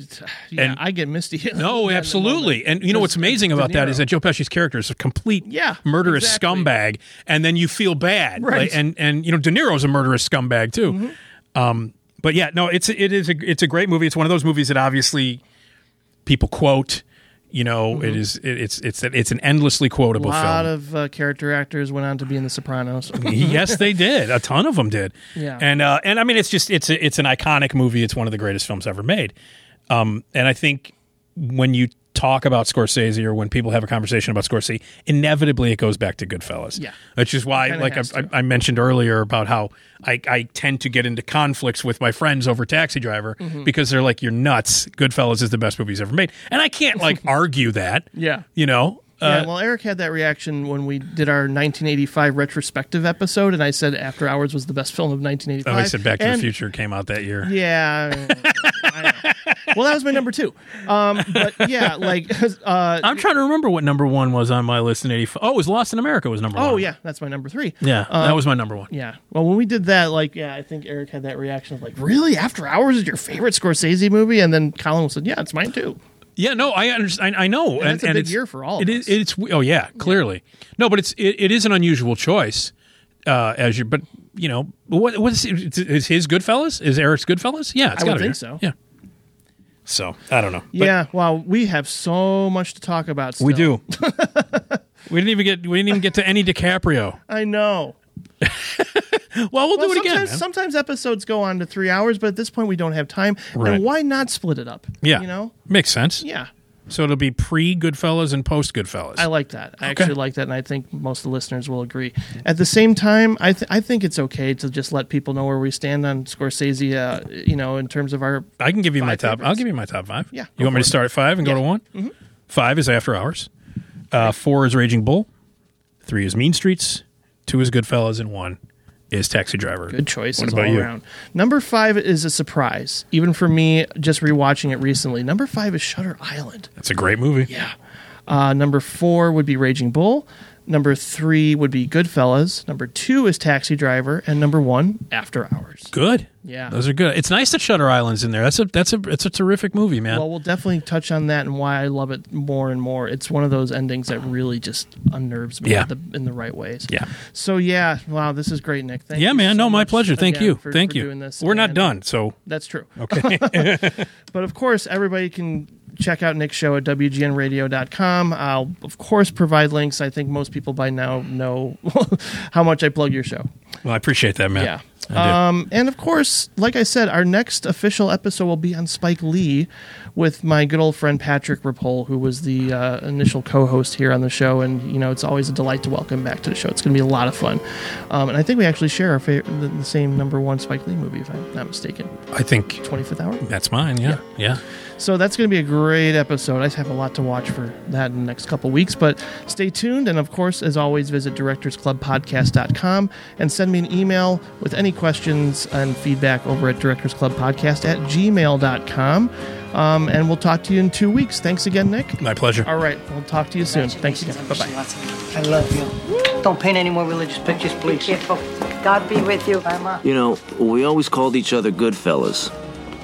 yeah, And- I get misty. No, absolutely. And you know what's amazing about that is that Joe Pesci's character is a complete Yeah, murderous exactly. scumbag, and then you feel bad, Right. And and you know De Niro's a murderous scumbag too. Um, but yeah, no, it's it is a it's a great movie. It's one of those movies that obviously people quote. You know, it is it, it's it's it's an endlessly quotable. a lot film. of uh, character actors went on to be in The Sopranos. yes, they did. A ton of them did. Yeah. And uh, and I mean, it's just it's a, it's an iconic movie. It's one of the greatest films ever made. Um, and I think when you talk about Scorsese or when people have a conversation about Scorsese, inevitably it goes back to Goodfellas. Yeah. Which is why, like I. I, I mentioned earlier about how I, I tend to get into conflicts with my friends over Taxi Driver Mm-hmm. because they're like, "You're nuts. Goodfellas is the best movie he's ever made," and I can't like argue that. Yeah. You know. Yeah, Uh, well, Eric had that reaction when we did our 1985 retrospective episode, and I said After Hours was the best film of 1985. oh, I said Back to and- the Future came out that year. Yeah, I well, that was my number two. Um, but yeah, like, uh, I'm trying to remember what number one was on my list in '85. Oh, it was Lost in America was number one. oh yeah, that's my number three. yeah, that was my number one. Yeah. Well, when we did that, like, yeah, I think Eric had that reaction of like, really, After Hours is your favorite Scorsese movie, and then Colin said, yeah, it's mine too. Yeah, no, I understand. I, I know, And that's a big it's, year for all of It us. is. It's oh yeah, clearly. No, but it's it, it is an unusual choice. Uh, as you, but you know, what what is is is his Goodfellas? Is Eric's Goodfellas? Yeah, it's I would gotta be, think so. Yeah. So I don't know. But yeah. Wow, we have so much to talk about. Still. we do. we didn't even get we didn't even get to any DiCaprio. I know. Well, we'll, Well, do it again. sometimes, man. sometimes episodes go on to three hours, but at this point we don't have time. Right. And why not split it up? yeah, You know? makes sense. Yeah. So it'll be pre Goodfellas and post Goodfellas. I like that. I actually like that, and I think most of the listeners will agree. At the same time, I th- I think it's okay to just let people know where we stand on Scorsese. Uh, you know, in terms of our I can give you my top. I'll give you my top five. Yeah, You want me to start at five and go to one? Five is After Hours. Uh, four is Raging Bull. Three is Mean Streets. Two is Goodfellas, and one is Taxi Driver. good choices all you? around. Number five is a surprise, even for me. Just rewatching it recently. Number five is Shutter Island. That's a great movie. Yeah. Uh, number four would be Raging Bull. Number three would be Goodfellas. Number two is Taxi Driver, and number one, After Hours. Good. Yeah. those are good. It's nice that Shutter Island's in there. That's a that's a it's a terrific movie, man. Well, we'll definitely touch on that and why I love it more and more. It's one of those endings that really just unnerves me Yeah. in, the, in the right ways. Yeah. So yeah, wow, this is great, Nick. Thank yeah, man. so no, my pleasure. Thank you. for- Thank for you. Doing this. We're not done, so That's true. okay. But of course, everybody can check out Nick's show at WGNradio.com. I'll, of course, provide links. I think most people by now know how much I plug your show. well, I appreciate that, man. Yeah. Um, and of course, like I said, our next official episode will be on Spike Lee with my good old friend Patrick Rapole, who was the uh, initial co-host here on the show. And you know, it's always a delight to welcome back to the show. It's going to be a lot of fun. Um, and I think we actually share our favorite, the, the same number one Spike Lee movie, if I'm not mistaken, I think 25th Hour. that's mine. Yeah, yeah. So that's going to be a great episode. I have a lot to watch for that in the next couple weeks, but stay tuned. And of course, as always, visit directorsclubpodcast.com and send me an email with any questions and feedback over at directorsclubpodcast at gmail.com. Um, and we'll talk to you in two weeks. Thanks again, Nick. My pleasure. All right, we'll talk to you soon. Thanks again. Bye bye. I love you. Don't paint any more religious pictures, please. Careful. God be with you. Bye, Ma. You know, we always called each other good fellas.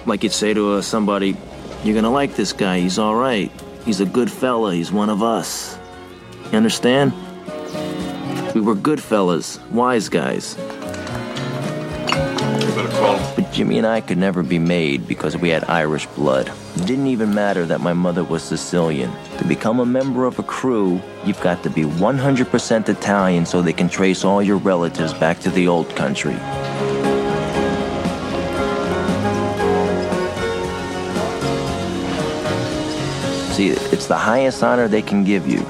Like you'd say to uh, somebody, You're gonna like this guy, he's alright. He's a good fella, he's one of us. You understand? We were good fellas, wise guys. But Jimmy and I could never be made because we had Irish blood. It didn't even matter that my mother was Sicilian. To become a member of a crew, you've got to be 100% Italian so they can trace all your relatives back to the old country. See, it's the highest honor they can give you.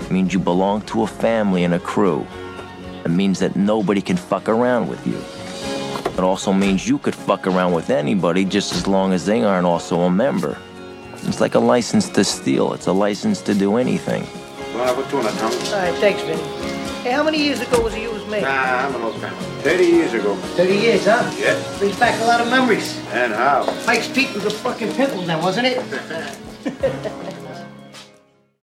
It means you belong to a family and a crew. It means that nobody can fuck around with you. It also means you could fuck around with anybody just as long as they aren't also a member. It's like a license to steal, it's a license to do anything. All right, thanks, Vinny. Hey, how many years ago was the U was made? Nah, I'm an old man. 30 years ago. 30 years, huh? Yeah. Brings back a lot of memories. And how? Mike's Peak was a fucking pimple then, wasn't it? Ha.